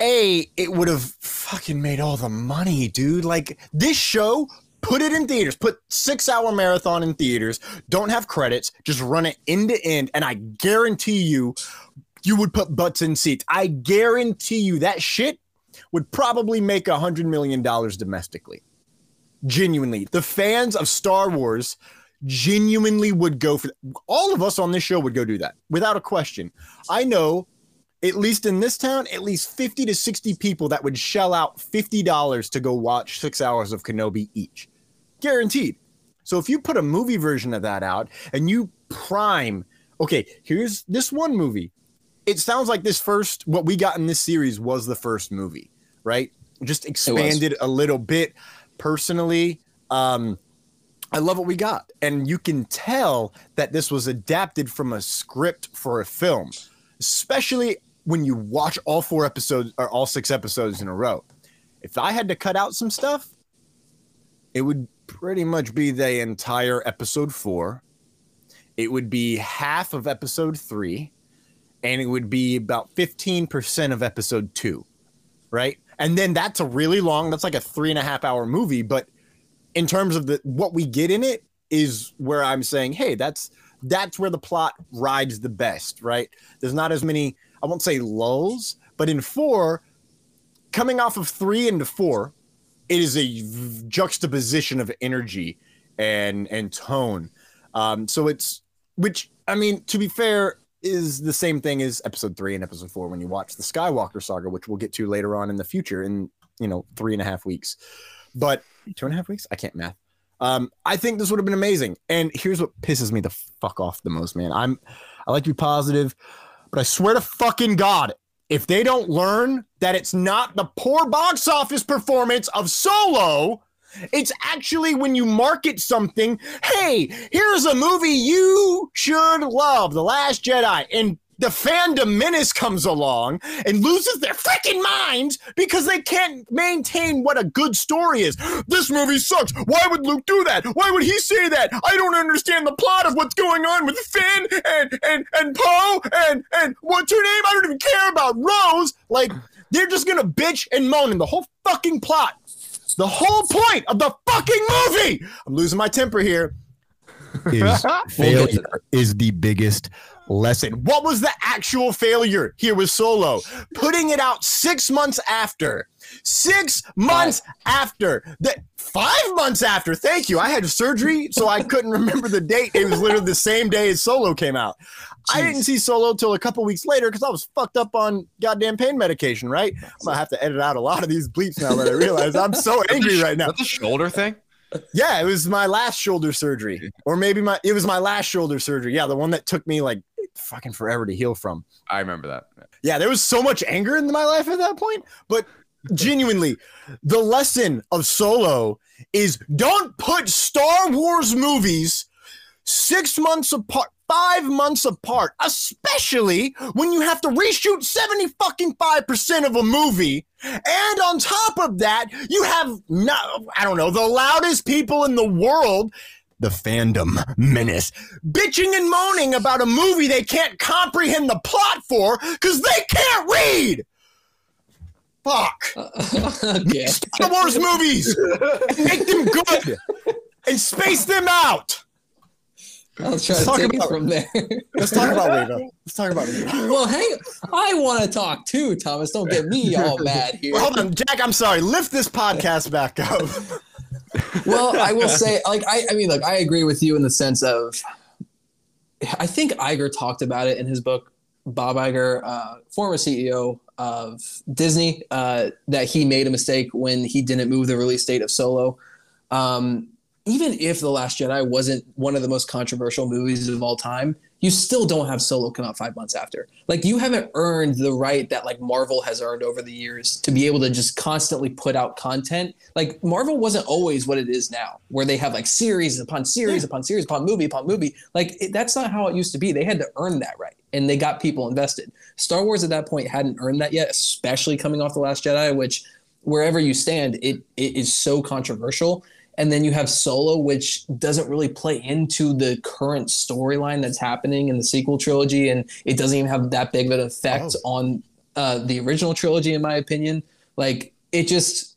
a it would have fucking made all the money dude like this show put it in theaters. Put six hour marathon in theaters. Don't have credits. Just run it end to end. And i guarantee you you would put butts in seats. I guarantee you that shit would probably make a hundred million dollars domestically. Genuinely. The fans of star wars genuinely would go for all of us on this show would go do that without a question. I know at least in this town, at least 50 to 60 people that would shell out $50 to go watch six hours of Kenobi each. Guaranteed. So if you put a movie version of that out and you prime, okay, here's this one movie. It sounds like this first, what we got in this series was the first movie, right? Just expanded a little bit. Personally, um, I love what we got. And you can tell that this was adapted from a script for a film, especially when you watch all four episodes or all six episodes in a row. If I had to cut out some stuff, it would pretty much be the entire episode four. It would be half of episode three, and it would be about 15% of episode two, right? And then that's a really long, that's like a three and a half hour movie, but in terms of the what we get in it is where I'm saying, hey, that's that's where the plot rides the best, right? There's not as many, I won't say lulls, but in four, coming off of three into four, it is a juxtaposition of energy and and tone. Um, so it's which I mean, to be fair, is the same thing as episode three and episode four when you watch the Skywalker saga, which we'll get to later on in the future in you know three and a half weeks. But two and a half weeks? I can't math. Um, I think this would have been amazing. And here's what pisses me the fuck off the most, man. I'm I like to be positive, but I swear to fucking God, if they don't learn that it's not the poor box office performance of Solo, it's actually when you market something, hey, here's a movie you should love, The Last Jedi. And the fandom menace comes along and loses their freaking minds because they can't maintain what a good story is. This movie sucks. Why would Luke do that? Why would he say that? I don't understand the plot of what's going on with Finn and and and Poe and and what's her name? I don't even care about Rose. Like they're just gonna bitch and moan in the whole fucking plot. The whole point of the fucking movie. I'm losing my temper here. Is failure is the biggest lesson. What was the actual failure here with Solo? Putting it out six months after. Six months after. That five months after. Thank you. I had surgery, so I couldn't remember the date. It was literally the same day as Solo came out. I didn't see Solo till a couple weeks later because I was fucked up on goddamn pain medication, right? I'm gonna have to edit out a lot of these bleeps now that I realize I'm so angry right now. The shoulder thing. Yeah, it was my last shoulder surgery, or maybe my it was my last shoulder surgery. Yeah, the one that took me like fucking forever to heal from. I remember that. Yeah, there was so much anger in my life at that point, but genuinely, the lesson of Solo is don't put Star Wars movies six months apart, five months apart, especially when you have to reshoot 70 fucking 5% of a movie. And on top of that, you have no, I don't know, the loudest people in the world. The fandom menace bitching and moaning about a movie they can't comprehend the plot for because they can't read. Fuck. yeah. Star Wars movies. Make them good and space them out. I'll try Let's to talk take it about- from there. Let's talk about Reva. Let's talk about Reva. well, hey, I want to talk too, Thomas. Don't get me all mad here. Well, hold on, Jack. I'm sorry. Lift this podcast back up. Well, I will say, like, I, I mean, look, I agree with you in the sense of, I think Iger talked about it in his book, Bob Iger, uh, former CEO of Disney, uh, that he made a mistake when he didn't move the release date of Solo. Um, even if The Last Jedi wasn't one of the most controversial movies of all time, you still don't have Solo come out five months after. Like you haven't earned the right that like Marvel has earned over the years to be able to just constantly put out content. Like Marvel wasn't always what it is now, where they have like series upon series upon series upon movie upon movie. Like it, that's not how it used to be. They had to earn that right, and they got people invested. Star Wars at that point hadn't earned that yet, especially coming off the Last Jedi, which wherever you stand, it it is so controversial and then you have solo which doesn't really play into the current storyline that's happening in the sequel trilogy and it doesn't even have that big of an effect on uh, the original trilogy in my opinion. Like it just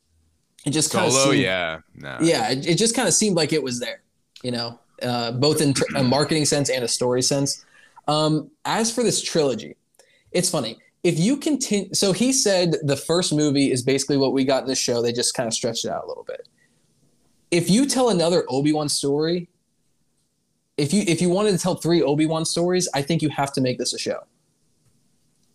it just kind of Solo, yeah, no. yeah it, it just kind of seemed like it was there you know uh, both in tr- a marketing sense and a story sense. Um, as for this trilogy it's funny. If you continue so he said the first movie is basically what we got in this show. They just kind of stretched it out a little bit if you tell another Obi-Wan story, if you if you wanted to tell three Obi-Wan stories, I think you have to make this a show.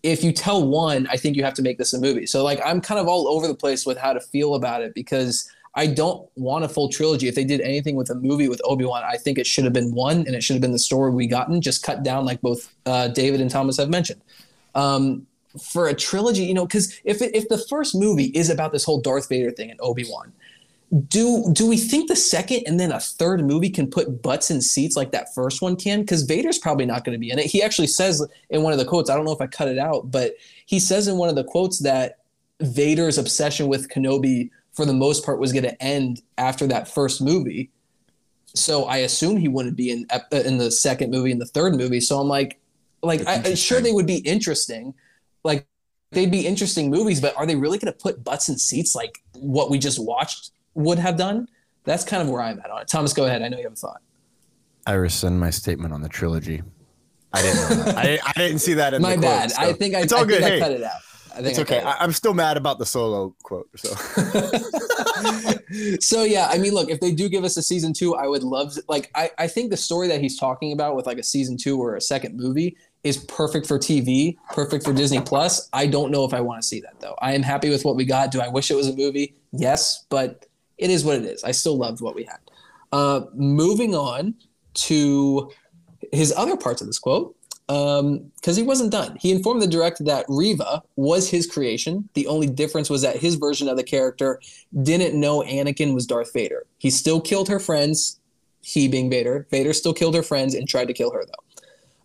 If you tell one, I think you have to make this a movie. So like I'm kind of all over the place with how to feel about it because I don't want a full trilogy. If they did anything with a movie with Obi-Wan, I think it should have been one and it should have been the story we gotten, just cut down like both uh, David and Thomas have mentioned. Um, for a trilogy, you know, because if if the first movie is about this whole Darth Vader thing and Obi-Wan, do do we think the second and then a third movie can put butts in seats like that first one can? Because Vader's probably not going to be in it. He actually says in one of the quotes, I don't know if I cut it out, but he says in one of the quotes that Vader's obsession with Kenobi for the most part was going to end after that first movie. So I assume he wouldn't be in uh, in the second movie and the third movie. So I'm like, like I, I'm sure they would be interesting, like they'd be interesting movies, but are they really going to put butts in seats like what we just watched would have done? That's kind of where I'm at on it. Thomas, go ahead. I know you have a thought. I rescind my statement on the trilogy. I didn't. Know that. I, I didn't see that in My the bad. quote, so I think I, it's all I good. think I cut it out. I think it's I okay. cut it I, I'm still mad about the solo quote. So so yeah, I mean, look, if they do give us a season two, I would love to, like I, I think the story that he's talking about with like a season two or a second movie is perfect for TV, perfect for Disney Plus. I don't know if I want to see that though. I am happy with what we got. Do I wish it was a movie? Yes, but it is what it is. I still loved what we had. Uh, moving on to his other parts of this quote because he wasn't done. He informed the director that Reva was his creation. The only difference was that his version of the character didn't know Anakin was Darth Vader. He still killed her friends, he being Vader. Vader still killed her friends and tried to kill her, though.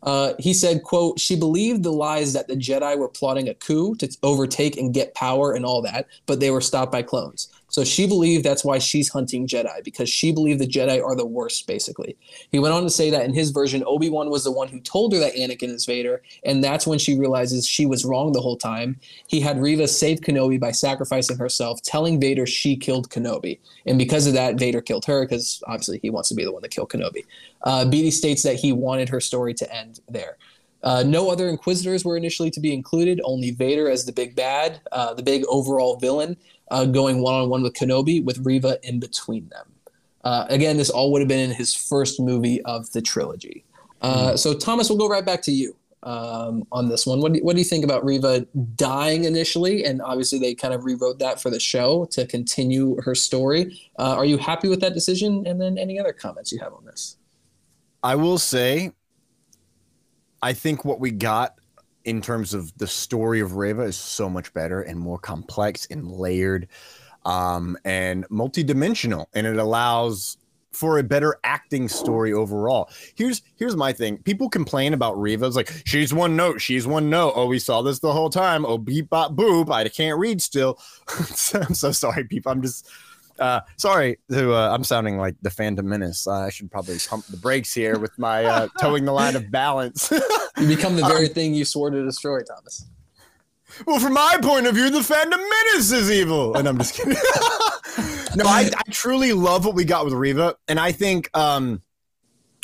Uh, he said, "quote She believed the lies that the Jedi were plotting a coup to overtake and get power and all that, but they were stopped by clones. So she believed that's why she's hunting Jedi because she believed the Jedi are the worst, basically. He went on to say that in his version, Obi Wan was the one who told her that Anakin is Vader, and that's when she realizes she was wrong the whole time. He had Reva save Kenobi by sacrificing herself, telling Vader she killed Kenobi. And because of that, Vader killed her because obviously he wants to be the one to kill Kenobi. Uh, Beattie states that he wanted her story to end there. Uh, no other Inquisitors were initially to be included, only Vader as the big bad, uh, the big overall villain, uh, going one on one with Kenobi, with Reva in between them. Uh, again, this all would have been in his first movie of the trilogy. Uh, so, Thomas, we'll go right back to you um, on this one. What do, what do you think about Reva dying initially? And obviously, they kind of rewrote that for the show to continue her story. Uh, are you happy with that decision? And then, any other comments you have on this? I will say, I think what we got in terms of the story of Reva is so much better and more complex and layered um, and multidimensional, and it allows for a better acting story overall. Here's here's my thing. People complain about Reva. It's like she's one note, she's one note. Oh, we saw this the whole time. Oh, beep bop boop. I can't read still. I'm so sorry, people. I'm just uh, sorry to uh, I'm sounding like the Phantom Menace. Uh, I should probably pump the brakes here with my uh, toeing the line of balance. you become the very um, thing you swore to destroy, Thomas. Well, from my point of view, the Phantom Menace is evil, and I'm just kidding. no, I, I truly love what we got with Reva, and I think um,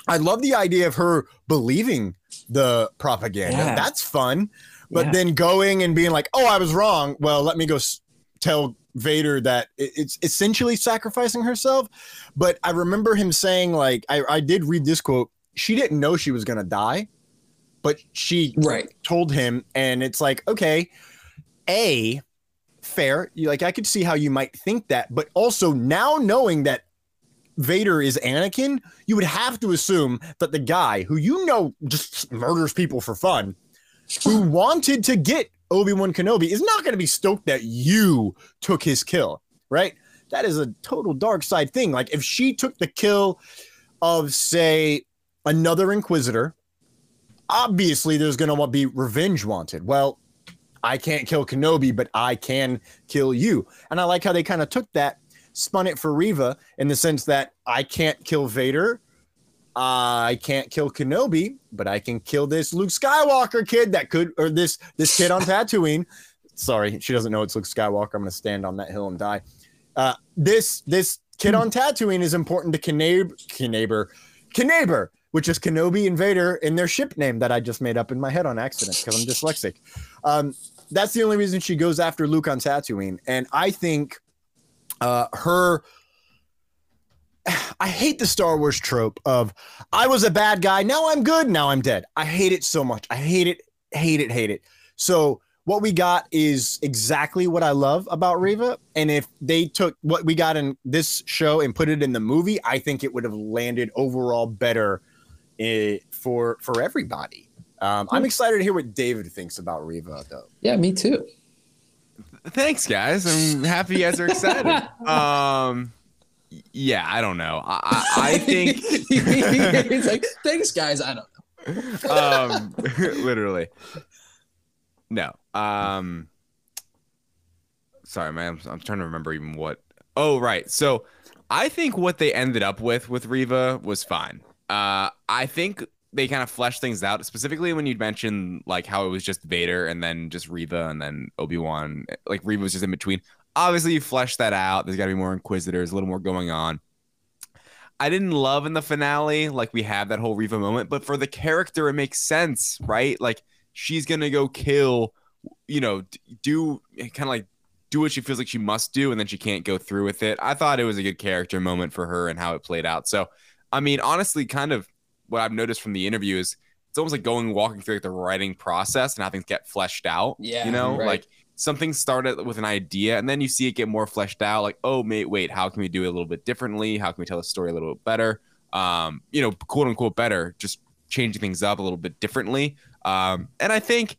I love the idea of her believing the propaganda. Yeah. That's fun, but yeah. then going and being like, "Oh, I was wrong." Well, let me go s- tell Vader that it's essentially sacrificing herself. But I remember him saying, like, I, I did read this quote. She didn't know she was gonna die, but she right told him, and it's like, okay, a fair. You like I could see how you might think that, but also now knowing that Vader is Anakin, you would have to assume that the guy who you know just murders people for fun, who wanted to get Obi Wan Kenobi is not going to be stoked that you took his kill, right? That is a total dark side thing. Like if she took the kill of, say, another Inquisitor, obviously there's going to be revenge wanted. Well, I can't kill Kenobi, but I can kill you. And I like how they kind of took that, spun it for Reva in the sense that I can't kill Vader, I can't kill Kenobi, but I can kill this Luke Skywalker kid that could, or this this kid on Tatooine. Sorry, she doesn't know it's Luke Skywalker. I'm gonna stand on that hill and die. Uh, this this kid on Tatooine is important to Knaber, Knaber, Knaber, which is Kenobi and Vader in their ship name that I just made up in my head on accident because I'm dyslexic. Um, that's the only reason she goes after Luke on Tatooine, and I think uh, her I hate the Star Wars trope of I was a bad guy, now I'm good, now I'm dead. I hate it so much. I hate it, hate it, hate it. So what we got is exactly what I love about Reva. And if they took what we got in this show and put it in the movie, I think it would have landed overall better eh, for for everybody. Um, I'm excited to hear what David thinks about Reva, though. Yeah, me too. Thanks, guys. I'm happy you guys are excited. um, yeah, I don't know. I, I think he's like, thanks, guys. I don't know. um, literally. No. Um, sorry, man. I'm, I'm trying to remember even what. Oh, right. So, I think what they ended up with with Reva was fine. Uh, I think they kind of fleshed things out, specifically when you mentioned like how it was just Vader and then just Reva and then Obi Wan. Like Reva was just in between obviously you flesh that out. There's got to be more Inquisitors, a little more going on. I didn't love in the finale, like we have that whole Reva moment, but for the character, it makes sense, right? Like she's gonna go kill, you know, do kind of like do what she feels like she must do, and then she can't go through with it. I thought it was a good character moment for her and how it played out. So, I mean, honestly, kind of what I've noticed from the interview is it's almost like going walking through like the writing process and how things get fleshed out. Yeah, you know, right. like something started with an idea and then you see it get more fleshed out like oh mate wait how can we do it a little bit differently? How can we tell the story a little bit better? Um you know quote unquote better just changing things up a little bit differently. Um and i think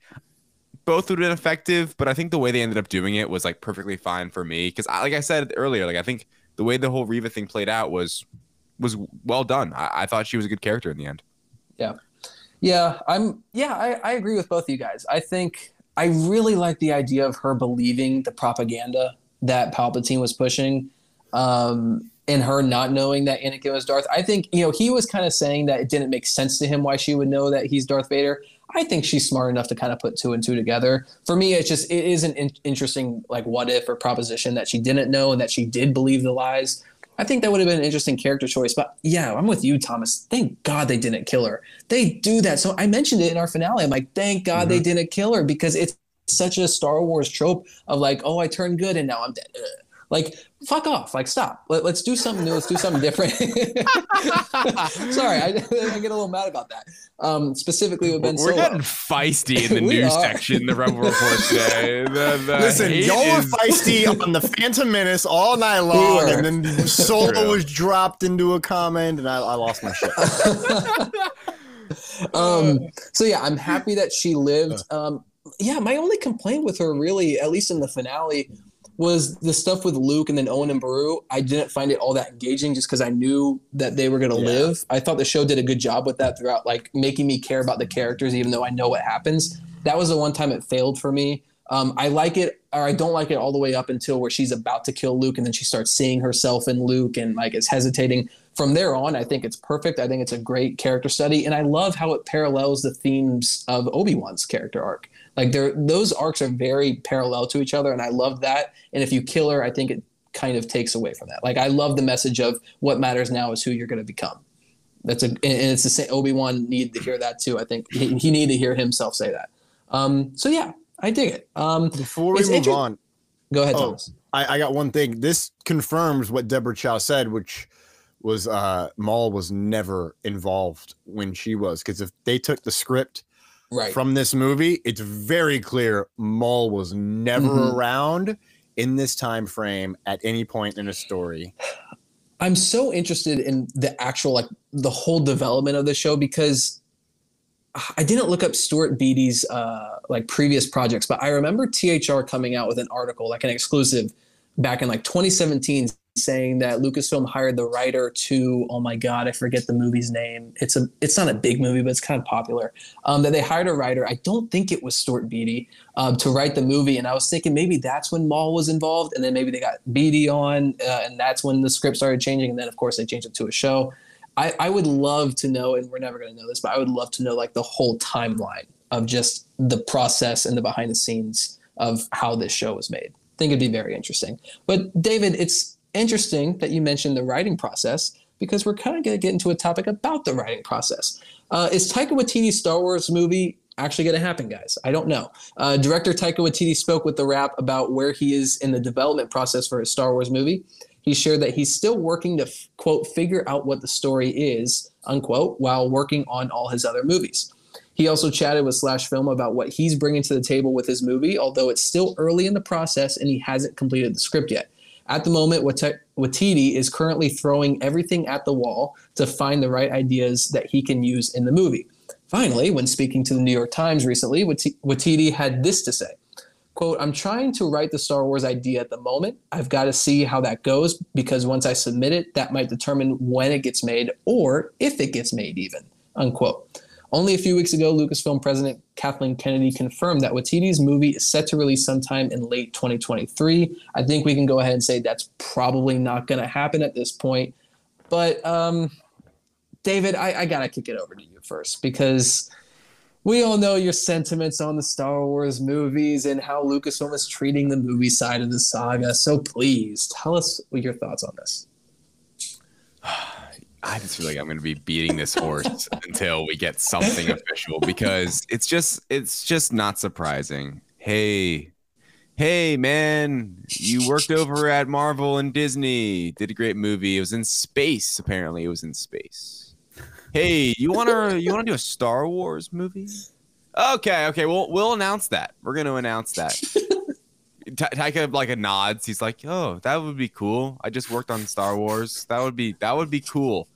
both would have been effective but i think the way they ended up doing it was like perfectly fine for me. Because like i said earlier like i think the way the whole Reva thing played out was was well done. I, I thought she was a good character in the end. Yeah. Yeah, I'm. Yeah, I, I agree with both of you guys. I think I really like the idea of her believing the propaganda that Palpatine was pushing, um, and her not knowing that Anakin was Darth. I think you know he was kind of saying that it didn't make sense to him why she would know that he's Darth Vader. I think she's smart enough to kind of put two and two together. For me, it's just it is an in- interesting like what if or proposition that she didn't know and that she did believe the lies. I think that would have been an interesting character choice. But yeah, I'm with you, Thomas. Thank God they didn't kill her. They do that. So I mentioned it in our finale. I'm like, thank God mm-hmm. they didn't kill her because it's such a Star Wars trope of like, oh, I turned good and now I'm dead. Ugh. Like, fuck off. Like, stop. Let, us do something new. Let's do something different. Sorry, I, I, get a little mad about that. Um, specifically with Ben We're Solo. getting feisty in the news are. section, the Rebel Report today. The, the Listen, y'all were is... feisty on the Phantom Menace all night long, we and then Solo True. was dropped into a comment, and I, I lost my shit. um, so yeah, I'm happy that she lived. Um, yeah, my only complaint with her, really, at least in the finale, was the stuff with Luke and then Owen and Beru. I didn't find it all that engaging just because I knew that they were going to yeah. live. I thought the show did a good job with that throughout, like making me care about the characters, even though I know what happens. That was the one time it failed for me. Um, I like it, or I don't like it all the way up until where she's about to kill Luke, and then she starts seeing herself in Luke and like is hesitating. From there on, I think it's perfect. I think it's a great character study, and I love how it parallels the themes of Obi Wan's character arc. Like they're those arcs are very parallel to each other, and I love that. And if you kill her, I think it kind of takes away from that. Like I love the message of what matters now is who you're going to become. That's a and it's the same. Obi Wan needed to hear that too. I think he, he needed to hear himself say that. Um, so yeah, I dig it. Um, Before we move inter- on, go ahead, oh, Thomas. I, I got one thing. This confirms what Deborah Chow said, which was uh Maul was never involved when she was because if they took the script right. from this movie, it's very clear Maul was never mm-hmm. around in this time frame at any point in a story. I'm so interested in the actual like the whole development of the show because I didn't look up Stuart Beattie's uh, like previous projects, but I remember THR coming out with an article, like an exclusive, back in like 2017, saying that Lucasfilm hired the writer to oh my god I forget the movie's name. It's a it's not a big movie but it's kind of popular. Um, that they hired a writer. I don't think it was Stuart Beattie um, to write the movie. And I was thinking maybe that's when Maul was involved and then maybe they got Beattie on uh, and that's when the script started changing. And then of course they changed it to a show. I, I would love to know and we're never going to know this but I would love to know like the whole timeline of just the process and the behind the scenes of how this show was made. I think it'd be very interesting. But David it's interesting that you mentioned the writing process because we're kind of going to get into a topic about the writing process. Uh, is Taika Waititi's Star Wars movie actually going to happen, guys? I don't know. Uh, director Taika Waititi spoke with the Wrap about where he is in the development process for his Star Wars movie. He shared that he's still working to quote figure out what the story is unquote while working on all his other movies. He also chatted with Slash Film about what he's bringing to the table with his movie, although it's still early in the process and he hasn't completed the script yet. At the moment, Waititi is currently throwing everything at the wall to find the right ideas that he can use in the movie. Finally, when speaking to the New York Times recently, Waititi had this to say quote i'm trying to write the star wars idea at the moment i've got to see how that goes because once i submit it that might determine when it gets made or if it gets made even unquote only a few weeks ago, Lucasfilm president Kathleen Kennedy confirmed that Waititi's movie is set to release sometime in late 2023. I think we can go ahead and say that's probably not going to happen at this point. But um, David, I, I got to kick it over to you first because we all know your sentiments on the Star Wars movies and how Lucasfilm is treating the movie side of the saga. So please tell us your thoughts on this. I just feel like I'm going to be beating this horse until we get something official because it's just it's just not surprising. Hey, hey, man, you worked over at Marvel and Disney, did a great movie. It was in space. Apparently, it was in space. Hey, you want to you want to do a Star Wars movie? Okay, okay, we'll we'll announce that. We're going to announce that. Taika like a nods. He's like, "Oh, that would be cool. I just worked on Star Wars. That would be that would be cool."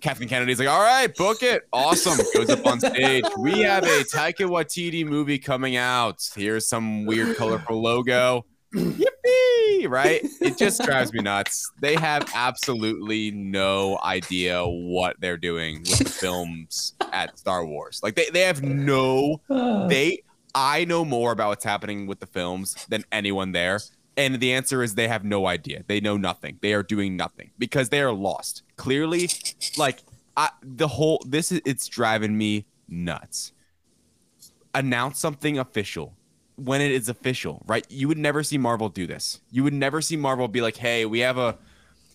Captain Kennedy's like, "All right, book it. Awesome." Goes up on stage. We have a Taika Waititi movie coming out. Here's some weird, colorful logo. Yippee! right? It just drives me nuts. They have absolutely no idea what they're doing with the films at Star Wars. Like they, they have no they I know more about what's happening with the films than anyone there. And the answer is they have no idea. They know nothing. They are doing nothing because they are lost. Clearly, like I, the whole this is it's driving me nuts. Announce something official when it is official, right? You would never see Marvel do this. You would never see Marvel be like, "Hey, we have a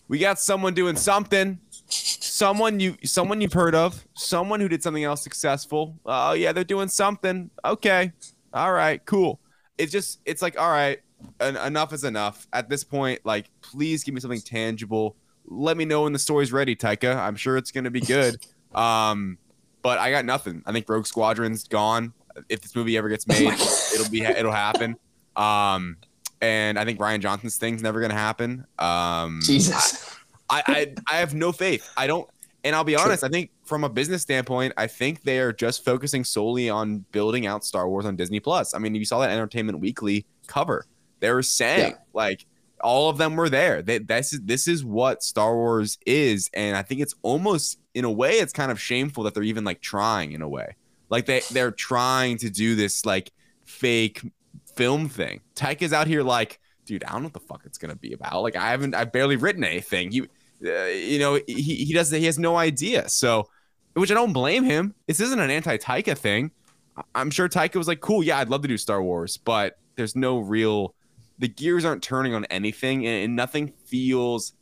we got someone doing something. Someone you someone you've heard of, someone who did something else successful. Oh yeah, they're doing something. Okay. All right, cool. It's just it's like, all right, en- enough is enough. At this point, like please give me something tangible. Let me know when the story's ready, Taika. I'm sure it's going to be good. Um but I got nothing. I think Rogue Squadron's gone. If this movie ever gets made, it'll be it'll happen. Um, and I think Rian Johnson's thing's never gonna happen. Um, Jesus. I, I I have no faith. I don't. And I'll be honest. I think from a business standpoint, I think they are just focusing solely on building out Star Wars on Disney Plus. I mean, you saw that Entertainment Weekly cover. They were saying Yeah. like all of them were there. They, this is this is what Star Wars is, and I think it's almost in a way it's kind of shameful that they're even like trying in a way, like they they're trying to do this like fake film thing. Taika's out here like, dude, I don't know what the fuck it's gonna be about. Like I haven't, I've barely written anything. You, uh, you know, he he does he has no idea. So, which I don't blame him. This isn't an anti Taika thing. I'm sure Taika was like, cool, yeah, I'd love to do Star Wars, but there's no real, the gears aren't turning on anything, and, and nothing feels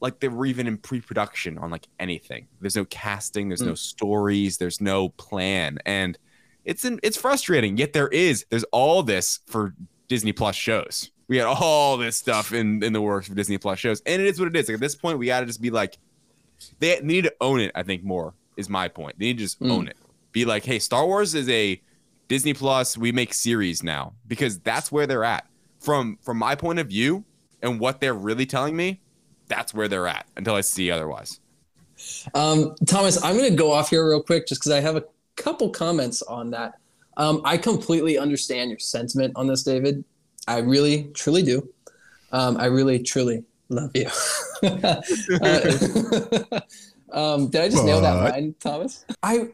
like they were even in pre-production on like anything. There's no casting, there's no stories, there's no plan, and it's in, it's frustrating. Yet there is there's all this for Disney Plus shows. We had all this stuff in in the works for Disney Plus shows, and it is what it is. Like at this point, we got to just be like, they, they need to own it. I think more is my point. They need to just Mm. own it. Be like, hey, Star Wars is a Disney Plus. We make series now because that's where they're at. From from my point of view and what they're really telling me, that's where they're at until I see otherwise. Um, Thomas, I'm going to go off here real quick just because I have a couple comments on that. Um, I completely understand your sentiment on this, David. I really, truly do. Um, I really, truly love you. Uh, um, did I just nail that line, Thomas? I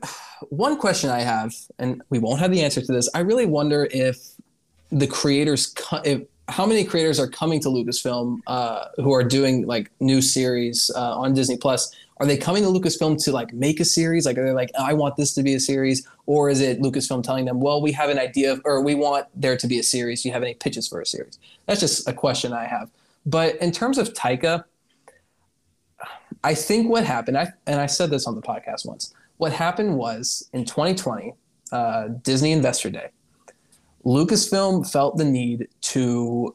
one question I have, and we won't have the answer to this. I really wonder if the creators, if, how many creators are coming to Lucasfilm uh, who are doing like new series uh, on Disney Plus? Are they coming to Lucasfilm to like make a series? Like, are they like, I want this to be a series, or is it Lucasfilm telling them, well, we have an idea, of, or we want there to be a series? Do you have any pitches for a series? That's just a question I have. But in terms of Taika, I think what happened, I, and I said this on the podcast once. What happened was in 2020, uh, Disney Investor Day, Lucasfilm felt the need to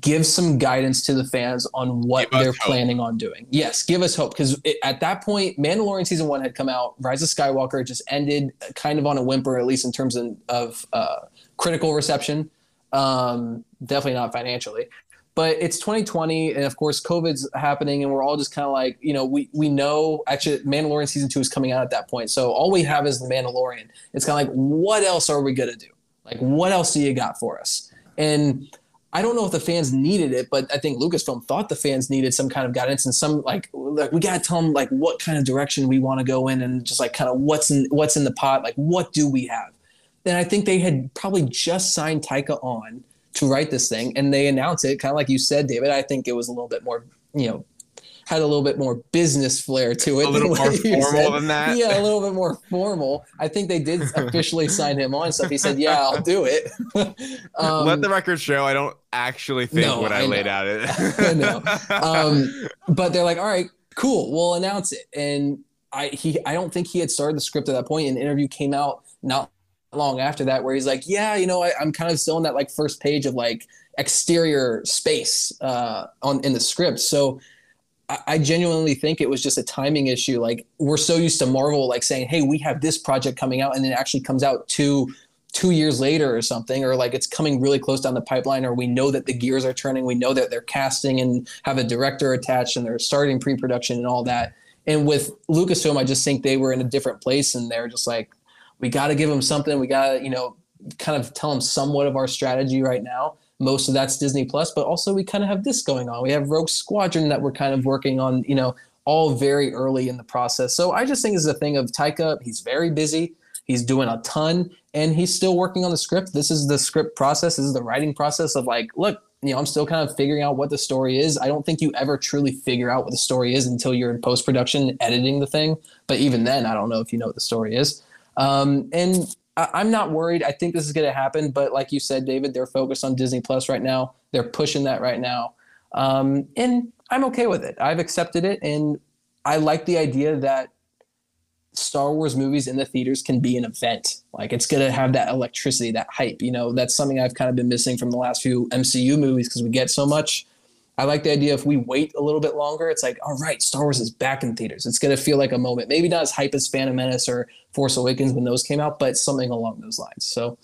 give some guidance to the fans on what they're hope. planning on doing. Yes, give us hope because at that point, Mandalorian season one had come out. Rise of Skywalker just ended kind of on a whimper, at least in terms of, of uh, critical reception. Um, definitely not financially but it's 2020 and of course covid's happening and we're all just kind of like you know we we know actually mandalorian season two is coming out at that point so all we have is the mandalorian it's kind of like what else are we gonna do like what else do you got for us and i don't know if the fans needed it but i think lucasfilm thought the fans needed some kind of guidance and some like like we gotta tell them like what kind of direction we want to go in and just like kind of what's in what's in the pot like what do we have? Then i think they had probably just signed taika on to write this thing and they announced it kind of like you said david i think it was a little bit more you know had a little bit more business flair to it A little more formal said. than that? yeah a little bit more formal i think they did officially sign him on so he said yeah i'll do it um, Let the record show I don't actually think no, what I, I laid out it. I know. um, but they're like, all right, cool, we'll announce it. And I he I don't think he had started the script at that point. An interview came out not long after that where he's like, yeah, you know, I, I'm kind of still in that like first page of like exterior space uh, on in the script. So I, genuinely think it was just a timing issue. Like we're so used to Marvel like saying, hey, we have this project coming out, and then it actually comes out two two years later or something, or like it's coming really close down the pipeline, or we know that the gears are turning, we know that they're casting and have a director attached and they're starting pre-production and all that. And with Lucasfilm, I just think they were in a different place and they're just like, we got to give them something. We got to, you know, kind of tell them somewhat of our strategy right now. Most of that's Disney Plus, but also we kind of have this going on. We have Rogue Squadron that we're kind of working on, you know, all very early in the process. So I just think it's a thing of Taika. He's very busy. He's doing a ton and he's still working on the script. This is the script process. This is the writing process of like, look, you know, I'm still kind of figuring out what the story is. I don't think you ever truly figure out what the story is until you're in post production editing the thing. But even then, I don't know if you know what the story is. Um, and I- am not worried. I think this is going to happen. But like you said, David, they're focused on Disney Plus right now. They're pushing that right now. Um, and I'm okay with it. I've accepted it. And I like the idea that Star Wars movies in the theaters can be an event. Like it's gonna have that electricity, that hype. You know, that's something I've kind of been missing from the last few MCU movies because we get so much. I like the idea if we wait a little bit longer, it's like, all right, Star Wars is back in theaters. It's gonna feel like a moment. Maybe not as hype as Phantom Menace or Force Awakens when those came out, but something along those lines. So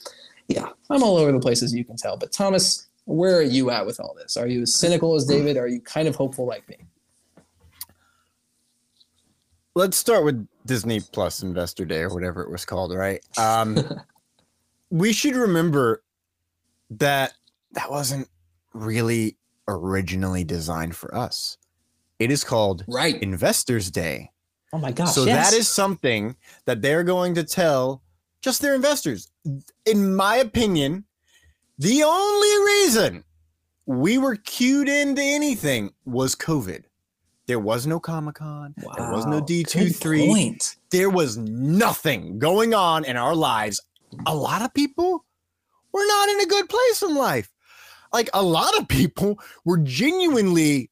yeah, I'm all over the place as you can tell. But Thomas, where are you at with all this? Are you as cynical as David? Are you kind of hopeful like me? let's start with Disney Plus Investor Day or whatever it was called, right? Um, we should remember that that wasn't really originally designed for us. It is called right Investors Day. Oh my gosh! So yes. that is something that they're going to tell just their investors. In my opinion, the only reason we were cued into anything was COVID. There was no Comic Con. Wow. There was no D23. There was nothing going on in our lives. A lot of people were not in a good place in life. Like a lot of people were genuinely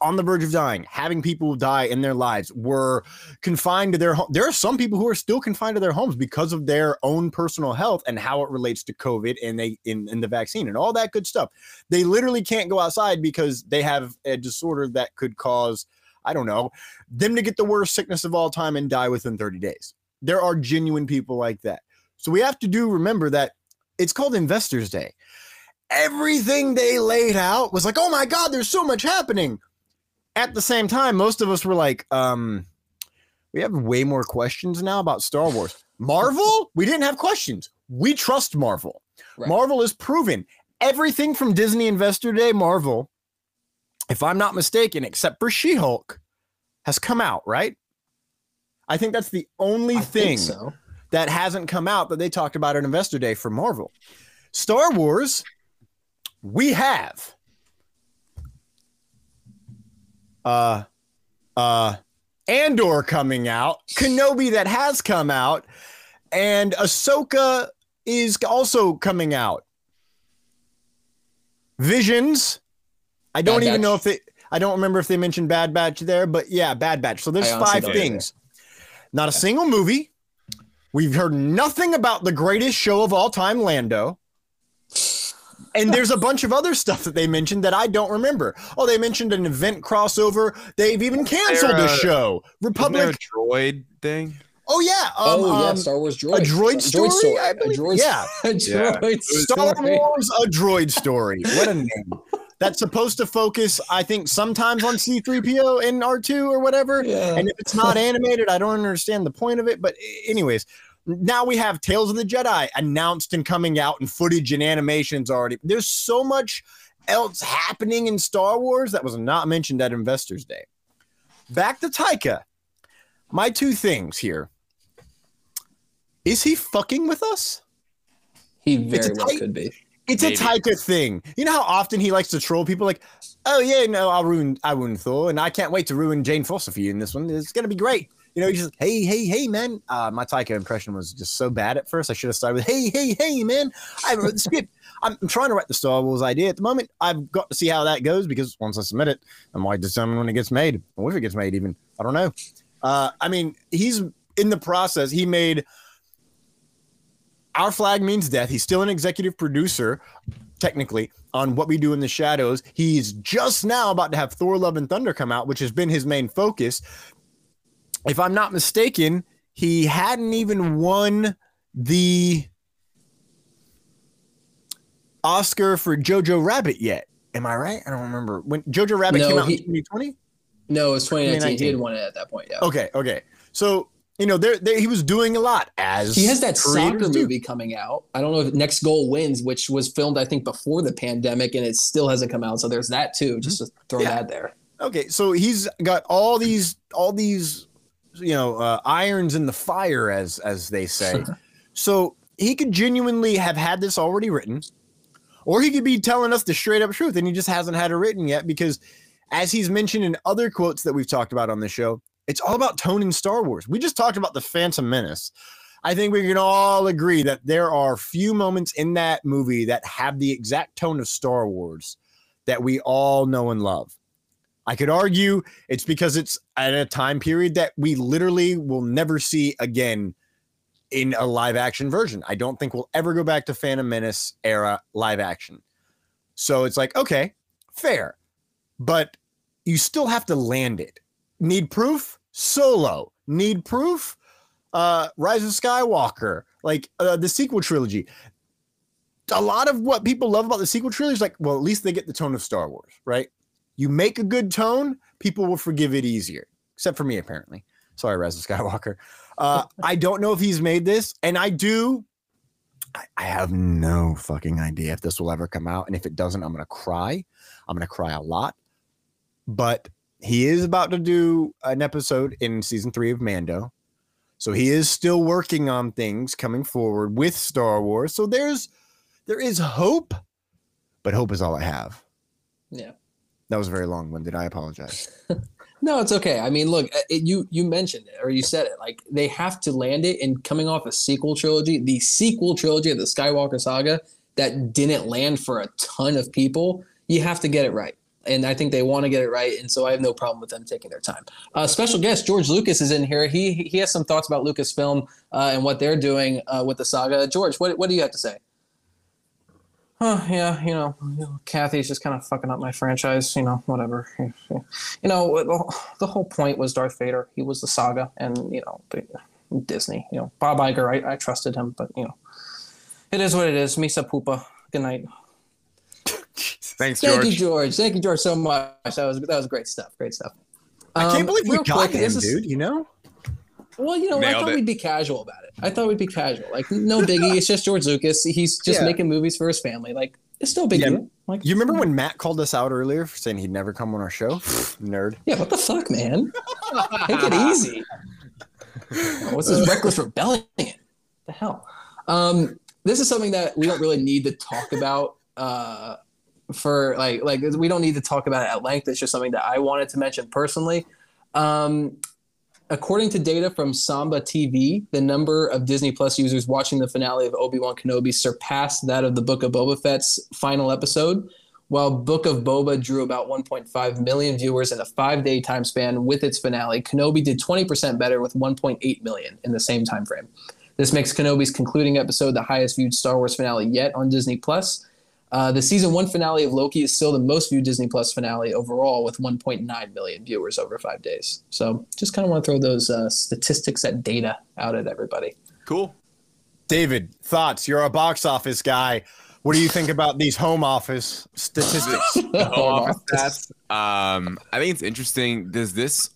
on the verge of dying, having people die in their lives, were confined to their home. There are some people who are still confined to their homes because of their own personal health and how it relates to COVID and they in, in the vaccine and all that good stuff. They literally can't go outside because they have a disorder that could cause, I don't know, them to get the worst sickness of all time and die within 30 days. There are genuine people like that. So we have to do remember that it's called Investors Day. Everything they laid out was like, oh my God, there's so much happening at the same time, most of us were like, um, we have way more questions now about Star Wars. Marvel, we didn't have questions. We trust Marvel. Right. Marvel is proven. Everything from Disney Investor Day, Marvel, if I'm not mistaken, except for She Hulk, has come out, right? I think that's the only I thing so. that hasn't come out that they talked about at Investor Day for Marvel. Star Wars, we have uh uh Andor coming out, Kenobi that has come out, and Ahsoka is also coming out. Visions. I don't Bad even Batch. know if they I don't remember if they mentioned Bad Batch there, but yeah, Bad Batch. So there's five things. Not a single movie. We've heard nothing about the greatest show of all time, Lando and there's a bunch of other stuff that they mentioned that I don't remember. Oh, they mentioned an event crossover. They've even canceled a, a show. Republic a droid thing. Oh yeah. Um, oh yeah. Um, Star Wars droid. A droid story. Droid story. I believe. A droid, yeah. a droid yeah. Star Wars. A droid story. What a name. That's supposed to focus, I think, sometimes on C3PO and R2 or whatever. Yeah. And if it's not animated, I don't understand the point of it. But anyways, now we have Tales of the Jedi announced and coming out and footage and animations already. There's so much else happening in Star Wars that was not mentioned at Investors Day. Back to Taika. My two things here. Is he fucking with us? He very well could be. It's Maybe. a Taika thing. You know how often he likes to troll people like, oh yeah, no, I'll ruin I ruin Thor, and I can't wait to ruin Jane Foster for you in this one. It's gonna be great. You know, he's just hey, hey, hey, man. Uh, my Taika impression was just so bad at first. I should have started with hey, hey, hey, man. I wrote the script. I'm, I'm, trying to write the Star Wars idea at the moment. I've got to see how that goes because once I submit it, I might determine when it gets made or if it gets made. Even I don't know. Uh, I mean, he's in the process. He made our flag means death. He's still an executive producer, technically, on what we do in the shadows. He's just now about to have Thor: Love and Thunder come out, which has been his main focus if I'm not mistaken, he hadn't even won the Oscar for Jojo Rabbit yet. Am I right? I don't remember when Jojo Rabbit no, came out he, in 2020. No, it was 2019. 2019. He had won it at that point. Yeah. Okay. Okay. So you know, there he was doing a lot as He has that soccer do. movie coming out. I don't know if Next Goal Wins, which was filmed I think before the pandemic, and it still hasn't come out. So there's that too. Just to throw Yeah. that there. Okay, so he's got all these all these you know uh, irons in the fire, as as they say. so he could genuinely have had this already written, or he could be telling us the straight up truth, and he just hasn't had it written yet because, as he's mentioned in other quotes that we've talked about on the show, it's all about tone in Star Wars. We just talked about the Phantom Menace. I think we can all agree that there are few moments in that movie that have the exact tone of Star Wars that we all know and love. I could argue it's because it's at a time period that we literally will never see again in a live action version. I don't think we'll ever go back to Phantom Menace era live action. So it's like, okay, fair. But you still have to land it. Need proof? Solo. Need proof? Uh Rise of Skywalker, like uh, the sequel trilogy. A lot of what people love about the sequel trilogy is like, well, at least they get the tone of Star Wars, right? You make a good tone, people will forgive it easier. Except for me, apparently. Sorry, of Skywalker. Uh, I don't know if he's made this, and I do. I, I have no fucking idea if this will ever come out. And if it doesn't, I'm gonna cry. I'm gonna cry a lot. But he is about to do an episode in season three of Mando. So he is still working on things coming forward with Star Wars. So there's there is hope, but hope is all I have. Yeah. That was very long winded. I apologize. No, it's okay. I mean, look, uh, it, you you mentioned it or you said it. Like they have to land it, and coming off a sequel trilogy, the sequel trilogy of the Skywalker saga that didn't land for a ton of people, you have to get it right. And I think they want to get it right, and so I have no problem with them taking their time. Uh, special guest George Lucas is in here. He he has some thoughts about Lucasfilm uh, and what they're doing uh, with the saga. George, what what do you have to say? Oh yeah, you know, you know, Kathy's just kind of fucking up my franchise. You know, whatever. You know, the- the whole point was Darth Vader. He was the saga, and you know, Disney. You know, Bob Iger. I, I trusted him, but you know, it is what it is. Misa Poopa. Good night. Thanks, George. Thank you, George. George. Thank you, George, so much. That was that was great stuff. Great stuff. I can't Um, believe we real got quick, him, this is- dude. You know? Well, you know, I thought it. we'd be casual about it. I thought we'd be casual. Like, no biggie. it's just George Lucas. He's just Yeah. making movies for his family. Like, it's no big Yeah. deal. Like, You remember when Matt called us out earlier for saying he'd never come on our show? Nerd. yeah, what the fuck, man? Take it easy. What's this reckless rebellion? The hell? Um, this is something that we don't really need to talk about. Uh, for like, like we don't need to talk about it at length. It's just something that I wanted to mention personally. Um, according to data from Samba TV, the number of Disney Plus users watching the finale of Obi Wan Kenobi surpassed that of the Book of Boba Fett's final episode. While Book of Boba drew about 1.5 million viewers in a five day time span with its finale, Kenobi did 20% better with 1.8 million in the same time frame. This makes Kenobi's concluding episode the highest viewed Star Wars finale yet on Disney Plus. Uh, the season one finale of Loki is still the most viewed Disney Plus finale overall, with 1.9 million viewers over five days. So, just kind of want to throw those uh, statistics, that data out at everybody. Cool. David, thoughts? You're a box office guy. What do you think about these home office statistics? Home office stats. Um, I think it's interesting. Does this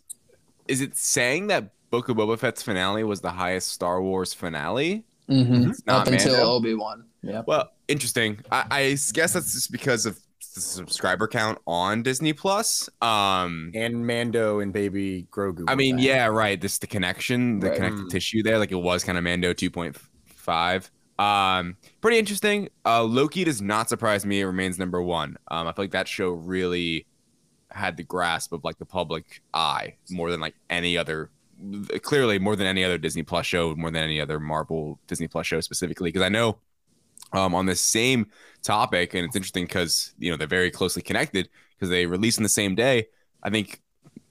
is it saying that Book of Boba Fett's finale was the highest Star Wars finale? Mm-hmm. It's not Up until Obi Wan. Yeah. Well, interesting. I, I guess that's just because of the subscriber count on Disney Plus. Um, and Mando and Baby Grogu. I mean, yeah, right. This the connection, the Right. connective tissue there, like it was kind of Mando 2.5. Um, pretty interesting. Uh, Loki does not surprise me. It remains number one. Um, I feel like that show really had the grasp of like the public eye more than like any other. Clearly, more than any other Disney Plus show, more than any other Marvel Disney Plus show specifically, because I know um, on this same topic, and it's interesting because you know they're very closely connected because they release in the same day. I think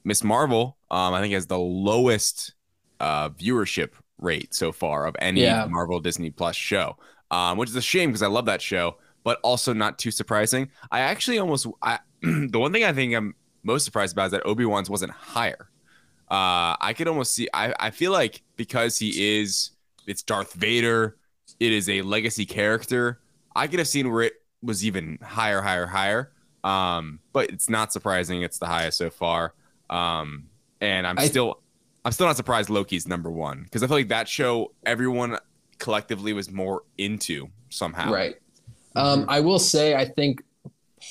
Miss Marvel, um, I think has the lowest uh, viewership rate so far of any Yeah. Marvel Disney Plus show, um, which is a shame because I love that show, but also not too surprising. I actually almost I, the one thing I think I'm most surprised about is that Obi Wan's wasn't higher. Uh, I could almost see. I, I feel like because he is, it's Darth Vader. It is a legacy character. I could have seen where it was even higher, higher, higher. Um, but it's not surprising. It's the highest so far. Um, and I'm I- still I'm still not surprised Loki's number one because I feel like that show everyone collectively was more into somehow. Right. Um, I will say, I think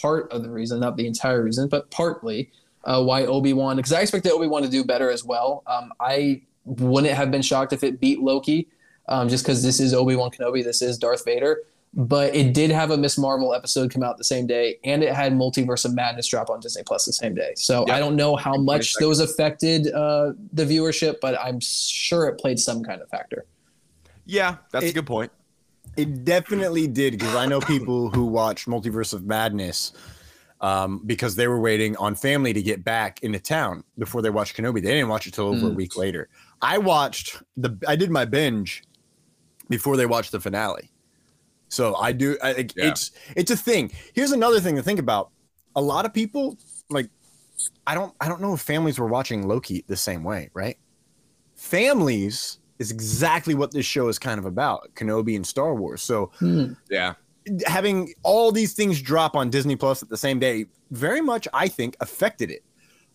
part of the reason, not the entire reason, but partly uh, why Obi Wan, because I expected Obi Wan to do better as well. Um, I wouldn't have been shocked if it beat Loki, um, just because this is Obi Wan Kenobi, this is Darth Vader. But it did have a Miss Marvel episode come out the same day, and it had Multiverse of Madness drop on Disney Plus the same day. So Yep. I don't know how much those affected uh, the viewership, but I'm sure it played some kind of factor. Yeah, that's a good point. It definitely did because I know people who watched Multiverse of Madness um, because they were waiting on family to get back into town before they watched Kenobi. They didn't watch it till over a Mm. week later. I watched the. I did my binge before they watch the finale. So I do. I, like, Yeah. It's it's a thing. Here's another thing to think about. A lot of people like. I don't. I don't know if families were watching Loki the same way, right? Families is exactly what this show is kind of about Kenobi and Star Wars. So Yeah. having all these things drop on Disney Plus at the same day very much, I think, affected it.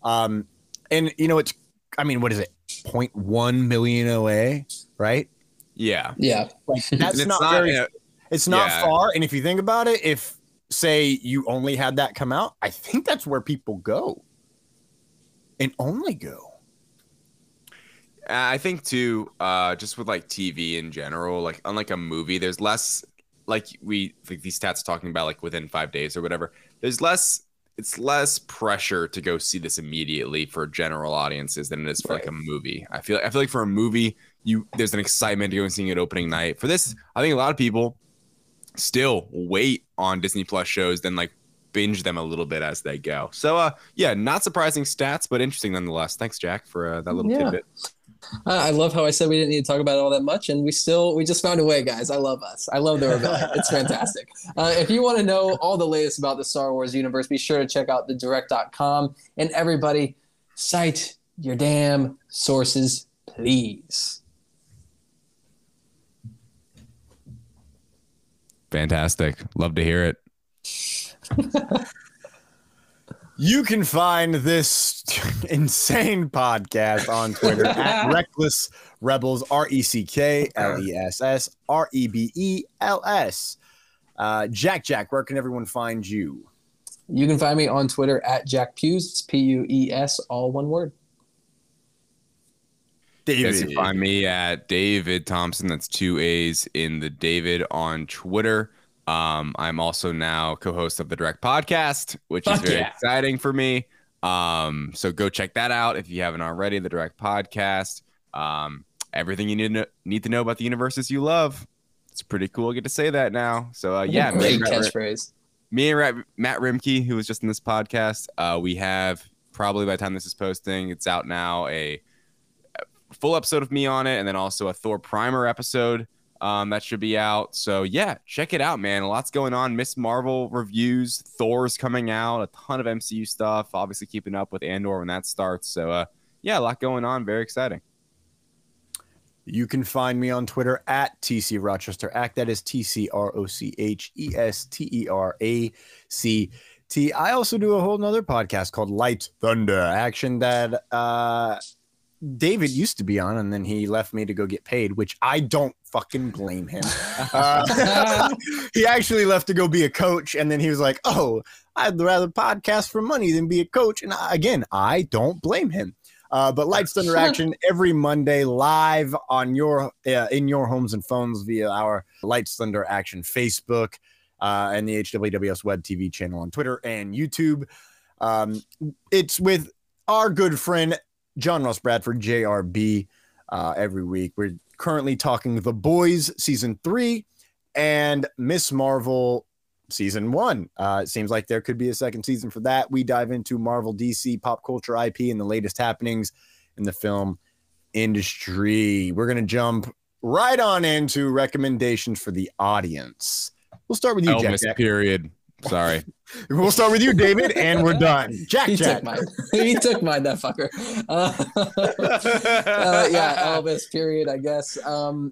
Um, and, you know, it's, I mean, what is it? 0.1 million away, right? Yeah. Yeah. Like, that's it's not, not very, a- it's not yeah. far. And if you think about it, if, say, you only had that come out, I think that's where people go and only go. I think too, uh, just with like TV in general, like unlike a movie, there's less like we like these stats talking about like within five days or whatever. There's less. It's less pressure to go see this immediately for general audiences than it is for like a movie. I feel I feel like for a movie, you there's an excitement to go and seeing it opening night. For this, I think a lot of people still wait on Disney Plus shows, then like binge them a little bit as they go. So uh yeah, not surprising stats, but interesting nonetheless. Thanks, Jack, for uh, that little Yeah. tidbit. I love how I said we didn't need to talk about it all that much, and we still we just found a way, guys. I love us. I love the rebellion. it's fantastic. Uh, if you want to know all the latest about the Star Wars universe, be sure to check out the direct.com. And everybody, cite your damn sources, please. Fantastic. Love to hear it. You can find this insane podcast on Twitter at Reckless Rebels, R E C K L E S S R E B E L S. Uh, Jack, Jack, where can everyone find you? You can find me on Twitter at Jack Pews. It's P U E S, all one word. You David. can find me at David Thompson. That's two A's in the David on Twitter. Um, I'm also now co-host of the Direct Podcast, which Fuck is very yeah. exciting for me. Um, so go check that out if you haven't already. The Direct Podcast. Um, everything you need to know, need to know about the universes you love. It's pretty cool. I get to say that now. So uh, yeah, me great and Matt catchphrase. me and Matt Roembke, who was just in this podcast, uh, we have probably by the time this is posting, it's out now a full episode of me on it, and then also a Thor Primer episode um, that should be out. So yeah, check it out, man. Lots going on. Miss Marvel reviews, Thor's coming out, a ton of MCU stuff. Obviously, keeping up with Andor when that starts. So uh, yeah, a lot going on. Very exciting. You can find me on Twitter at TC Rochester Act. That is T C R O C H E S T E R A C T. I also do a whole nother podcast called Light Thunder Action that uh, David used to be on, and then he left me to go get paid, which I don't fucking blame him. Uh, he actually left to go be a coach, and then he was like, "Oh, I'd rather podcast for money than be a coach." And I, again, I don't blame him. Uh, but Lights Thunder Action every Monday live on your uh, in your homes and phones via our Lights Thunder Action Facebook uh, and the HWWS Web TV channel on Twitter and YouTube. Um, it's with our good friend John Ross Bradford, JRB, uh, every week. We're currently talking The Boys season three and Miss Marvel season one. Uh, it seems like there could be a second season for that. We dive into Marvel, DC, pop culture, IP, and the latest happenings in the film industry. We're going to jump right on into recommendations for the audience. We'll start with you, Jack. Elvis, Jack. period. Sorry. We'll start with you, David, and we're done. Jack, He Jack. took mine. he took mine, that fucker. Uh, uh, yeah, Elvis. Period. I guess. Um,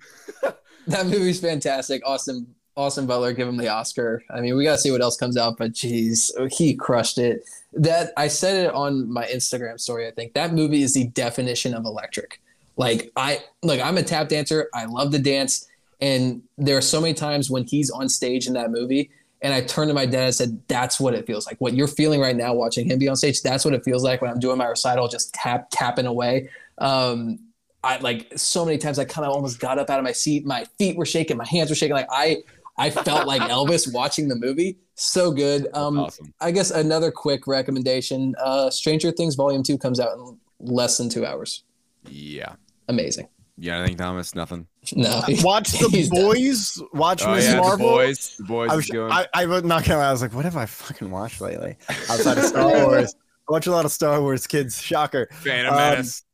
that movie's fantastic. Austin Austin Butler, give him the Oscar. I mean, we got to see what else comes out, but geez, he crushed it. That I said it on my Instagram story. I think that movie is the definition of electric. Like I look, I'm a tap dancer. I love to dance, and there are so many times when he's on stage in that movie, and I turned to my dad and said, "That's what it feels like. What you're feeling right now, watching him be on stage. That's what it feels like when I'm doing my recital, just tap tapping away." Um, I like so many times I kind of almost got up out of my seat. My feet were shaking, my hands were shaking. Like I, I felt like Elvis watching the movie. So good. Um, awesome. I guess another quick recommendation: uh, Stranger Things Volume Two comes out in less than two hours. Yeah. Amazing. Yeah, I think Thomas, nothing. No, Watch the he's done. boys. Watch Oh, Miss yeah, Marvel. the boys. The boys I is was. I, I was not gonna lie. I was like, what have I fucking watched lately outside of Star Wars? I watch a lot of Star Wars, kids. Shocker. Phantom Um, Menace.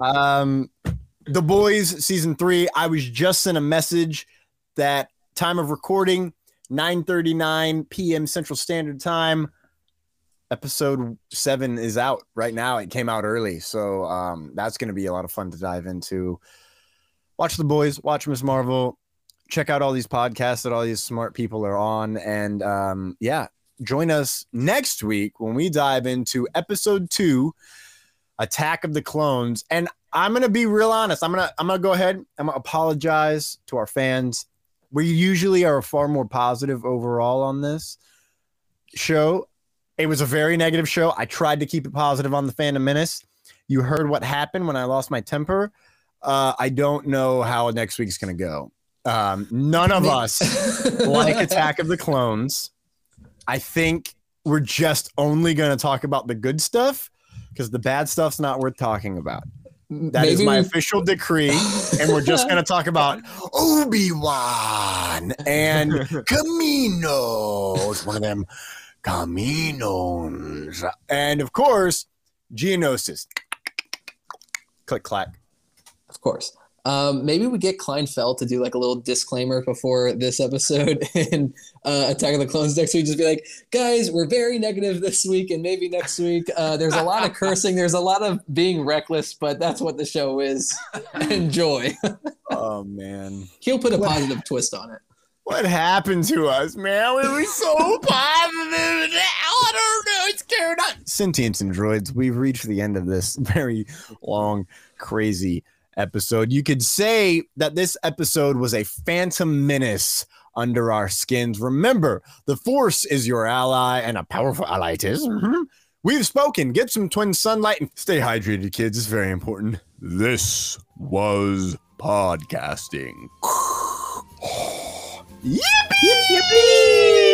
um, the boys season three. I was just sent a message that time of recording 9:39 p.m. Central Standard Time. Episode seven is out right now. It came out early, so um, that's going to be a lot of fun to dive into. Watch the boys. Watch Miss Marvel. Check out all these podcasts that all these smart people are on, and um, yeah, join us next week when we dive into episode two Attack of the Clones. And I'm gonna be real honest. I'm gonna I'm gonna go ahead. I'm gonna apologize to our fans. We usually are far more positive overall on this show. It was a very negative show. I tried to keep it positive on the Phantom Menace. You heard what happened when I lost my temper. Uh, I don't know how next week's gonna go. Um, none of us like Attack of the Clones. I think we're just only going to talk about the good stuff because the bad stuff's not worth talking about. That is Maybe my we- official decree, and we're just going to talk about Obi Wan and Kaminos, one of them Kaminos, and of course Geonosis. Click clack. Of course. Um, maybe we get Kleinfeld to do like a little disclaimer before this episode and uh, Attack of the Clones next week. Just be like, guys, we're very negative this week, and maybe next week. Uh, there's a lot of cursing, there's a lot of being reckless, but that's what the show is. Enjoy. Oh man. He'll put a positive twist on it. What happened to us, man? We were so positive. I don't know. It's carried on. Sentience and droids, we've reached the end of this very long, crazy episode. You could say that this episode was a phantom menace under our skins. Remember, the force is your ally and a powerful ally it is. Mhm. We've spoken. Get some twin sunlight and stay hydrated, kids. It's very important. This was podcasting. Yippee! Yippee!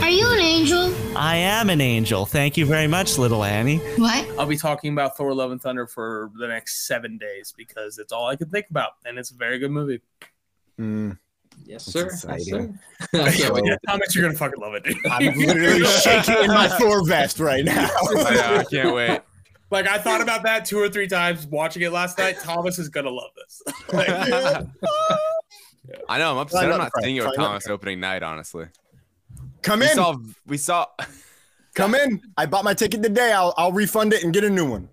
Are you an angel? I am an angel. Thank you very much, little Annie. What? I'll be talking about Thor: Love and Thunder for the next seven days because it's all I can think about, and it's a very good movie. Mm, Yes, That's sir. Yes, exciting. sir. I can't wait. Thomas, you're gonna fucking love it. Dude. I'm literally shaking in my Thor vest right now. Oh, I, know, I can't wait. Like I thought about that two or three times watching it last night. Thomas is gonna love this. Like, I know. I'm upset. Try I'm not not seeing it with Try not Thomas opening night. Honestly, Come we in. saw. We saw. Come in. I bought my ticket today. I'll, I'll refund it and get a new one.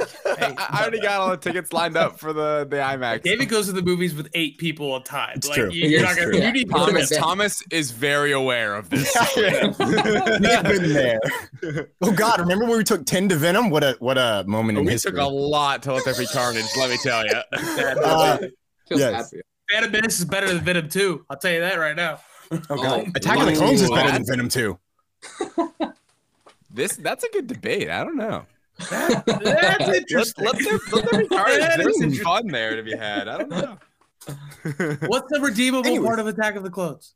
I I already got all the tickets lined up for the the IMAX. David goes to the movies with eight people at a time. It's like true. You, you're not gonna. true. You need Thomas Yeah. Thomas is very aware of this. We've been there. Oh God! Remember when we took ten to Venom? What a what a moment in we history. took a lot to let there be carnage. Let me tell you. Uh, Feels Yes. bad. Phantom Menace is better than Venom 2. I'll tell you that right now. oh God! Oh, Attack of the Clones is better than Venom 2. this that's a good debate. I don't know. That's Let, interesting. let, there, let there be carnage. That There's some fun there to be had. I don't know. What's the redeemable Anyways. part of Attack of the Clones?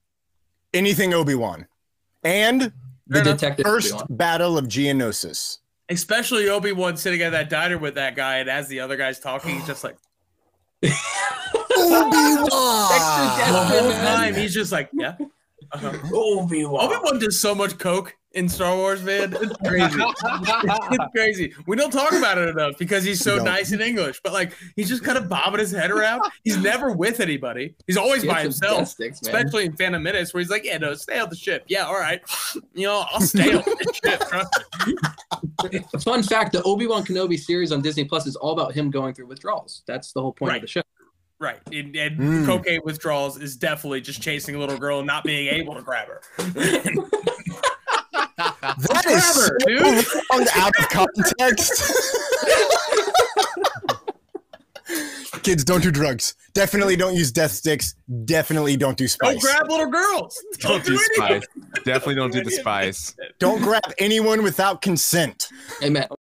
Anything Obi Wan, and The the detective. first Obi-Wan. battle of Geonosis. Especially Obi Wan sitting at that diner with that guy, and as the other guy's talking, he's just like Obi the Wan. whole time he's just like, yeah. Uh-huh. Obi Obi Wan does so much coke. In Star Wars, man. It's crazy. it's crazy. We don't talk about it enough because he's so No. nice in English, but like he's just kind of bobbing his head around. He's never with anybody. He's always He by himself, sticks, especially in Phantom Menace, where he's like, "Yeah, no, stay on the ship. Yeah, all right. You know, I'll stay on the ship. Trust. Fun fact: the Obi Wan Kenobi series on Disney Plus is all about him going through withdrawals. That's the whole point Right. of the show. Right. And, and Mm. cocaine withdrawals is definitely just chasing a little girl and not being able to grab her. That is so Forever, dude. wrong out of context. Kids, don't do drugs. Definitely don't use death sticks. Definitely don't do spice. Don't grab little girls. Don't do anything. spice. Definitely don't do the spice. Don't grab anyone without consent. Amen.